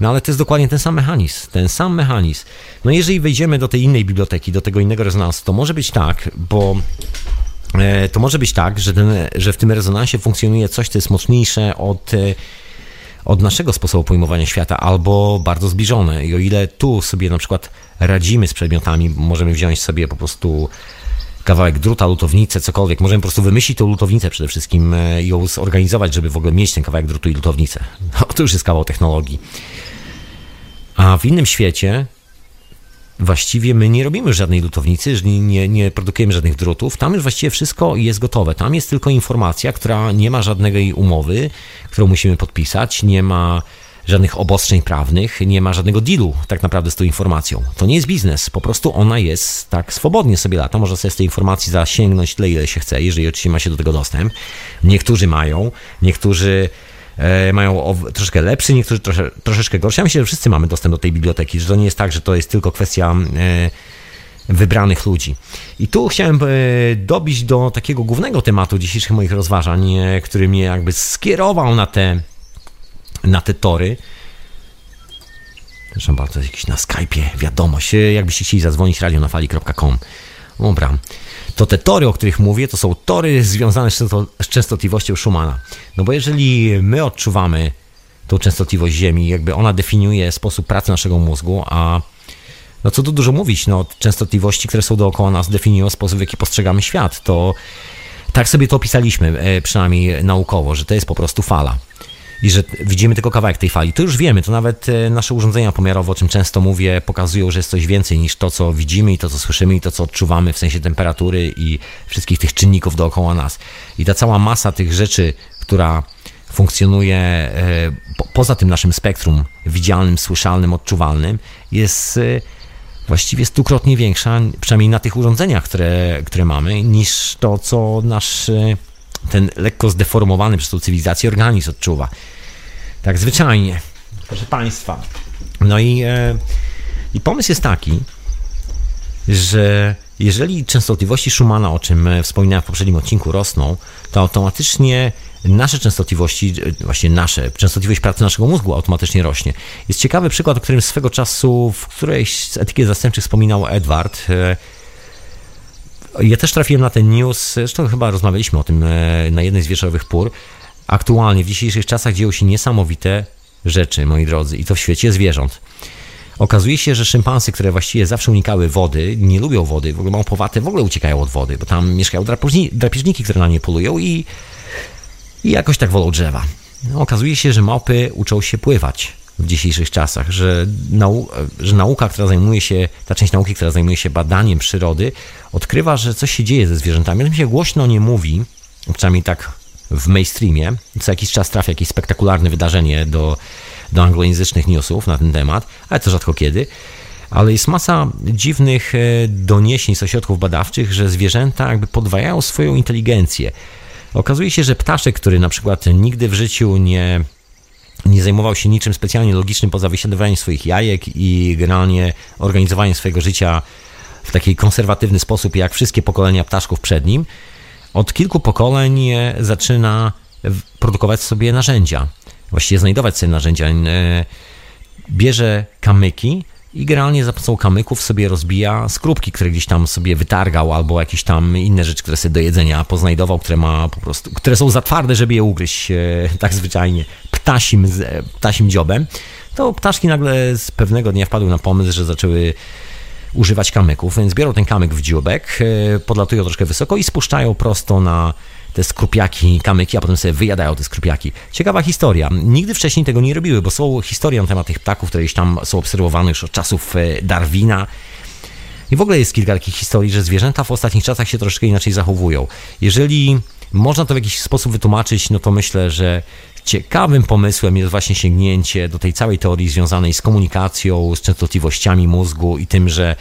no ale to jest dokładnie ten sam mechanizm. Ten sam mechanizm. No jeżeli wejdziemy do tej innej biblioteki, do tego innego rezonansu, to może być tak, bo E, to może być tak, że, ten, że w tym rezonansie funkcjonuje coś, co jest mocniejsze od, e, od naszego sposobu pojmowania świata, albo bardzo zbliżone. I o ile tu sobie na przykład radzimy z przedmiotami, możemy wziąć sobie po prostu kawałek druta, lutownicę, cokolwiek. Możemy po prostu wymyślić tą lutownicę przede wszystkim e, i ją zorganizować, żeby w ogóle mieć ten kawałek drutu i lutownicę. To już jest kawał technologii. A w innym świecie właściwie my nie robimy żadnej lutownicy, nie, nie produkujemy żadnych drutów. Tam już właściwie wszystko jest gotowe. Tam jest tylko informacja, która nie ma żadnej umowy, którą musimy podpisać, nie ma żadnych obostrzeń prawnych, nie ma żadnego dealu tak naprawdę z tą informacją. To nie jest biznes, po prostu ona jest tak swobodnie sobie lata, można sobie z tej informacji zasięgnąć tyle, ile się chce, jeżeli oczywiście ma się do tego dostęp. Niektórzy mają, niektórzy mają o, troszkę lepszy, niektórzy trosze, troszeczkę gorszy. Ja myślę, że wszyscy mamy dostęp do tej biblioteki, że to nie jest tak, że to jest tylko kwestia e, wybranych ludzi. I tu chciałem e, dobić do takiego głównego tematu dzisiejszych moich rozważań, który mnie jakby skierował na te na te tory. Proszę bardzo, jakiś na Skype'ie wiadomość. Jakbyście chcieli zadzwonić, radionafali.com. Dobra. To te tory, o których mówię, to są tory związane z częstotliwością Schumana. No bo jeżeli my odczuwamy tą częstotliwość Ziemi, jakby ona definiuje sposób pracy naszego mózgu, a no co tu dużo mówić, no częstotliwości, które są dookoła nas definiują sposób, w jaki postrzegamy świat, to tak sobie to opisaliśmy, e, przynajmniej naukowo, że to jest po prostu fala i że widzimy tylko kawałek tej fali. To już wiemy, to nawet e, nasze urządzenia pomiarowe, o czym często mówię, pokazują, że jest coś więcej niż to, co widzimy i to, co słyszymy i to, co odczuwamy w sensie temperatury i wszystkich tych czynników dookoła nas. I ta cała masa tych rzeczy, która funkcjonuje e, poza tym naszym spektrum widzialnym, słyszalnym, odczuwalnym, jest e, właściwie stukrotnie większa, przynajmniej na tych urządzeniach, które, które mamy, niż to, co nasz ten lekko zdeformowany przez tą cywilizację organizm odczuwa. Tak zwyczajnie. Proszę Państwa. No i, e, i pomysł jest taki, że jeżeli częstotliwości Schumana, o czym e, wspominałem w poprzednim odcinku, rosną, to automatycznie nasze częstotliwości, e, właśnie nasze, częstotliwość pracy naszego mózgu automatycznie rośnie. Jest ciekawy przykład, o którym swego czasu w którejś z etykiet zastępczych wspominał Edward. Ja też trafiłem na ten news, zresztą chyba rozmawialiśmy o tym e, na jednej z wieczorowych pór. Aktualnie w dzisiejszych czasach dzieją się niesamowite rzeczy, moi drodzy, i to w świecie zwierząt. Okazuje się, że szympansy, które właściwie zawsze unikały wody, nie lubią wody, w ogóle małpowate w ogóle uciekają od wody, bo tam mieszkają drapieżniki, które na nie polują i, i jakoś tak wolą drzewa. No, okazuje się, że małpy uczą się pływać w dzisiejszych czasach, że, nau że nauka, która zajmuje się, ta część nauki, która zajmuje się badaniem przyrody, odkrywa, że coś się dzieje ze zwierzętami. O tym się głośno nie mówi, przynajmniej tak w mainstreamie. Co jakiś czas trafia jakieś spektakularne wydarzenie do, do anglojęzycznych newsów na ten temat, ale to rzadko kiedy. Ale jest masa dziwnych e, doniesień z ośrodków badawczych, że zwierzęta jakby podwajają swoją inteligencję. Okazuje się, że ptaszek, który na przykład nigdy w życiu nie nie zajmował się niczym specjalnie logicznym poza wysiadywaniem swoich jajek i generalnie organizowaniem swojego życia w taki konserwatywny sposób, jak wszystkie pokolenia ptaszków przed nim, od kilku pokoleń zaczyna produkować sobie narzędzia, właściwie znajdować sobie narzędzia. E, bierze kamyki i generalnie za pomocą kamyków sobie rozbija skrupki, które gdzieś tam sobie wytargał, albo jakieś tam inne rzeczy, które sobie do jedzenia poznajdował, które ma po prostu, które są za twarde, żeby je ugryźć e, tak zwyczajnie ptasim, ptasim dziobem. To ptaszki nagle z pewnego dnia wpadły na pomysł, że zaczęły używać kamyków, więc biorą ten kamyk w dziobek, e, podlatują troszkę wysoko i spuszczają prosto na te skrupiaki, kamyki, a potem sobie wyjadają te skrupiaki. Ciekawa historia. Nigdy wcześniej tego nie robiły, bo są historie na temat tych ptaków, które gdzieś tam są obserwowane już od czasów e, Darwina. I w ogóle jest kilka takich historii, że zwierzęta w ostatnich czasach się troszkę inaczej zachowują. Jeżeli można to w jakiś sposób wytłumaczyć, no to myślę, że ciekawym pomysłem jest właśnie sięgnięcie do tej całej teorii związanej z komunikacją, z częstotliwościami mózgu i tym, że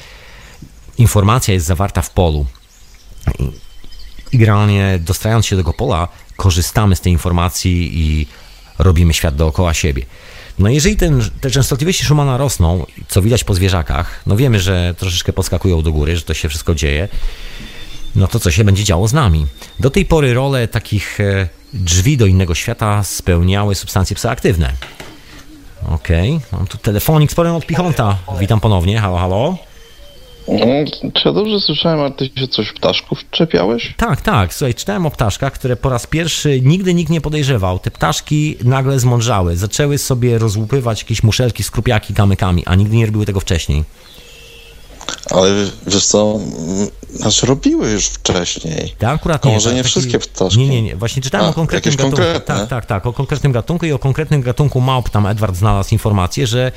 informacja jest zawarta w polu i generalnie dostając się do tego pola, korzystamy z tej informacji i robimy świat dookoła siebie. No jeżeli ten, te częstotliwości Schumana rosną, co widać po zwierzakach, no wiemy, że troszeczkę podskakują do góry, że to się wszystko dzieje, no to co się będzie działo z nami? Do tej pory rolę takich e, drzwi do innego świata spełniały substancje psychoaktywne. Okej, okay. mam tu telefonik z porem od Pichonta. Witam ponownie, halo, halo. No, czy ja dobrze słyszałem, a ty się coś ptaszków czepiałeś? Tak, tak. Słuchaj, czytałem o ptaszkach, które po raz pierwszy nigdy nikt nie podejrzewał. Te ptaszki nagle zmądrzały. Zaczęły sobie rozłupywać jakieś muszelki, skrupiaki kamykami, a nigdy nie robiły tego wcześniej. Ale wiesz co, Znaczy robiły już wcześniej. Tak, akurat nie. może nie taki- wszystkie ptaszki. Nie, nie, nie. Właśnie czytałem A, o konkretnym gatunku. konkretne? Tak, tak, tak. O konkretnym gatunku i o konkretnym gatunku małp tam Edward znalazł informację, że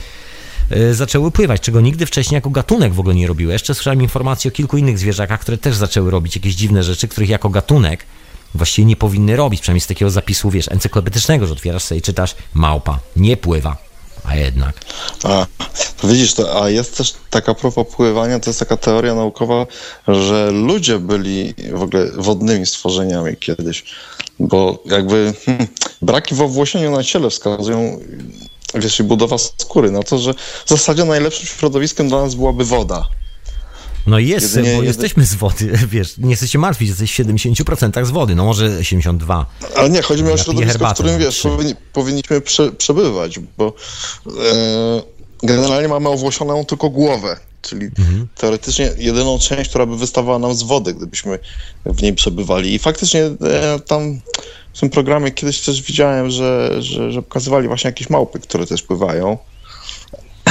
zaczęły pływać, czego nigdy wcześniej jako gatunek w ogóle nie robiły. Jeszcze słyszałem informacje o kilku innych zwierzakach, które też zaczęły robić jakieś dziwne rzeczy, których jako gatunek właściwie nie powinny robić, przynajmniej z takiego zapisu, wiesz, encyklopedycznego, że otwierasz sobie i czytasz małpa, nie pływa, a jednak. A, to widzisz, to, a jest też taka propos pływania, to jest taka teoria naukowa, że ludzie byli w ogóle wodnymi stworzeniami kiedyś, bo jakby hmm, braki w owłosieniu na ciele wskazują, wiesz, i budowa skóry na to, że w zasadzie najlepszym środowiskiem dla nas byłaby woda. No jest, Jedynie- bo jedy- jesteśmy z wody, wiesz, nie jesteście martwić, jesteś w 70% z wody, no może 72. Ale nie, chodzi mi o środowisko, w herbatę, którym no, wiesz, powinni, powinniśmy prze, przebywać, bo e, generalnie mamy owłosioną tylko głowę, czyli Mhm. teoretycznie jedyną część, która by wystawała nam z wody, gdybyśmy w niej przebywali. I faktycznie e, tam w tym programie kiedyś też widziałem, że, że, że pokazywali właśnie jakieś małpy, które też pływają.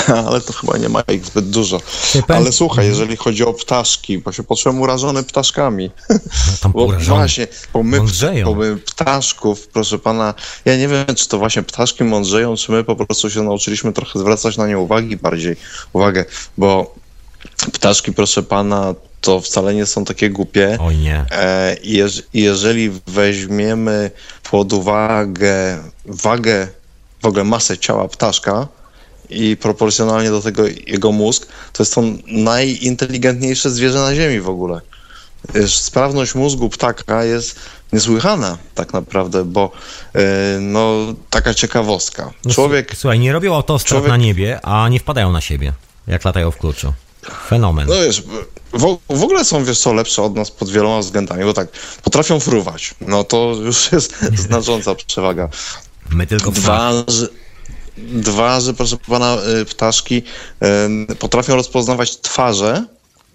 Ale to chyba nie ma ich zbyt dużo. Ale słuchaj, jeżeli chodzi o ptaszki, bo się poczułem urażony ptaszkami. No, Bo urażony. właśnie, bo my, Mądrzeją. bo my ptaszków, proszę pana, ja nie wiem, czy to właśnie ptaszki mądrzeją, czy my po prostu się nauczyliśmy trochę zwracać na nie uwagi bardziej, uwagę, bo ptaszki, proszę pana, to wcale nie są takie głupie. Oj nie. E, jeż, jeżeli weźmiemy pod uwagę wagę, w ogóle masę ciała ptaszka i proporcjonalnie do tego jego mózg, to jest to najinteligentniejsze zwierzę na Ziemi w ogóle. Sprawność mózgu ptaka jest niesłychana tak naprawdę, bo e, no taka ciekawostka. No, Człowiek Słuchaj, nie robią autostrad człowiek- na niebie, a nie wpadają na siebie, jak latają w kluczu. Fenomen. No wiesz, w, w ogóle są, wiesz co, lepsze od nas pod wieloma względami, bo tak, potrafią fruwać. No to już jest znacząca przewaga. My tylko Dwa, że, dwa, że proszę pana, y, ptaszki y, potrafią rozpoznawać twarze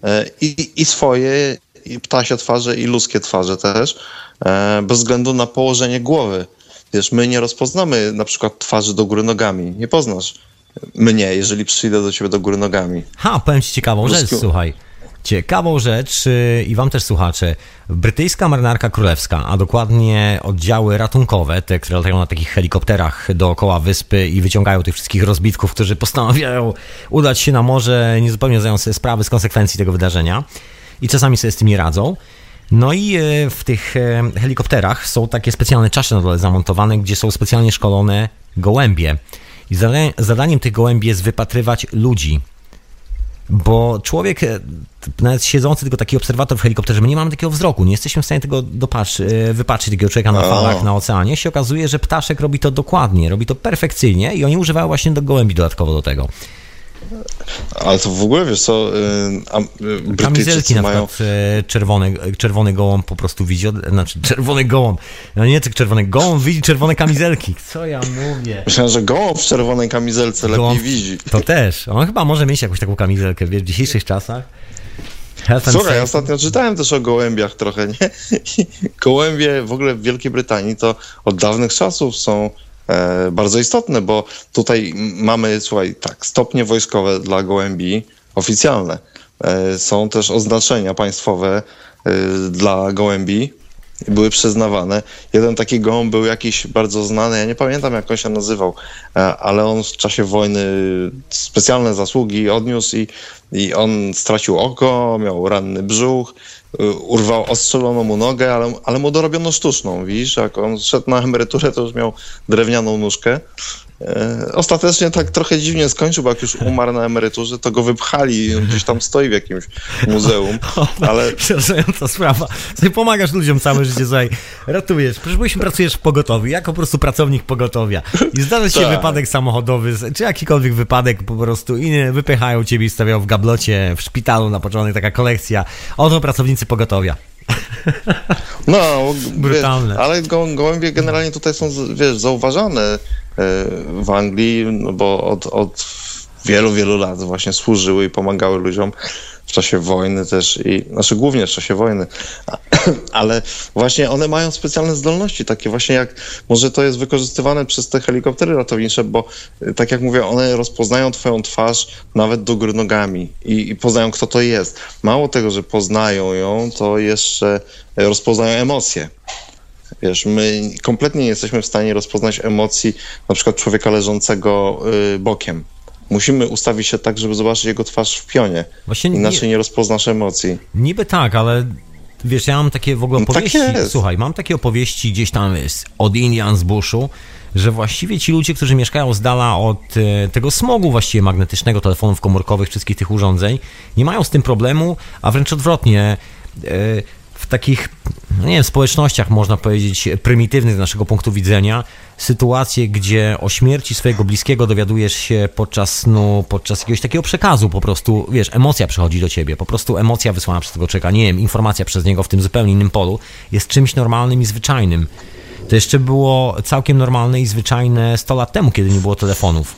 y, i, i swoje, i ptasie twarze, i ludzkie twarze też, y, bez względu na położenie głowy. Wiesz, my nie rozpoznamy na przykład twarzy do góry nogami. Nie poznasz mnie, jeżeli przyjdę do ciebie do góry nogami. Ha, powiem ci ciekawą rzecz, słuchaj. Ciekawą rzecz yy, i wam też słuchacze. Brytyjska marynarka królewska, a dokładnie oddziały ratunkowe, te, które latają na takich helikopterach dookoła wyspy i wyciągają tych wszystkich rozbitków, którzy postanawiają udać się na morze, nie zupełnie zdają sobie sprawy z konsekwencji tego wydarzenia i czasami sobie z tym nie radzą. No i e, w tych e, helikopterach są takie specjalne czasze na dole zamontowane, gdzie są specjalnie szkolone gołębie. I zada- zadaniem tych gołębi jest wypatrywać ludzi. Bo człowiek, e, nawet siedzący tylko taki obserwator w helikopterze, my nie mamy takiego wzroku, nie jesteśmy w stanie tego dopatrzy, e, wypatrzyć, takiego człowieka na falach, na oceanie. Się okazuje, że ptaszek robi to dokładnie, robi to perfekcyjnie i oni używają właśnie do gołębi dodatkowo do tego. Ale to w ogóle, wiesz co, y, a, y, Kamizelki na mają... przykład e, czerwony, czerwony gołąb po prostu widzi, od, znaczy czerwony gołąb, no nie tylko czerwony gołąb widzi czerwone kamizelki. Co ja mówię? Myślałem, że gołąb w czerwonej kamizelce lepiej Gołąb- widzi. To też. On chyba może mieć jakąś taką kamizelkę, wiesz, w dzisiejszych czasach. Słuchaj, ostatnio czytałem też o gołębiach trochę, nie? I Gołębie w ogóle w Wielkiej Brytanii to od dawnych czasów są bardzo istotne, bo tutaj mamy, słuchaj, tak, stopnie wojskowe dla gołębi oficjalne. E, są też oznaczenia państwowe e, dla gołębi. Były przyznawane. Jeden taki gołąb był jakiś bardzo znany, ja nie pamiętam jak on się nazywał, e, ale on w czasie wojny specjalne zasługi odniósł i, i on stracił oko, miał ranny brzuch, urwał, ostrzelono mu nogę, ale, ale mu dorobiono sztuczną, widzisz, jak on szedł na emeryturę, to już miał drewnianą nóżkę. E, Ostatecznie tak trochę dziwnie skończył, bo jak już umarł na emeryturze, to go wypchali gdzieś tam stoi w jakimś muzeum, ale Przerażająca sprawa. Sobie pomagasz ludziom całe życie, słuchaj, ratujesz. Przecież byś pracujesz w pogotowiu, jako po prostu pracownik pogotowia. I zdarza się Tak. wypadek samochodowy, czy jakikolwiek wypadek po prostu i nie, wypychają ciebie i stawiają w gablocie, w szpitalu na początek taka kolekcja. Oto pracownicy pogotowia. No, Brutalne. Wiesz, ale go, gołębie generalnie tutaj są, wiesz, zauważane e, w Anglii, no bo od, od wielu, wielu lat właśnie służyły i pomagały ludziom czasie wojny też i, znaczy głównie w czasie wojny, ale właśnie one mają specjalne zdolności, takie właśnie jak, może to jest wykorzystywane przez te helikoptery ratownicze, bo y, tak jak mówię, one rozpoznają twoją twarz nawet do góry nogami i, i poznają, kto to jest. Mało tego, że poznają ją, to jeszcze rozpoznają emocje. Wiesz, my kompletnie nie jesteśmy w stanie rozpoznać emocji na przykład człowieka leżącego y, bokiem. Musimy ustawić się tak, żeby zobaczyć jego twarz w pionie. Właśnie Inaczej nie, nie rozpoznasz emocji. Niby tak, ale wiesz, ja mam takie w ogóle no tak opowieści. Tak słuchaj, mam takie opowieści gdzieś tam od Indian z buszu, że właściwie ci ludzie, którzy mieszkają z dala od e, tego smogu właściwie magnetycznego, telefonów komórkowych, wszystkich tych urządzeń, nie mają z tym problemu, a wręcz odwrotnie. E, w takich, no nie wiem, społecznościach, można powiedzieć, prymitywnych z naszego punktu widzenia, sytuacje, gdzie o śmierci swojego bliskiego dowiadujesz się podczas snu, podczas jakiegoś takiego przekazu, po prostu, wiesz, emocja przychodzi do ciebie, po prostu emocja wysłana przez tego człowieka, nie wiem, informacja przez niego w tym zupełnie innym polu, jest czymś normalnym i zwyczajnym. To jeszcze było całkiem normalne i zwyczajne 100 lat temu, kiedy nie było telefonów.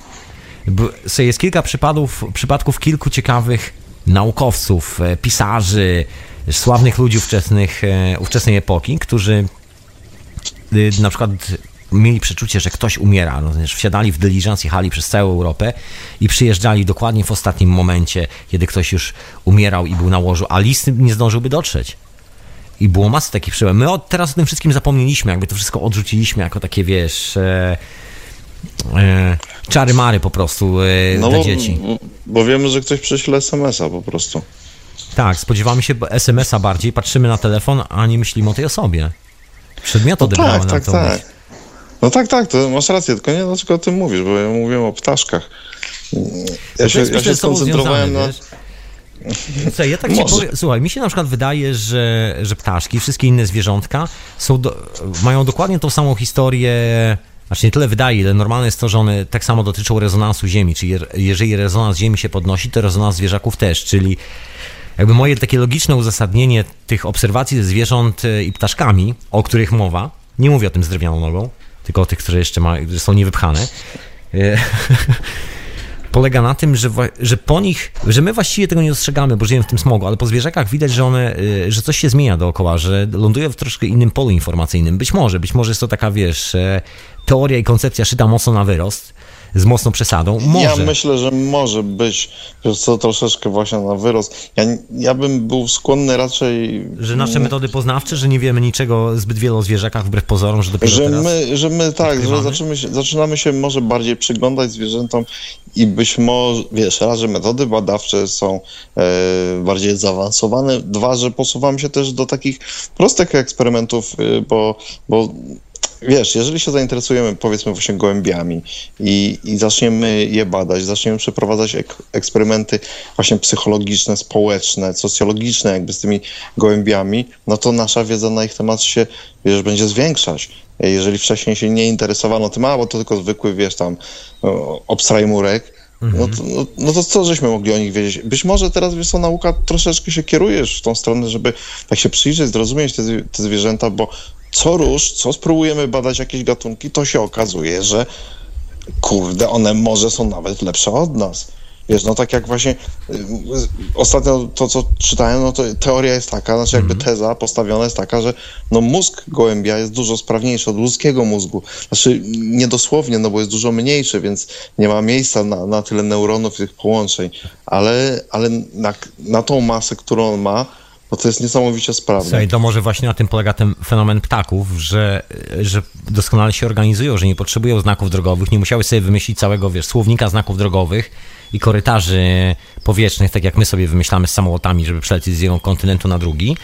Jest kilka przypadków, przypadków kilku ciekawych naukowców, e, pisarzy, sławnych ludzi ówczesnych, e, ówczesnej epoki, którzy y, na przykład mieli przeczucie, że ktoś umiera. No, wsiadali w dyliżans, jechali przez całą Europę i przyjeżdżali dokładnie w ostatnim momencie, kiedy ktoś już umierał i był na łożu, a list nie zdążyłby dotrzeć. I było masę takich przypadków. My od, teraz o tym wszystkim zapomnieliśmy, jakby to wszystko odrzuciliśmy jako takie, wiesz... E, e, czary mary po prostu e, no dla dzieci. Bo wiemy, że ktoś prześle SMS-a po prostu. Tak, spodziewamy się SMS-a bardziej, patrzymy na telefon, a nie myślimy o tej osobie. Przedmiot no odebramy tak, nam tak, to. Tak. No tak, tak, to masz rację, tylko nie dlaczego o tym mówisz, bo ja mówiłem o ptaszkach. Ja się, ja się skoncentrowałem na... Słuchaj, ja tak ci powiem, słuchaj, mi się na przykład wydaje, że, że ptaszki, wszystkie inne zwierzątka są do, mają dokładnie tą samą historię, znaczy nie tyle wydaje, ile normalne jest to, że one tak samo dotyczą rezonansu Ziemi, czyli jeżeli rezonans Ziemi się podnosi, to rezonans zwierzaków też, czyli jakby moje takie logiczne uzasadnienie tych obserwacji ze zwierząt e, i ptaszkami, o których mowa, nie mówię o tym z drewnianą nogą, tylko tych, które jeszcze ma, są niewypchane, e, polega na tym, że, że po nich, że my właściwie tego nie dostrzegamy, bo żyjemy w tym smogu, ale po zwierzakach widać, że one, e, że coś się zmienia dookoła, że lądują w troszkę innym polu informacyjnym. Być może, być może jest to taka, wiesz, teoria i koncepcja szyta mocno na wyrost, z mocną przesadą. Może. Ja myślę, że może być, wiesz co, troszeczkę właśnie na wyrost. Ja, ja bym był skłonny raczej... Że nasze metody poznawcze, że nie wiemy niczego zbyt wiele o zwierzakach, wbrew pozorom, że dopiero że my, Że my tak, odkrywamy? że zaczynamy się, zaczynamy się może bardziej przyglądać zwierzętom i być może, wiesz, raz, że metody badawcze są e, bardziej zaawansowane, dwa, że posuwamy się też do takich prostych eksperymentów, e, bo, bo wiesz, jeżeli się zainteresujemy powiedzmy właśnie gołębiami i, i zaczniemy je badać, zaczniemy przeprowadzać ek eksperymenty właśnie psychologiczne, społeczne, socjologiczne jakby z tymi gołębiami, no to nasza wiedza na ich temat się, wiesz, będzie zwiększać. Jeżeli wcześniej się nie interesowano tym, a bo to tylko zwykły, wiesz, tam obstrajmurek, no, to, no, no, to co żeśmy mogli o nich wiedzieć? Być może teraz, wiesz co, nauka troszeczkę się kierujesz w tą stronę, żeby tak się przyjrzeć, zrozumieć te, te zwierzęta, bo co rusz, co spróbujemy badać jakieś gatunki, to się okazuje, że kurde, one może są nawet lepsze od nas. Wiesz, no tak jak właśnie y, ostatnio to, co czytałem, no to teoria jest taka, znaczy jakby mhm. teza postawiona jest taka, że no mózg gołębia jest dużo sprawniejszy od ludzkiego mózgu. Znaczy niedosłownie, no bo jest dużo mniejszy, więc nie ma miejsca na, na tyle neuronów i tych połączeń, ale, ale na, na tą masę, którą on ma, bo to jest niesamowicie sprawne. Słuchaj, to może właśnie na tym polega ten fenomen ptaków, że, że doskonale się organizują, że nie potrzebują znaków drogowych, nie musiały sobie wymyślić całego, wiesz, słownika znaków drogowych i korytarzy powietrznych, tak jak my sobie wymyślamy z samolotami, żeby przelecieć z jednego kontynentu na drugi.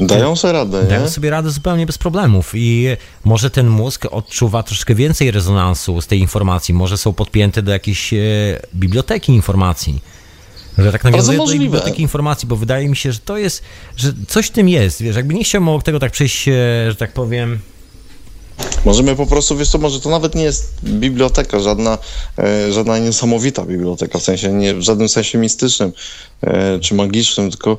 Dają sobie radę, Dają nie? sobie radę zupełnie bez problemów i może ten mózg odczuwa troszkę więcej rezonansu z tej informacji, może są podpięte do jakiejś e, biblioteki informacji że tak nawiązuje do biblioteki informacji, bo wydaje mi się, że to jest, że coś w tym jest, wiesz, jakby nie chciałbym obok tego tak przejść, że tak powiem... Możemy po prostu, wiesz co, może to nawet nie jest biblioteka, żadna, e, żadna niesamowita biblioteka, w sensie nie, w żadnym sensie mistycznym e, czy magicznym, tylko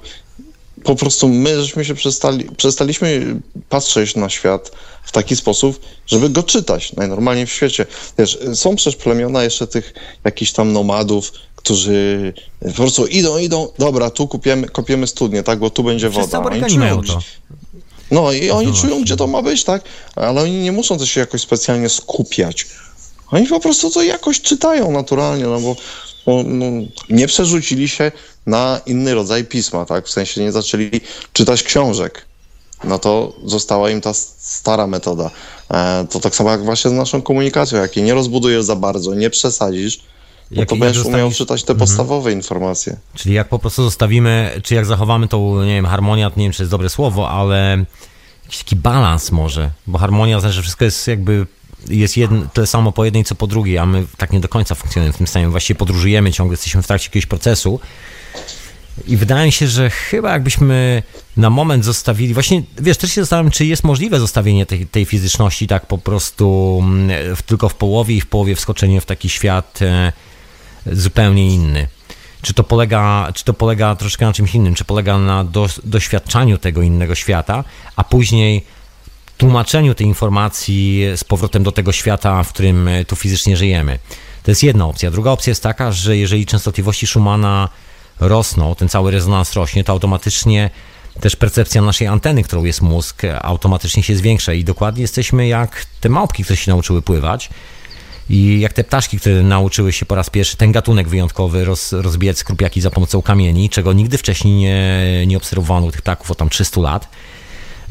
po prostu my żeśmy się przestali, przestaliśmy patrzeć na świat w taki sposób, żeby go czytać najnormalniej w świecie. Wiesz, są przecież plemiona jeszcze tych jakichś tam nomadów, którzy po prostu idą, idą, dobra, tu kupiemy, kopiemy studnię, tak, bo tu będzie woda. Oni czują, to. no i oni No czują, właśnie. gdzie to ma być, tak? Ale oni nie muszą też się jakoś specjalnie skupiać. Oni po prostu to jakoś czytają naturalnie, no bo bo, no, nie przerzucili się na inny rodzaj pisma, tak? W sensie nie zaczęli czytać książek. No to została im ta stara metoda. E, to tak samo jak właśnie z naszą komunikacją. Jak jej nie rozbudujesz za bardzo, nie przesadzisz, no Jak- to będziesz umiał zostawisz- czytać te podstawowe informacje. Czyli jak po prostu zostawimy, czy jak zachowamy tą, nie wiem, harmonia, to nie wiem, czy jest dobre słowo, ale jakiś taki balans może, bo harmonia znaczy, że wszystko jest jakby, jest jedno, tyle samo po jednej, co po drugiej, a my tak nie do końca funkcjonujemy w tym stanie. Właściwie podróżujemy ciągle, jesteśmy w trakcie jakiegoś procesu i wydaje mi się, że chyba jakbyśmy na moment zostawili, właśnie, wiesz, też się zastanawiam, czy jest możliwe zostawienie tej, tej fizyczności tak po prostu mm, w, tylko w połowie i w połowie wskoczenie w taki świat e, zupełnie inny. Czy to polega, czy to polega troszkę na czymś innym, czy polega na do, doświadczaniu tego innego świata, a później tłumaczeniu tej informacji z powrotem do tego świata, w którym e, tu fizycznie żyjemy. To jest jedna opcja. Druga opcja jest taka, że jeżeli częstotliwości Schumana rosną, ten cały rezonans rośnie, to automatycznie też percepcja naszej anteny, którą jest mózg, e, automatycznie się zwiększa i dokładnie jesteśmy jak te małpki, które się nauczyły pływać i jak te ptaszki, które nauczyły się po raz pierwszy ten gatunek wyjątkowy roz, rozbijać skrupiaki za pomocą kamieni, czego nigdy wcześniej nie, nie obserwowano tych ptaków od tam 300 lat,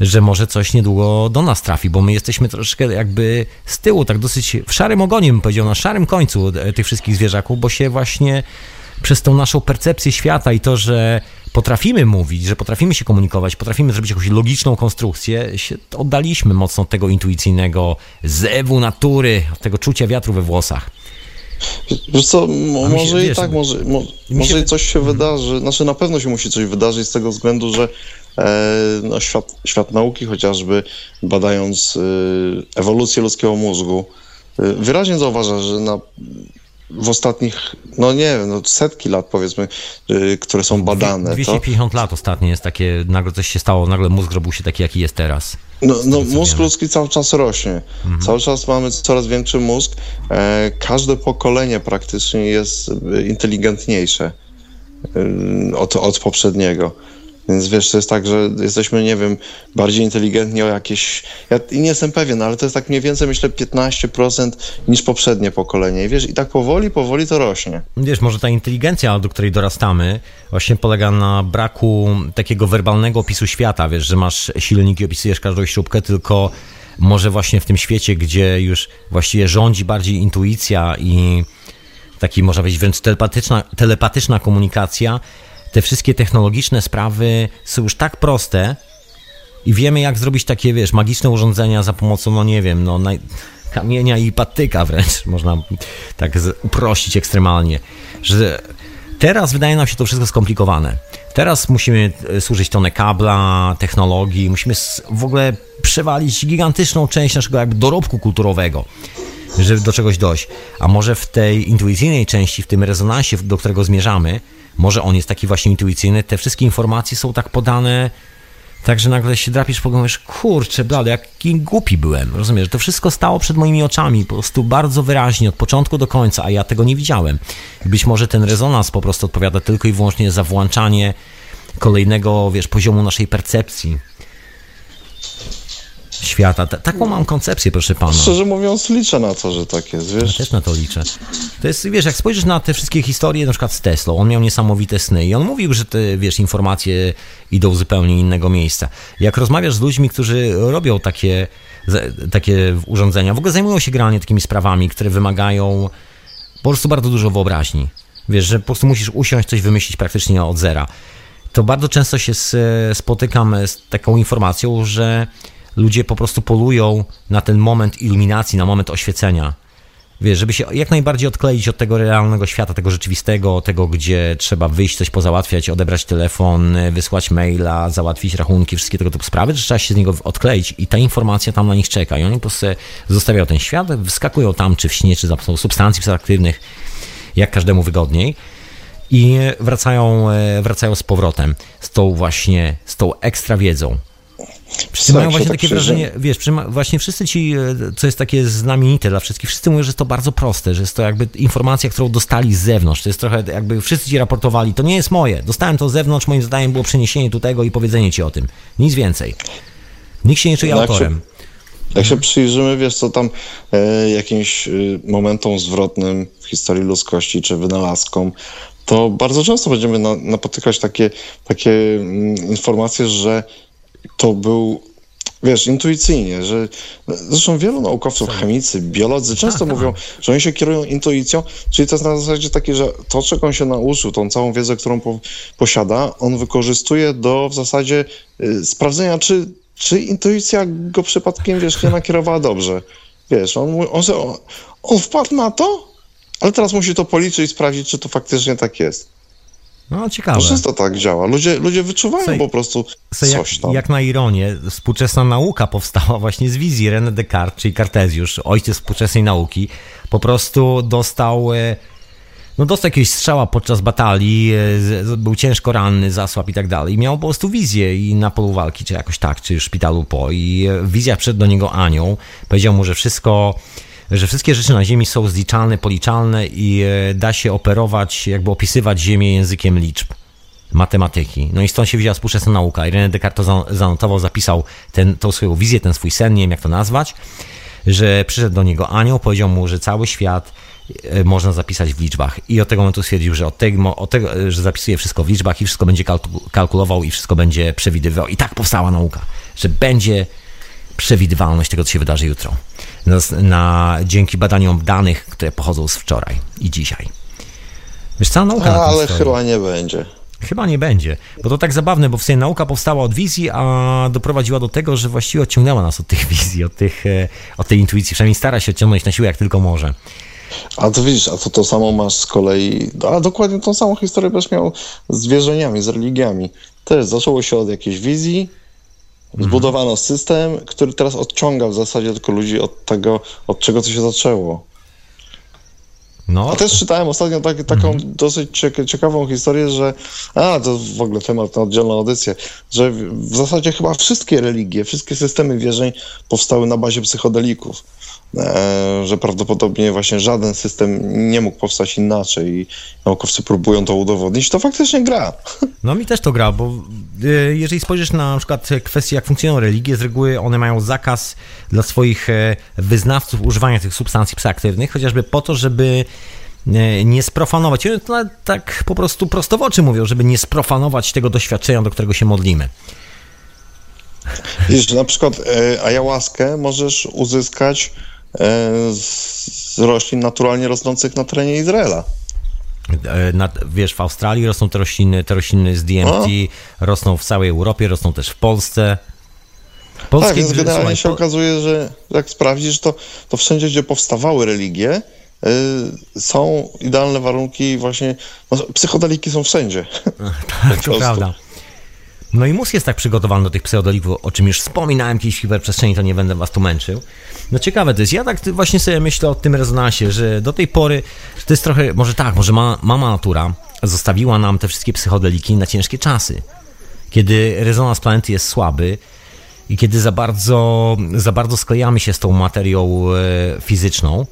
że może coś niedługo do nas trafi, bo my jesteśmy troszkę jakby z tyłu, tak dosyć w szarym ogonie bym powiedział, na szarym końcu e, tych wszystkich zwierzaków, bo się właśnie przez tą naszą percepcję świata i to, że potrafimy mówić, że potrafimy się komunikować, potrafimy zrobić jakąś logiczną konstrukcję, się oddaliśmy mocno od tego intuicyjnego zewu natury, od tego czucia wiatru we włosach. Wiesz co, może i wiesz, tak, może, mo, może się coś się wydarzy, znaczy na pewno się musi coś wydarzyć z tego względu, że e, no, świat, świat nauki chociażby badając e, ewolucję ludzkiego mózgu e, wyraźnie zauważa, że na, w ostatnich, no nie wiem, no setki lat powiedzmy, e, które są badane, to, 250 lat ostatnio jest takie, nagle coś się stało, nagle mózg zrobił się taki, jaki jest teraz. No, no mózg wiemy. ludzki cały czas rośnie. Mhm. Cały czas mamy coraz większy mózg. E, każde pokolenie praktycznie jest e, inteligentniejsze e, od, od poprzedniego. Więc wiesz, to jest tak, że jesteśmy, nie wiem, bardziej inteligentni o jakieś. Ja nie jestem pewien, ale to jest tak mniej więcej, myślę, 15% niż poprzednie pokolenie. I wiesz, i tak powoli, powoli to rośnie. Wiesz, może ta inteligencja, do której dorastamy, właśnie polega na braku takiego werbalnego opisu świata, wiesz, że masz silnik i opisujesz każdą śrubkę, tylko może właśnie w tym świecie, gdzie już właściwie rządzi bardziej intuicja i taki, można powiedzieć, wręcz telepatyczna, telepatyczna komunikacja, te wszystkie technologiczne sprawy są już tak proste i wiemy, jak zrobić takie, wiesz, magiczne urządzenia za pomocą, no nie wiem, no naj... kamienia i patyka wręcz, można tak z- uprościć ekstremalnie, że teraz wydaje nam się to wszystko skomplikowane. Teraz musimy e, służyć tonę kabla, technologii, musimy w ogóle przewalić gigantyczną część naszego jakby dorobku kulturowego żeby do czegoś dojść. A może w tej intuicyjnej części, w tym rezonansie, do którego zmierzamy, może on jest taki właśnie intuicyjny, te wszystkie informacje są tak podane, tak, że nagle się drapisz po głowie, kurczę, blady, jaki głupi byłem. Rozumiesz, to wszystko stało przed moimi oczami, po prostu bardzo wyraźnie, od początku do końca, a ja tego nie widziałem. Być może ten rezonans po prostu odpowiada tylko i wyłącznie za włączanie kolejnego, wiesz, poziomu naszej percepcji świata. Ta, taką mam koncepcję, proszę pana. Szczerze mówiąc, liczę na to, że tak jest, Ja wiesz. też na to liczę. To jest, wiesz, jak spojrzysz na te wszystkie historie, na przykład z Teslą, on miał niesamowite sny i on mówił, że te, wiesz, informacje idą zupełnie innego miejsca. Jak rozmawiasz z ludźmi, którzy robią takie, takie urządzenia, w ogóle zajmują się generalnie takimi sprawami, które wymagają po prostu bardzo dużo wyobraźni. Wiesz, że po prostu musisz usiąść, coś wymyślić praktycznie od zera. To bardzo często się spotykam z taką informacją, że ludzie po prostu polują na ten moment iluminacji, na moment oświecenia. Wiesz, żeby się jak najbardziej odkleić od tego realnego świata, tego rzeczywistego, tego, gdzie trzeba wyjść, coś pozałatwiać, odebrać telefon, wysłać maila, załatwić rachunki, wszystkie tego typu sprawy, że trzeba się z niego odkleić i ta informacja tam na nich czeka. I oni po prostu zostawiają ten świat, wskakują tam, czy w śnie, czy za substancji psychoaktywnych, jak każdemu wygodniej. i wracają, e, wracają z powrotem z tą właśnie, z tą ekstra wiedzą. Wszyscy Tak, mają właśnie tak takie wrażenie, wiesz, właśnie wszyscy ci, e, co jest takie znamienite dla wszystkich, wszyscy mówią, że jest to bardzo proste, że jest to jakby informacja, którą dostali z zewnątrz. To jest trochę jakby wszyscy ci raportowali, to nie jest moje, dostałem to z zewnątrz, moim zadaniem było przeniesienie tu tego i powiedzenie ci o tym. Nic więcej. Nikt się nie czuje No jak się- autorem. Jak się przyjrzymy, wiesz co tam e, jakimś e, momentom zwrotnym w historii ludzkości czy wynalazkom, to bardzo często będziemy na, napotykać takie, takie mm, informacje, że to był, wiesz, intuicyjnie, że zresztą wielu naukowców, chemicy, biolodzy często mówią, że oni się kierują intuicją, czyli to jest na zasadzie takie, że to, czego on się nauczył, tą całą wiedzę, którą po, posiada, on wykorzystuje do w zasadzie y, sprawdzenia, czy, czy intuicja go przypadkiem, wiesz, nie nakierowała dobrze. Wiesz, on, on, on, on wpadł na to, ale teraz musi to policzyć i sprawdzić, czy to faktycznie tak jest. No To ciekawe. często tak działa. Ludzie, ludzie wyczuwają po prostu Co jak, coś tam. jak na ironię, współczesna nauka powstała właśnie z wizji René Descartes, czyli Kartezjusz, ojciec współczesnej nauki, po prostu dostał, e, no dostał jakiegoś strzała podczas batalii, e, był ciężko ranny, zasłab i tak dalej. I miał po prostu wizję i na polu walki, czy jakoś tak, czy w szpitalu po. I e, w wizjach przyszedł do niego anioł, powiedział mu, że wszystko że wszystkie rzeczy na Ziemi są zliczalne, policzalne i e, da się operować, jakby opisywać Ziemię językiem liczb matematyki. No i stąd się wzięła współczesna nauka. René Descartes to za- zanotował, zapisał ten, tą swoją wizję, ten swój sen, nie wiem jak to nazwać, że przyszedł do niego anioł, powiedział mu, że cały świat e, można zapisać w liczbach. I od tego momentu stwierdził, że od tego, od tego e, że zapisuje wszystko w liczbach i wszystko będzie kalku- kalkulował i wszystko będzie przewidywał. I tak powstała nauka, że będzie przewidywalność tego, co się wydarzy jutro. Na, na, dzięki badaniom danych, które pochodzą z wczoraj i dzisiaj. Wiesz, cała nauka na tym Ale stoi. chyba nie będzie. Chyba nie będzie, bo to tak zabawne, bo w sumie nauka powstała od wizji, a doprowadziła do tego, że właściwie odciągnęła nas od tych wizji, od, tych, e, od tej intuicji. Przynajmniej stara się odciągnąć na siłę, jak tylko może. A to widzisz, a to to samo masz z kolei, a dokładnie tą samą historię będziesz miał z wierzeniami, z religiami. Też zaczęło się od jakiejś wizji, zbudowano system, który teraz odciąga w zasadzie tylko ludzi od tego, od czego to się zaczęło. No, A też czytałem ostatnio tak, taką dosyć cieka- ciekawą historię, że a, to w ogóle temat na oddzielną audycję, że w zasadzie chyba wszystkie religie, wszystkie systemy wierzeń powstały na bazie psychodelików. E, że prawdopodobnie właśnie żaden system nie mógł powstać inaczej i naukowcy próbują to udowodnić, to faktycznie gra. no mi też to gra, bo e, jeżeli spojrzysz na, na przykład kwestie, jak funkcjonują religie, z reguły one mają zakaz dla swoich e, wyznawców używania tych substancji psychoaktywnych, chociażby po to, żeby nie sprofanować, I to tak po prostu prosto w oczy mówią, żeby nie sprofanować tego doświadczenia, do którego się modlimy. Widzisz, na przykład ayahuaskę możesz uzyskać z, roślin naturalnie rosnących na terenie Izraela. E, Na, wiesz, w Australii rosną te rośliny, te rośliny z DMT, rosną w całej Europie, rosną też w Polsce. Polskie, Tak, więc generalnie słuchaj, się po- okazuje, że jak sprawdzisz, to, to wszędzie, gdzie powstawały religie, y, są idealne warunki właśnie, no, psychodeliki są wszędzie. Tak, to prawda. No i mózg jest tak przygotowany do tych pseudolików, o czym już wspominałem kiedyś w hiperprzestrzeni, to nie będę was tu męczył. No ciekawe to jest, ja tak właśnie sobie myślę o tym rezonansie, że do tej pory, to jest trochę, może tak, może ma, mama natura zostawiła nam te wszystkie psychodeliki na ciężkie czasy. Kiedy rezonans planety jest słaby i kiedy za bardzo, za bardzo sklejamy się z tą materią e, fizyczną,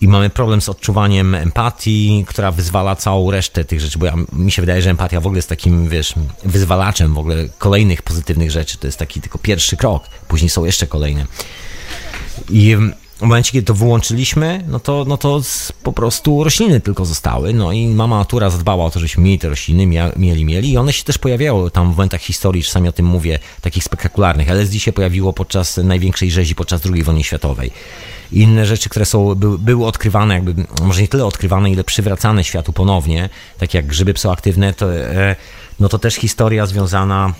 i mamy problem z odczuwaniem empatii, która wyzwala całą resztę tych rzeczy, bo ja, mi się wydaje, że empatia w ogóle jest takim, wiesz, wyzwalaczem w ogóle kolejnych pozytywnych rzeczy. To jest taki tylko pierwszy krok, później są jeszcze kolejne. I w momencie, kiedy to wyłączyliśmy, no to, no to po prostu rośliny tylko zostały, no i mama natura zadbała o to, żebyśmy mieli te rośliny, mia, mieli, mieli i one się też pojawiały tam w momentach historii, czasami o tym mówię, takich spektakularnych. LSD się pojawiło podczas największej rzezi, podczas II wojny światowej. Inne rzeczy, które są, były, były odkrywane, jakby, może nie tyle odkrywane, ile przywracane światu ponownie, tak jak grzyby psychoaktywne, to, e, no to też historia związana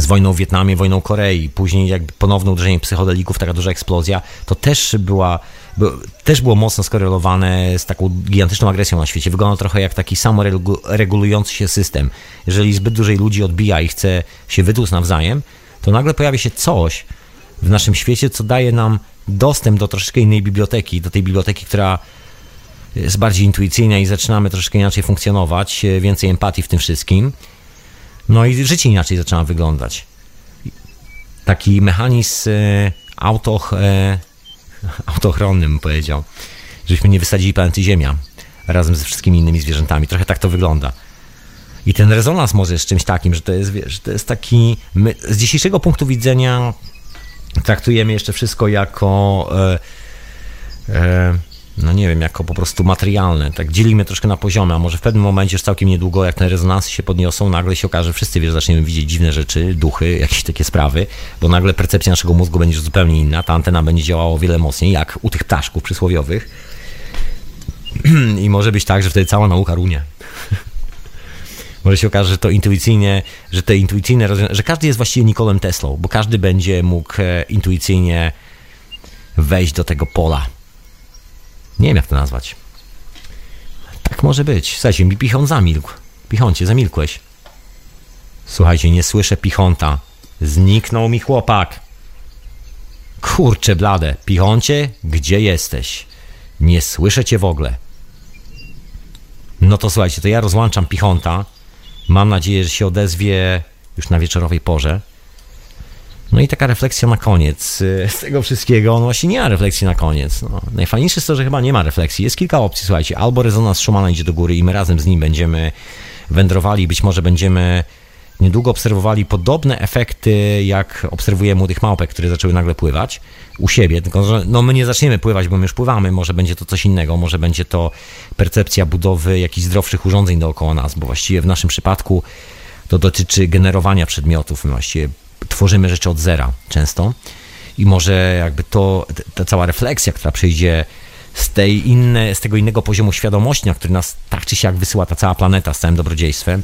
z wojną w Wietnamie, wojną Korei, później jakby ponowne uderzenie psychodelików, taka duża eksplozja, to też była, by, też było mocno skorelowane z taką gigantyczną agresją na świecie. Wygląda trochę jak taki samoregulujący się system. Jeżeli zbyt dużej ludzi odbija i chce się wytłuc nawzajem, to nagle pojawia się coś w naszym świecie, co daje nam dostęp do troszeczkę innej biblioteki, do tej biblioteki, która jest bardziej intuicyjna i zaczynamy troszeczkę inaczej funkcjonować, więcej empatii w tym wszystkim. No i życie inaczej zaczyna wyglądać. Taki mechanizm e, autoch, e, autochronny, bym powiedział, żebyśmy nie wysadzili planety Ziemia razem ze wszystkimi innymi zwierzętami. Trochę tak to wygląda. I ten rezonans może jest czymś takim, że to jest, to jest taki. My z dzisiejszego punktu widzenia traktujemy jeszcze wszystko jako. E, e, no nie wiem, jako po prostu materialne. Tak dzielimy troszkę na poziomy, a może w pewnym momencie, już całkiem niedługo, jak te rezonansy się podniosą, nagle się okaże, że wszyscy wiesz, zaczniemy widzieć dziwne rzeczy, duchy, jakieś takie sprawy, bo nagle percepcja naszego mózgu będzie zupełnie inna, ta antena będzie działała o wiele mocniej, jak u tych ptaszków przysłowiowych. I może być tak, że wtedy cała nauka runie. może się okaże, że to intuicyjnie, że te intuicyjne rozwiązania, że każdy jest właściwie Nikolem Teslą, bo każdy będzie mógł e, intuicyjnie wejść do tego pola. Nie wiem, jak to nazwać. Tak może być. Słuchajcie, mi pichon zamilkł. Pichoncie, zamilkłeś. Słuchajcie, nie słyszę pichonta. Zniknął mi chłopak. Kurcze blade. Pichoncie, gdzie jesteś? Nie słyszę cię w ogóle. No to słuchajcie, to ja rozłączam pichonta. Mam nadzieję, że się odezwie już na wieczorowej porze. No i taka refleksja na koniec y, z tego wszystkiego. No właśnie nie ma refleksji na koniec. No, najfajniejsze jest to, że chyba nie ma refleksji. Jest kilka opcji, słuchajcie. Albo rezonans Schumana idzie do góry i my razem z nim będziemy wędrowali, być może będziemy niedługo obserwowali podobne efekty, jak obserwujemy młodych małpek, które zaczęły nagle pływać u siebie, tylko że no my nie zaczniemy pływać, bo my już pływamy, może będzie to coś innego, może będzie to percepcja budowy jakichś zdrowszych urządzeń dookoła nas, bo właściwie w naszym przypadku to dotyczy generowania przedmiotów, my właściwie tworzymy rzeczy od zera często i może jakby to, ta cała refleksja, która przyjdzie z, tej inne, z tego innego poziomu świadomości, na który nas tak czy siak wysyła ta cała planeta z całym dobrodziejstwem,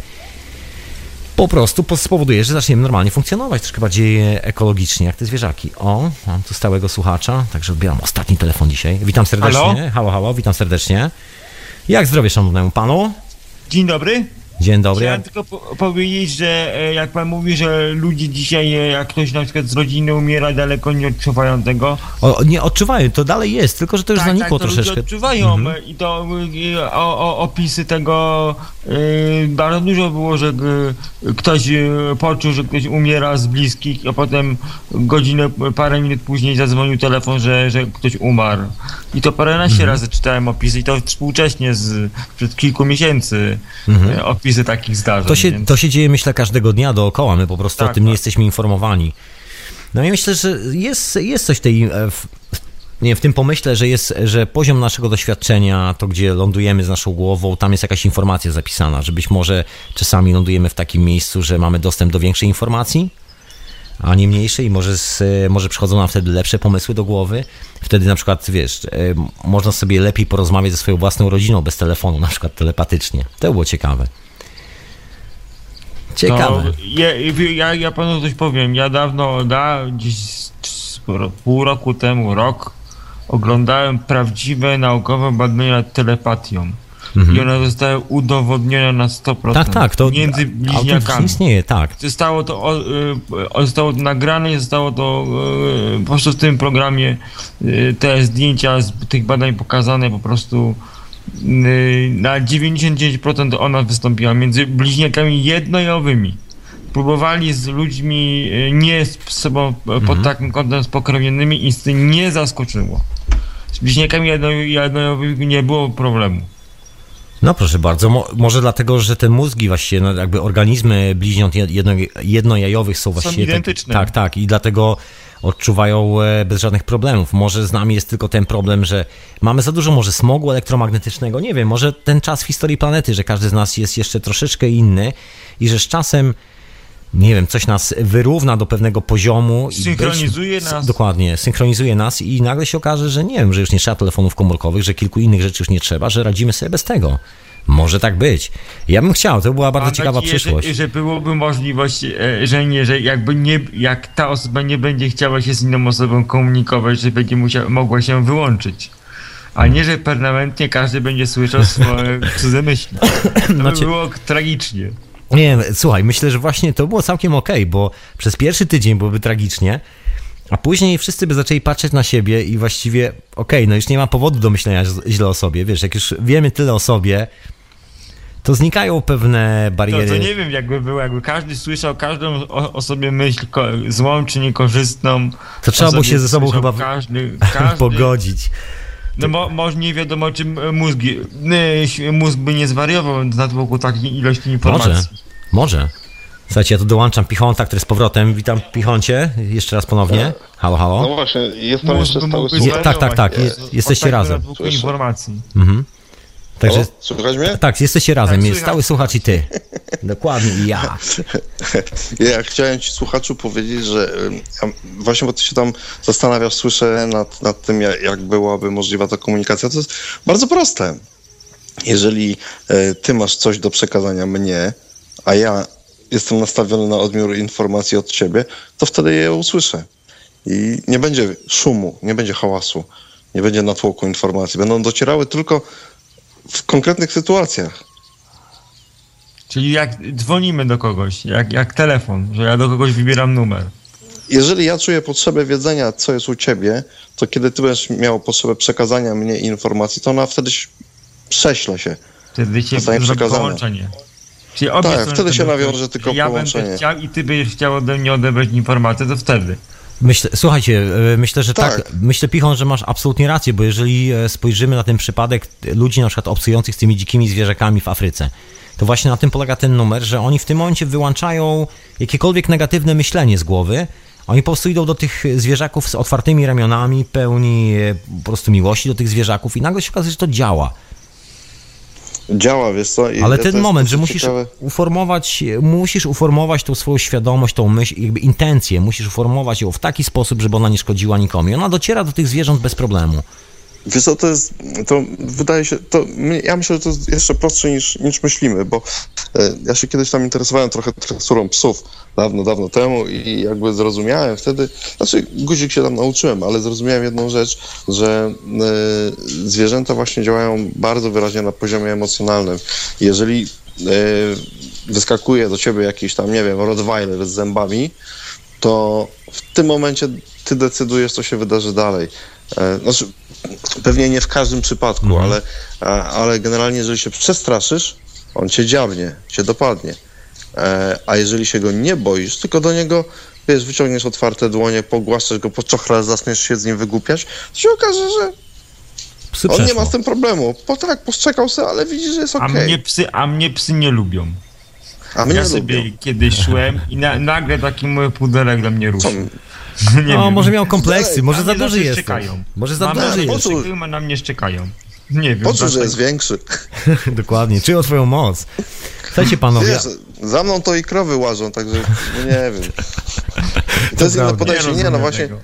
po prostu spowoduje, że zaczniemy normalnie funkcjonować troszkę bardziej ekologicznie, jak te zwierzaki. O, mam tu stałego słuchacza, także odbieram ostatni telefon dzisiaj. Witam serdecznie. Halo, halo, halo witam serdecznie. Jak zdrowie szanownemu panu? Dzień dobry. Dzień dobry. Chciałem tylko po powiedzieć, że e, jak pan mówi, że ludzie dzisiaj, e, jak ktoś na przykład z rodziny umiera, daleko nie odczuwają tego. O, nie odczuwają, to dalej jest, tylko że to już tak, zanikło tak, to troszeczkę. Ludzie odczuwają mhm. i to i, o, o, opisy tego yy, bardzo dużo było, że yy, ktoś yy, poczuł, że ktoś umiera z bliskich, a potem godzinę, parę minut później zadzwonił telefon, że, że ktoś umarł. I to paręnaście mhm. razy czytałem opisy i to współcześnie z, przed kilku miesięcy mhm. opisy opisy takich zdarzeń. To się, więc... to się dzieje, myślę, każdego dnia dookoła. My po prostu tak, o tym tak. nie jesteśmy informowani. No i myślę, że jest, jest coś tej, e, w, nie, w tym pomyśle, że jest, że poziom naszego doświadczenia, to gdzie lądujemy z naszą głową, tam jest jakaś informacja zapisana, że być może czasami lądujemy w takim miejscu, że mamy dostęp do większej informacji, a nie mniejszej i może, z, może przychodzą nam wtedy lepsze pomysły do głowy. Wtedy na przykład, wiesz, e, można sobie lepiej porozmawiać ze swoją własną rodziną bez telefonu, na przykład telepatycznie. To było ciekawe. Ciekawe. ja, ja, ja panu coś powiem. Ja dawno, da, gdzieś pół roku temu, rok, oglądałem prawdziwe naukowe badania telepatią. Mhm. I one zostały udowodnione na 100%. Tak, tak. To między bliźniakami. istnieje, tak. Zostało to, o, zostało to nagrane zostało to po prostu w tym programie te zdjęcia z tych badań pokazane po prostu Y, na 99% ona wystąpiła między bliźniakami jednojowymi. Próbowali z ludźmi y, nie z sobą mhm. pod takim kątem spokrewnionymi i z tym nie zaskoczyło. Z bliźniakami jedno, jednojowymi nie było problemu. No proszę bardzo, Mo, może dlatego, że te mózgi właściwie, no jakby organizmy bliźniąt jedno, jednojajowych są właściwie... Są identyczne. Tak, tak i dlatego odczuwają e, bez żadnych problemów. Może z nami jest tylko ten problem, że mamy za dużo może smogu elektromagnetycznego, nie wiem, może ten czas w historii planety, że każdy z nas jest jeszcze troszeczkę inny i że z czasem nie wiem, coś nas wyrówna do pewnego poziomu. Synchronizuje nas. Dokładnie, synchronizuje nas i nagle się okaże, że nie wiem, że już nie trzeba telefonów komórkowych, że kilku innych rzeczy już nie trzeba, że radzimy sobie bez tego. Może tak być. Ja bym chciał, to była bardzo Mam ciekawa nadzieję, przyszłość. Że, że byłoby możliwość, e, że nie, że jakby nie, jak ta osoba nie będzie chciała się z inną osobą komunikować, że będzie musiała, mogła się wyłączyć. A nie, że permanentnie każdy będzie słyszał swoje cudze myśli. To znaczy... by było tragicznie. Nie, słuchaj, myślę, że właśnie to było całkiem okej, okay, bo przez pierwszy tydzień byłoby tragicznie, A później wszyscy by zaczęli patrzeć na siebie i właściwie, okej, no już nie ma powodu do myślenia źle o sobie, wiesz, jak już wiemy tyle o sobie, to znikają pewne To, bariery. to nie wiem, jakby było, jakby każdy słyszał każdą o, o sobie myśl ko- złą czy niekorzystną. To trzeba było się ze sobą chyba każdy, każdy, pogodzić. No mo, może nie wiadomo, czy mózg, mózg by nie zwariował nad wokół takiej ilości informacji. Może, może. Słuchajcie, ja tu dołączam Pichonta, który z powrotem. Witam Pichoncie, jeszcze raz ponownie. Halo, No halo. właśnie, jest tam jeszcze stały słuchacz. Tak, tak, tak, je- takiego razem. informacji. Mhm. Także? Słychać mnie? tak, jesteście razem. Tak, stały słuchacz i ty. Dokładnie, i ja. Ja chciałem ci słuchaczu powiedzieć, że ja- właśnie bo ty się tam zastanawiasz, słyszę nad, nad tym, jak, jak byłaby możliwa ta komunikacja. To jest bardzo proste. Jeżeli e, ty masz coś do przekazania mnie, a ja jestem nastawiony na odbiór informacji od ciebie, to wtedy je usłyszę. I nie będzie szumu, nie będzie hałasu, nie będzie natłoku informacji. Będą docierały tylko w konkretnych sytuacjach. Czyli jak dzwonimy do kogoś, jak, jak telefon, że ja do kogoś wybieram numer. jeżeli ja czuję potrzebę wiedzenia, co jest u ciebie, to kiedy ty będziesz miał potrzebę przekazania mnie informacji, to ona wtedy prześle się. Wtedy się połączenie. Czyli obie Tak, wtedy się nawiąże tylko ja połączenie. będę chciał i ty będziesz chciał ode mnie odebrać informację, to wtedy. Myślę, słuchajcie, e, myślę, że tak. Tak. Myślę, Pichon, że masz absolutnie rację, bo jeżeli e, spojrzymy na ten przypadek ludzi na przykład obcujących z tymi dzikimi zwierzakami w Afryce, to właśnie na tym polega ten numer, że oni w tym momencie wyłączają jakiekolwiek negatywne myślenie z głowy. Oni po prostu idą do tych zwierzaków z otwartymi ramionami, pełni e, po prostu miłości do tych zwierzaków i nagle się okazuje, że to działa. Działa, wiesz co? I Ale ten moment, że musisz ciekawe. uformować, musisz uformować tą swoją świadomość, tą myśl, jakby intencję, musisz uformować ją w taki sposób, żeby ona nie szkodziła nikomu. I ona dociera do tych zwierząt bez problemu. Wiesz co, to jest, to wydaje się, to ja myślę, że to jest jeszcze prostsze niż, niż myślimy, bo e, ja się kiedyś tam interesowałem trochę tresurą psów dawno, dawno temu i jakby zrozumiałem wtedy, znaczy guzik się tam nauczyłem, ale zrozumiałem jedną rzecz, że e, zwierzęta właśnie działają bardzo wyraźnie na poziomie emocjonalnym. Jeżeli e, wyskakuje do ciebie jakiś tam, nie wiem, rottweiler z zębami, to w tym momencie ty decydujesz, co się wydarzy dalej. E, Znaczy, pewnie nie w każdym przypadku, ale, a- ale generalnie, jeżeli się przestraszysz, on cię dziabnie, cię dopadnie. E, A jeżeli się go nie boisz, tylko do niego, wiesz, wyciągniesz otwarte dłonie, pogłaszczesz go po czochrach, zaczniesz się z nim wygłupiać, to się okaże, że Psy on nie przeszło. ma z tym problemu. Po tak, postrzekał sobie, ale widzi, że jest A, okej. mnie psy, a mnie psy nie lubią. A mnie ja lubią. sobie kiedyś szłem i na, nagle taki mój pudelek do mnie ruszył. nie No, wiem. może miał kompleksy, może za duży jest. szczekają. Może za duży jest. Po że co? na mnie szczekają. Nie wiem. Poczuł, że dlaczego. jest większy. Dokładnie, czują swoją moc. Słuchajcie panowie, Wiesz, za mną to i krowy łażą, także no nie wiem. To jest inne podejście. Nie, no rozumiem właśnie, tego.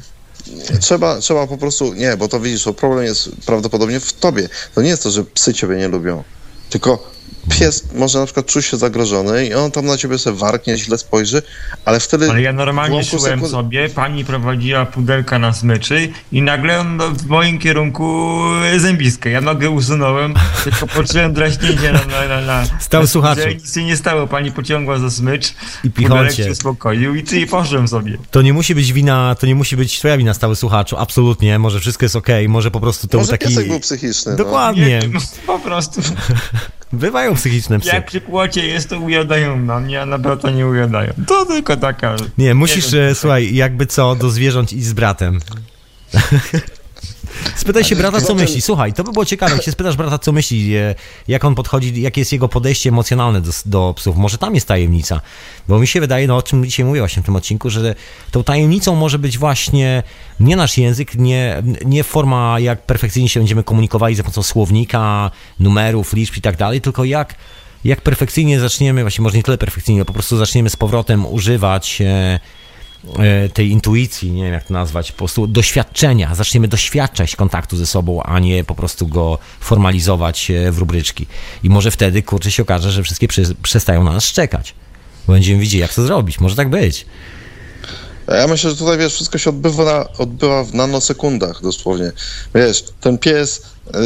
trzeba, trzeba po prostu, nie, bo to widzisz, to problem jest prawdopodobnie w tobie. To nie jest to, że psy ciebie nie lubią, tylko pies może na przykład czuć się zagrożony i on tam na ciebie sobie warknie, źle spojrzy, ale wtedy... Ale ja normalnie szłem sekundy- sobie, pani prowadziła pudelka na smyczy i nagle on w moim kierunku zębiskę. Ja nogę usunąłem, tylko poczułem draśnięcie na... na, na, na Stał słuchaczu. Nic się nie stało, pani pociągła za smycz, I pudelek się uspokoił i ty i poszłem sobie. to nie musi być wina, to nie musi być twoja wina stały słuchaczu, absolutnie, może wszystko jest okej, może po prostu to Może był taki... piesek był psychiczny. No. Dokładnie, Nie, no, po prostu. bywają psychiczne psy. Jak przy płocie jest, to ujadają na mnie, a na brata nie ujadają. To tylko taka... Nie, musisz, wiem, e, słuchaj, jakby co, do zwierząt iść z bratem. Spytaj się brata, co myśli. Słuchaj, to by było ciekawe, jak się spytasz brata, co myśli, e, jak on podchodzi, jakie jest jego podejście emocjonalne do, do psów. Może tam jest tajemnica. Bo mi się wydaje, no o czym dzisiaj mówię właśnie w tym odcinku, że tą tajemnicą może być właśnie nie nasz język, nie, nie forma, jak perfekcyjnie się będziemy komunikowali za pomocą słownika, numerów, liczb i tak dalej, tylko jak jak perfekcyjnie zaczniemy, właśnie może nie tyle perfekcyjnie, ale po prostu zaczniemy z powrotem używać e, tej intuicji, nie wiem jak to nazwać, po prostu doświadczenia, zaczniemy doświadczać kontaktu ze sobą, a nie po prostu go formalizować e, w rubryczki. I może wtedy, kurczę, się okaże, że wszystkie przestają na nas szczekać. Bo będziemy widzieli, jak to zrobić. Może tak być. Ja myślę, że tutaj, wiesz, wszystko się odbywa, na, odbywa w nanosekundach dosłownie. Wiesz, ten pies, yy,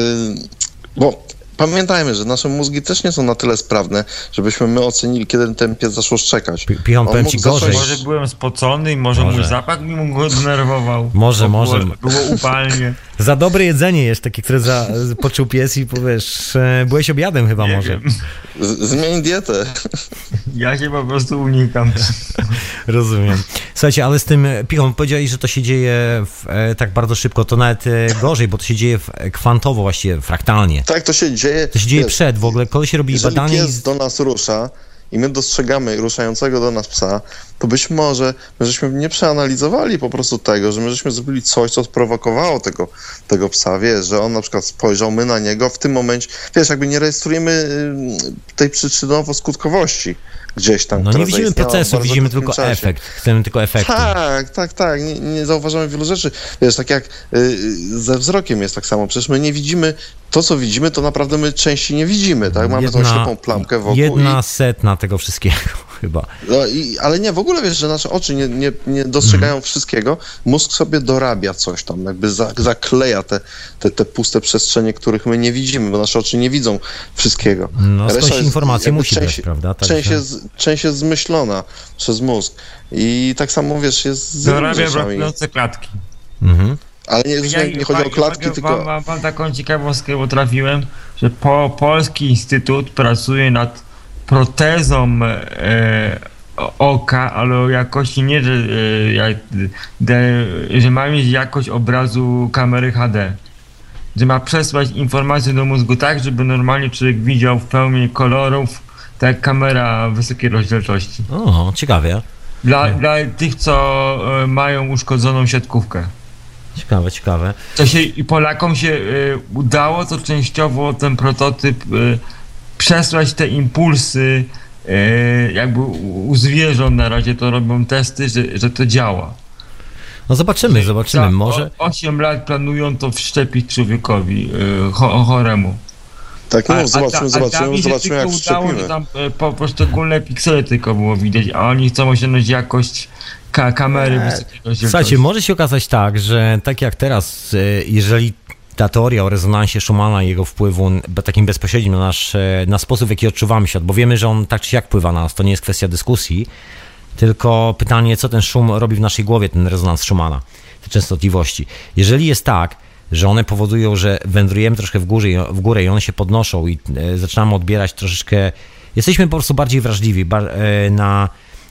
bo pamiętajmy, że nasze mózgi też nie są na tyle sprawne, żebyśmy my ocenili, kiedy ten pies zaczął szczekać. Pi- Pichon, On powiem ci gorzej. zacząć- Może byłem spocony i może, Może. mój zapach mi go denerwował. Może, Bo może. Było, było upalnie. Za dobre jedzenie jest takie, które za, poczuł pies i powiesz, e, byłeś obiadem chyba Nie może. Z- Zmień dietę. Ja się po prostu unikam. Rozumiem. Słuchajcie, ale z tym e, Pichon, powiedziałeś, że to się dzieje w, e, tak bardzo szybko, to nawet e, gorzej, bo to się dzieje w, e, kwantowo właściwie, fraktalnie. Tak to się dzieje. To się dzieje wiesz, przed w ogóle, koleś robi Jeżeli badanie pies do nas rusza i my dostrzegamy ruszającego do nas psa, to być może my żeśmy nie przeanalizowali po prostu tego, że my żeśmy zrobili coś, co sprowokowało tego, tego psa, wiesz, że on na przykład spojrzał, my na niego, w tym momencie, wiesz, jakby nie rejestrujemy y, tej przyczynowo-skutkowości gdzieś tam. No nie widzimy procesu, widzimy tylko czasie. efekt, chcemy tylko efektu. Tak, tak, tak. Nie, nie zauważamy wielu rzeczy. Wiesz, tak jak y, ze wzrokiem jest tak samo. Przecież my nie widzimy, to co widzimy, to naprawdę my części nie widzimy, tak? Mamy tą ślepą plamkę wokół. jedna I, setna tego wszystkiego chyba. no, i, ale nie, w ogóle wiesz, że nasze oczy nie, nie, nie dostrzegają Mhm. wszystkiego. Mózg sobie dorabia coś tam, jakby za, zakleja te, te, te puste przestrzenie, których my nie widzimy, bo nasze oczy nie widzą wszystkiego. No Reszta skądś jest informacje musi część- brać, prawda? Część Także- jest, część jest zmyślona przez mózg. I tak samo, wiesz, jest z Dorabia brakujące klatki. Mhm. Ale nie, nie, nie chodzi o klatki, tylko... Mam, mam, mam taką ciekawostkę, bo trafiłem, że po, Polski Instytut pracuje nad protezą e, oka, ale o jakości nie, że, e, jak, de, że ma mieć jakość obrazu kamery HD. Że ma przesłać informacje do mózgu tak, żeby normalnie człowiek widział w pełni kolorów, tak jak kamera wysokiej rozdzielczości. O, ciekawie. Dla, dla tych, co e, mają uszkodzoną siatkówkę. Ciekawe, ciekawe. To się i Polakom się udało to częściowo ten prototyp przesłać te impulsy y, jakby u, zwierząt na razie to robią testy, że, że to działa. No zobaczymy, zobaczymy. Za Może... o- 8 lat planują to wszczepić człowiekowi cho, choremu. Tak, A- no, a zobaczymy, a zobaczymy, się zobaczymy jak udało, wszczepimy. że tam y, po poszczególne piksele tylko było widać, a oni chcą osiągnąć jakość ka kamery rozdzielczości. Słuchajcie, może się okazać tak, że tak jak teraz, e, jeżeli ta teoria o rezonansie Schumana i jego wpływu takim bezpośrednim na, nasz, e, na sposób, w jaki odczuwamy świat, bo wiemy, że on tak czy siak wpływa na nas, to nie jest kwestia dyskusji, tylko pytanie, co ten szum robi w naszej głowie, ten rezonans Schumana, te częstotliwości. Jeżeli jest tak, że one powodują, że wędrujemy troszkę w górę, i- w górę i one się podnoszą i e, zaczynamy odbierać troszeczkę, jesteśmy po prostu bardziej wrażliwi e, na,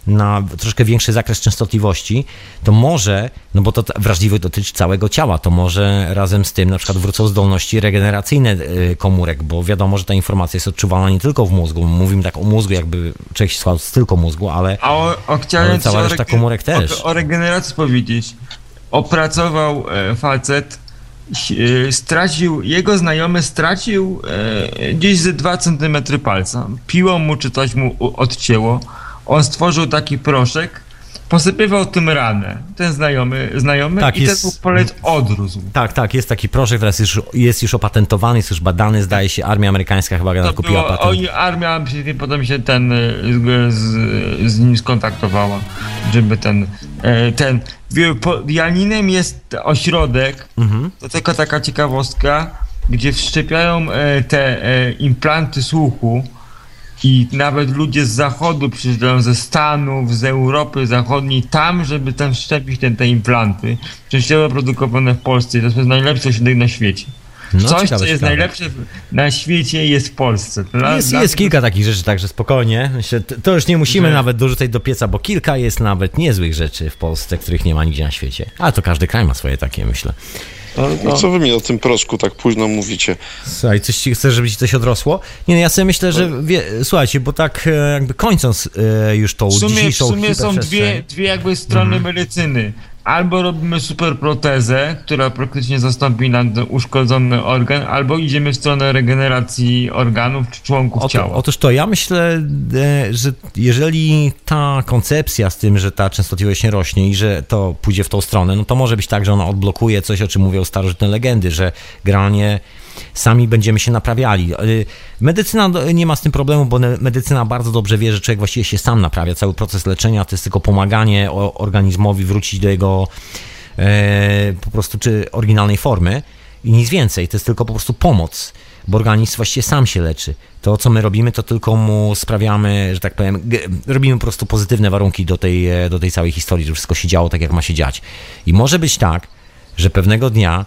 na troszkę większy zakres częstotliwości, to może, no bo to wrażliwość dotyczy całego ciała, to może razem z tym na przykład wrócą zdolności regeneracyjne e, komórek, bo wiadomo, że ta informacja jest odczuwalna nie tylko w mózgu. Mówimy tak o mózgu, jakby człowiek się z tylko mózgu, ale A o, o Ale cała reszta komórek też. O, o regeneracji powiedzieć. Opracował e, facet, e, stracił, jego znajomy stracił e, gdzieś ze 2 cm palca. Piło mu czy coś mu odcięło. On stworzył taki proszek, posypywał tym ranę. Ten znajomy, znajomy Tak, i jest- ten polec odrósł. tak, tak, jest taki proszek, teraz już, jest już opatentowany, jest już badany, zdaje się, armia amerykańska chyba To kupiła było, patent. oni, armia potem się ten e, z, z, nim skontaktowała, żeby ten, e, ten, Janinem jest ośrodek, Mhm. to tylko taka ciekawostka, gdzie wszczepiają e, te e, implanty słuchu i nawet ludzie z zachodu przyjeżdżają ze Stanów, z Europy Zachodniej tam, żeby tam wszczepić te, te implanty, częściowo produkowane w Polsce. To jest najlepszy ośrodek na świecie. No, Coś, ciekawe, co jest ciekawe. najlepsze na świecie jest w Polsce. Dla, Jest, dla- jest kilka takich rzeczy, także spokojnie. To już nie musimy Że- nawet dorzucać do pieca, bo kilka jest nawet niezłych rzeczy w Polsce, których nie ma nigdzie na świecie. A to każdy kraj ma swoje takie, myślę. No, co wy mi o tym proszku tak późno mówicie? Słuchaj, coś ci, chcesz, żeby ci coś odrosło? Nie, no ja sobie myślę, że wie, słuchajcie, bo tak e, jakby kończąc e, już tą w sumie, w dzisiejszą sumie są dwie, dwie jakby strony Mhm. medycyny. Albo robimy super protezę, która praktycznie zastąpi nam uszkodzony organ, albo idziemy w stronę regeneracji organów czy członków Oto, ciała. otóż to, ja myślę, e, że jeżeli ta koncepcja z tym, że ta częstotliwość nie rośnie i że to pójdzie w tą stronę, no to może być tak, że ona odblokuje coś, o czym mówią starożytne legendy, że generalnie sami będziemy się naprawiali. E, Medycyna do- nie ma z tym problemu, bo medycyna bardzo dobrze wie, że człowiek właściwie się sam naprawia. Cały proces leczenia to jest tylko pomaganie organizmowi wrócić do jego e, po prostu czy oryginalnej formy i nic więcej. To jest tylko po prostu pomoc. bo organizm właściwie sam się leczy. To, co my robimy, to tylko mu sprawiamy, że tak powiem, robimy po prostu pozytywne warunki do tej, e, do tej całej historii, że wszystko się działo tak, jak ma się dziać. I może być tak, że pewnego dnia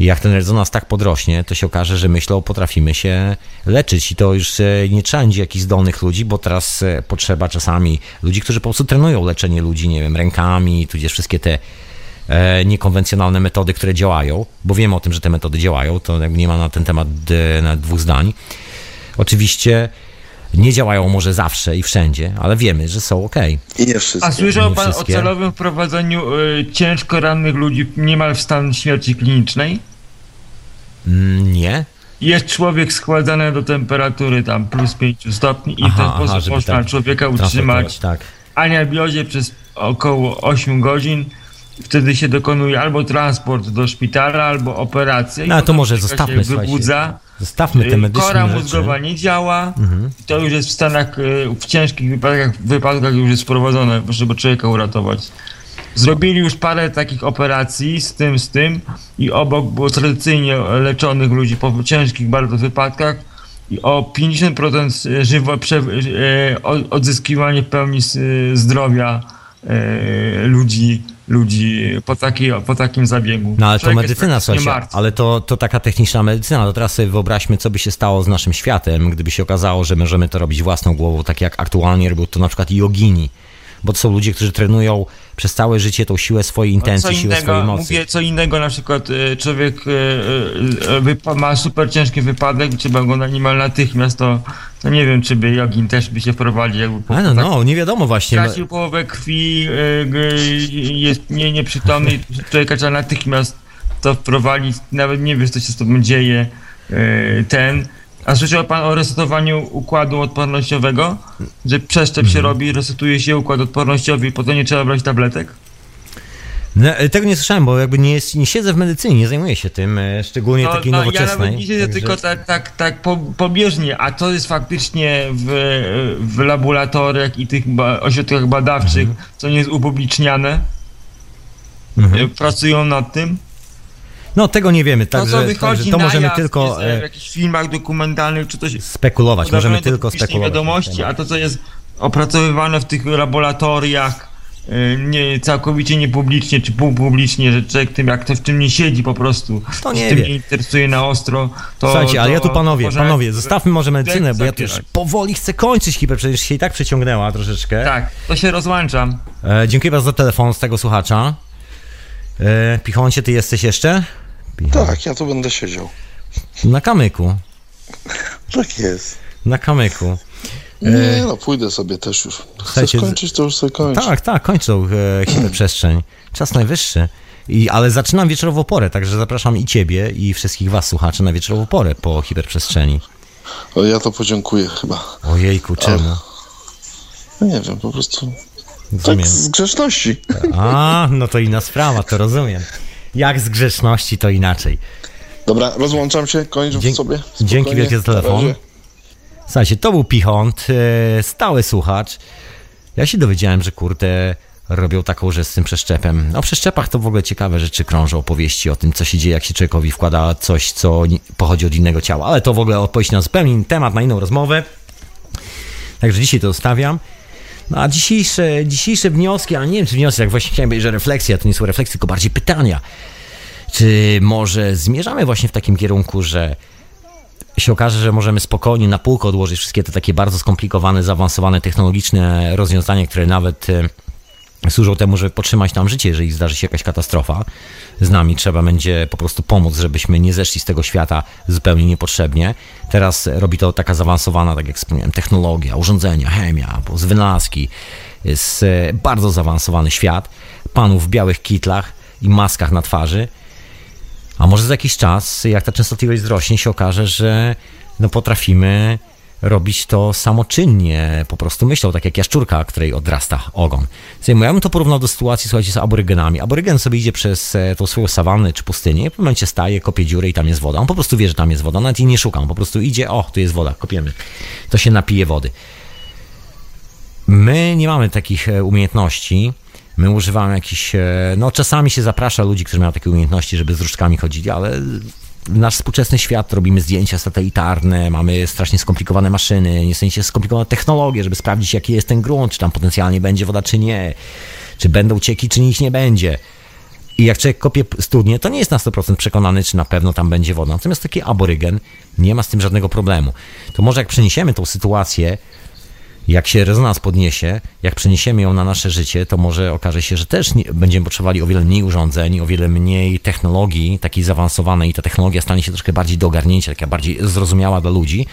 jak ten rezonans tak podrośnie, to się okaże, że myślą, potrafimy się leczyć i to już e, nie trzeba będzie jakichś zdolnych ludzi, bo teraz e, potrzeba czasami ludzi, którzy po prostu trenują leczenie ludzi, nie wiem, rękami, tudzież wszystkie te e, niekonwencjonalne metody, które działają, bo wiemy o tym, że te metody działają, to nie ma na ten temat nawet dwóch zdań. Oczywiście nie działają może zawsze i wszędzie, ale wiemy, że są ok. I nie wszystkie. A słyszał pan o celowym wprowadzeniu y, ciężko rannych ludzi niemal w stan śmierci klinicznej? Mm, Nie? Jest człowiek schładzany do temperatury tam plus 5 stopni i w ten sposób żeby można tak człowieka utrzymać Tak. anabiozie przez około 8 godzin. Wtedy się dokonuje albo transport do szpitala, albo operacja. i No, ale to może zostawmy, się słuchajcie. wybudza. Zostawmy te Y, medyczne Kora rzeczy. mózgowa nie działa. Mhm. To już jest w Stanach, y, w ciężkich wypadkach, wypadkach już jest wprowadzone, żeby człowieka uratować. Zrobili już parę takich operacji z tym, z tym i obok było tradycyjnie leczonych ludzi po ciężkich bardzo wypadkach i o 50% żywo, prze, e, odzyskiwanie w pełni s- zdrowia e, ludzi, ludzi po, takiej, po takim zabiegu. No ale to Człowiek jest medycyna, słuchajcie, ale to, to taka techniczna medycyna. To teraz sobie wyobraźmy, co by się stało z naszym światem, gdyby się okazało, że możemy to robić własną głową, tak jak aktualnie robią to na przykład jogini. Bo to są ludzie, którzy trenują przez całe życie tą siłę swojej Co intencji, siłę swojej innego, mocy. mówię, co innego na przykład e, człowiek e, e, ma super ciężki wypadek trzeba go na niemal natychmiast, to, to nie wiem, czy by jogin też by się wprowadził. Jakby po, no, tak no, nie wiadomo właśnie. stracił połowę krwi, jest nie, nieprzytomny człowieka trzeba natychmiast to wprowadzić, nawet nie wiesz, co się z tobą dzieje, ten. A słyszał pan o resetowaniu układu odpornościowego? Że przeszczep Mhm. się robi, resetuje się układ odpornościowy i potem nie trzeba brać tabletek? No, e, tego nie słyszałem, bo jakby nie, jest, nie siedzę w medycynie, nie zajmuję się tym, e, szczególnie takiej ja nowoczesnej. nawet nie siedzę Także- tylko tak, tak, tak po, pobieżnie, a to jest faktycznie w, w laboratoriach i tych ba ośrodkach badawczych, co nie jest upubliczniane. Mhm. E, Pracują nad tym. No tego nie wiemy, To, także, to na możemy jaw, tylko jest, e, w e, jakichś filmach dokumentalnych, czy coś spekulować, możemy tylko spekulować. wiadomości, a to, co jest opracowywane w tych laboratoriach, e, nie, całkowicie niepublicznie, czy półpublicznie, że człowiek tym, jak to w czym nie siedzi po prostu, To nie tym wie. nie interesuje na ostro, to... Słuchajcie, ale ja tu to panowie, panowie, zostawmy może medycynę, bo ja tu już powoli chcę kończyć hiper, przecież się i tak przeciągnęła troszeczkę. Tak, to się rozłączam. E, dziękuję bardzo za telefon z tego słuchacza. E, Pichoncie, ty jesteś jeszcze? Tak, ja tu będę siedział. Na kamyku, Tak jest. na kamyku. Nie no, pójdę sobie też już. Chcesz Słuchajcie, kończyć, to już sobie kończ. Tak, tak, kończą e, hiperprzestrzeń. Czas najwyższy. I, ale zaczynam wieczorową porę, także zapraszam i ciebie, i wszystkich was, słuchaczy, na wieczorową porę po hiperprzestrzeni. O, ja to podziękuję chyba. Ojejku, czemu? No nie wiem, po prostu tak Rozumiem. z grzeczności. A, no to inna sprawa, to rozumiem. Jak z grzeczności, to inaczej. Dobra, rozłączam się, kończę Dzięki- sobie. dzięki Spokojnie. wielkie za telefon. Słuchajcie, to był Pichont, e, stały słuchacz. Ja się dowiedziałem, że kurde robią taką rzecz z tym przeszczepem. O przeszczepach to w ogóle ciekawe rzeczy krążą, opowieści o tym, co się dzieje, jak się człowiekowi wkłada coś, co pochodzi od innego ciała. Ale to w ogóle odpowiedź na zupełnie temat, na inną rozmowę. Także dzisiaj to zostawiam. No a dzisiejsze, dzisiejsze wnioski, a nie wiem czy wnioski, jak właśnie chciałem powiedzieć, że refleksja to nie są refleksje, tylko bardziej pytania. Czy może zmierzamy właśnie w takim kierunku, że się okaże, że możemy spokojnie na półkę odłożyć wszystkie te takie bardzo skomplikowane, zaawansowane technologiczne rozwiązania, które nawet e, służą temu, żeby podtrzymać nam życie, jeżeli zdarzy się jakaś katastrofa z nami. Trzeba będzie po prostu pomóc, żebyśmy nie zeszli z tego świata zupełnie niepotrzebnie. Teraz robi to taka zaawansowana, tak jak wspomniałem, technologia, urządzenia, chemia, z wynalazki. E, bardzo zaawansowany świat panów w białych kitlach i maskach na twarzy. A może za jakiś czas, jak ta częstotliwość wzrośnie, się okaże, że no potrafimy robić to samoczynnie, po prostu myślą, tak jak jaszczurka, której odrasta ogon. Więc ja bym to porównał do sytuacji, słuchajcie, z aborygenami. Aborygen sobie idzie przez e, tą swoją sawannę czy pustynię, w momencie staje, kopie dziurę i tam jest woda. On po prostu wie, że tam jest woda, nawet jej nie szuka, on po prostu idzie, o, tu jest woda, kopiemy. To się napije wody. My nie mamy takich e, umiejętności. My używamy jakichś. e, No, czasami się zaprasza ludzi, którzy mają takie umiejętności, żeby z różdżkami chodzili, ale nasz współczesny świat, robimy zdjęcia satelitarne, mamy strasznie skomplikowane maszyny, niesamowicie skomplikowane technologie, żeby sprawdzić, jaki jest ten grunt, czy tam potencjalnie będzie woda, czy nie, czy będą cieki, czy nic nie będzie. I jak człowiek kopie studnie, to nie jest na 100% przekonany, czy na pewno tam będzie woda. Natomiast taki aborygen nie ma z tym żadnego problemu. To może jak przeniesiemy tą sytuację, jak się rezonans podniesie, jak przeniesiemy ją na nasze życie, to może okaże się, że też nie, będziemy potrzebowali o wiele mniej urządzeń, o wiele mniej technologii takiej zaawansowanej. I ta technologia stanie się troszkę bardziej do ogarnięcia, taka bardziej zrozumiała dla ludzi,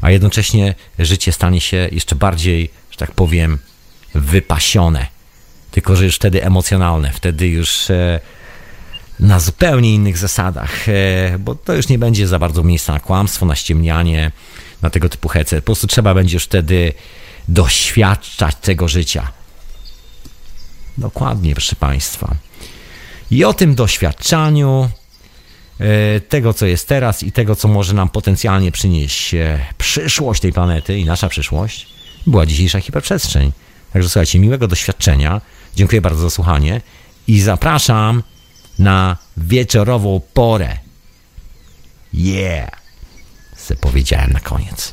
a jednocześnie życie stanie się jeszcze bardziej, że tak powiem, wypasione. Tylko że już wtedy emocjonalne, wtedy już e, na zupełnie innych zasadach, e, bo to już nie będzie za bardzo miejsca na kłamstwo, na ściemnianie, na tego typu hece. Po prostu trzeba będzie już wtedy doświadczać tego życia. Dokładnie, proszę Państwa. I o tym doświadczaniu, e, tego co jest teraz i tego co może nam potencjalnie przynieść przyszłość tej planety i nasza przyszłość, była dzisiejsza hiperprzestrzeń. Także słuchajcie, miłego doświadczenia. Dziękuję bardzo za słuchanie i zapraszam na wieczorową porę. Yeah! Se powiedziałem na koniec.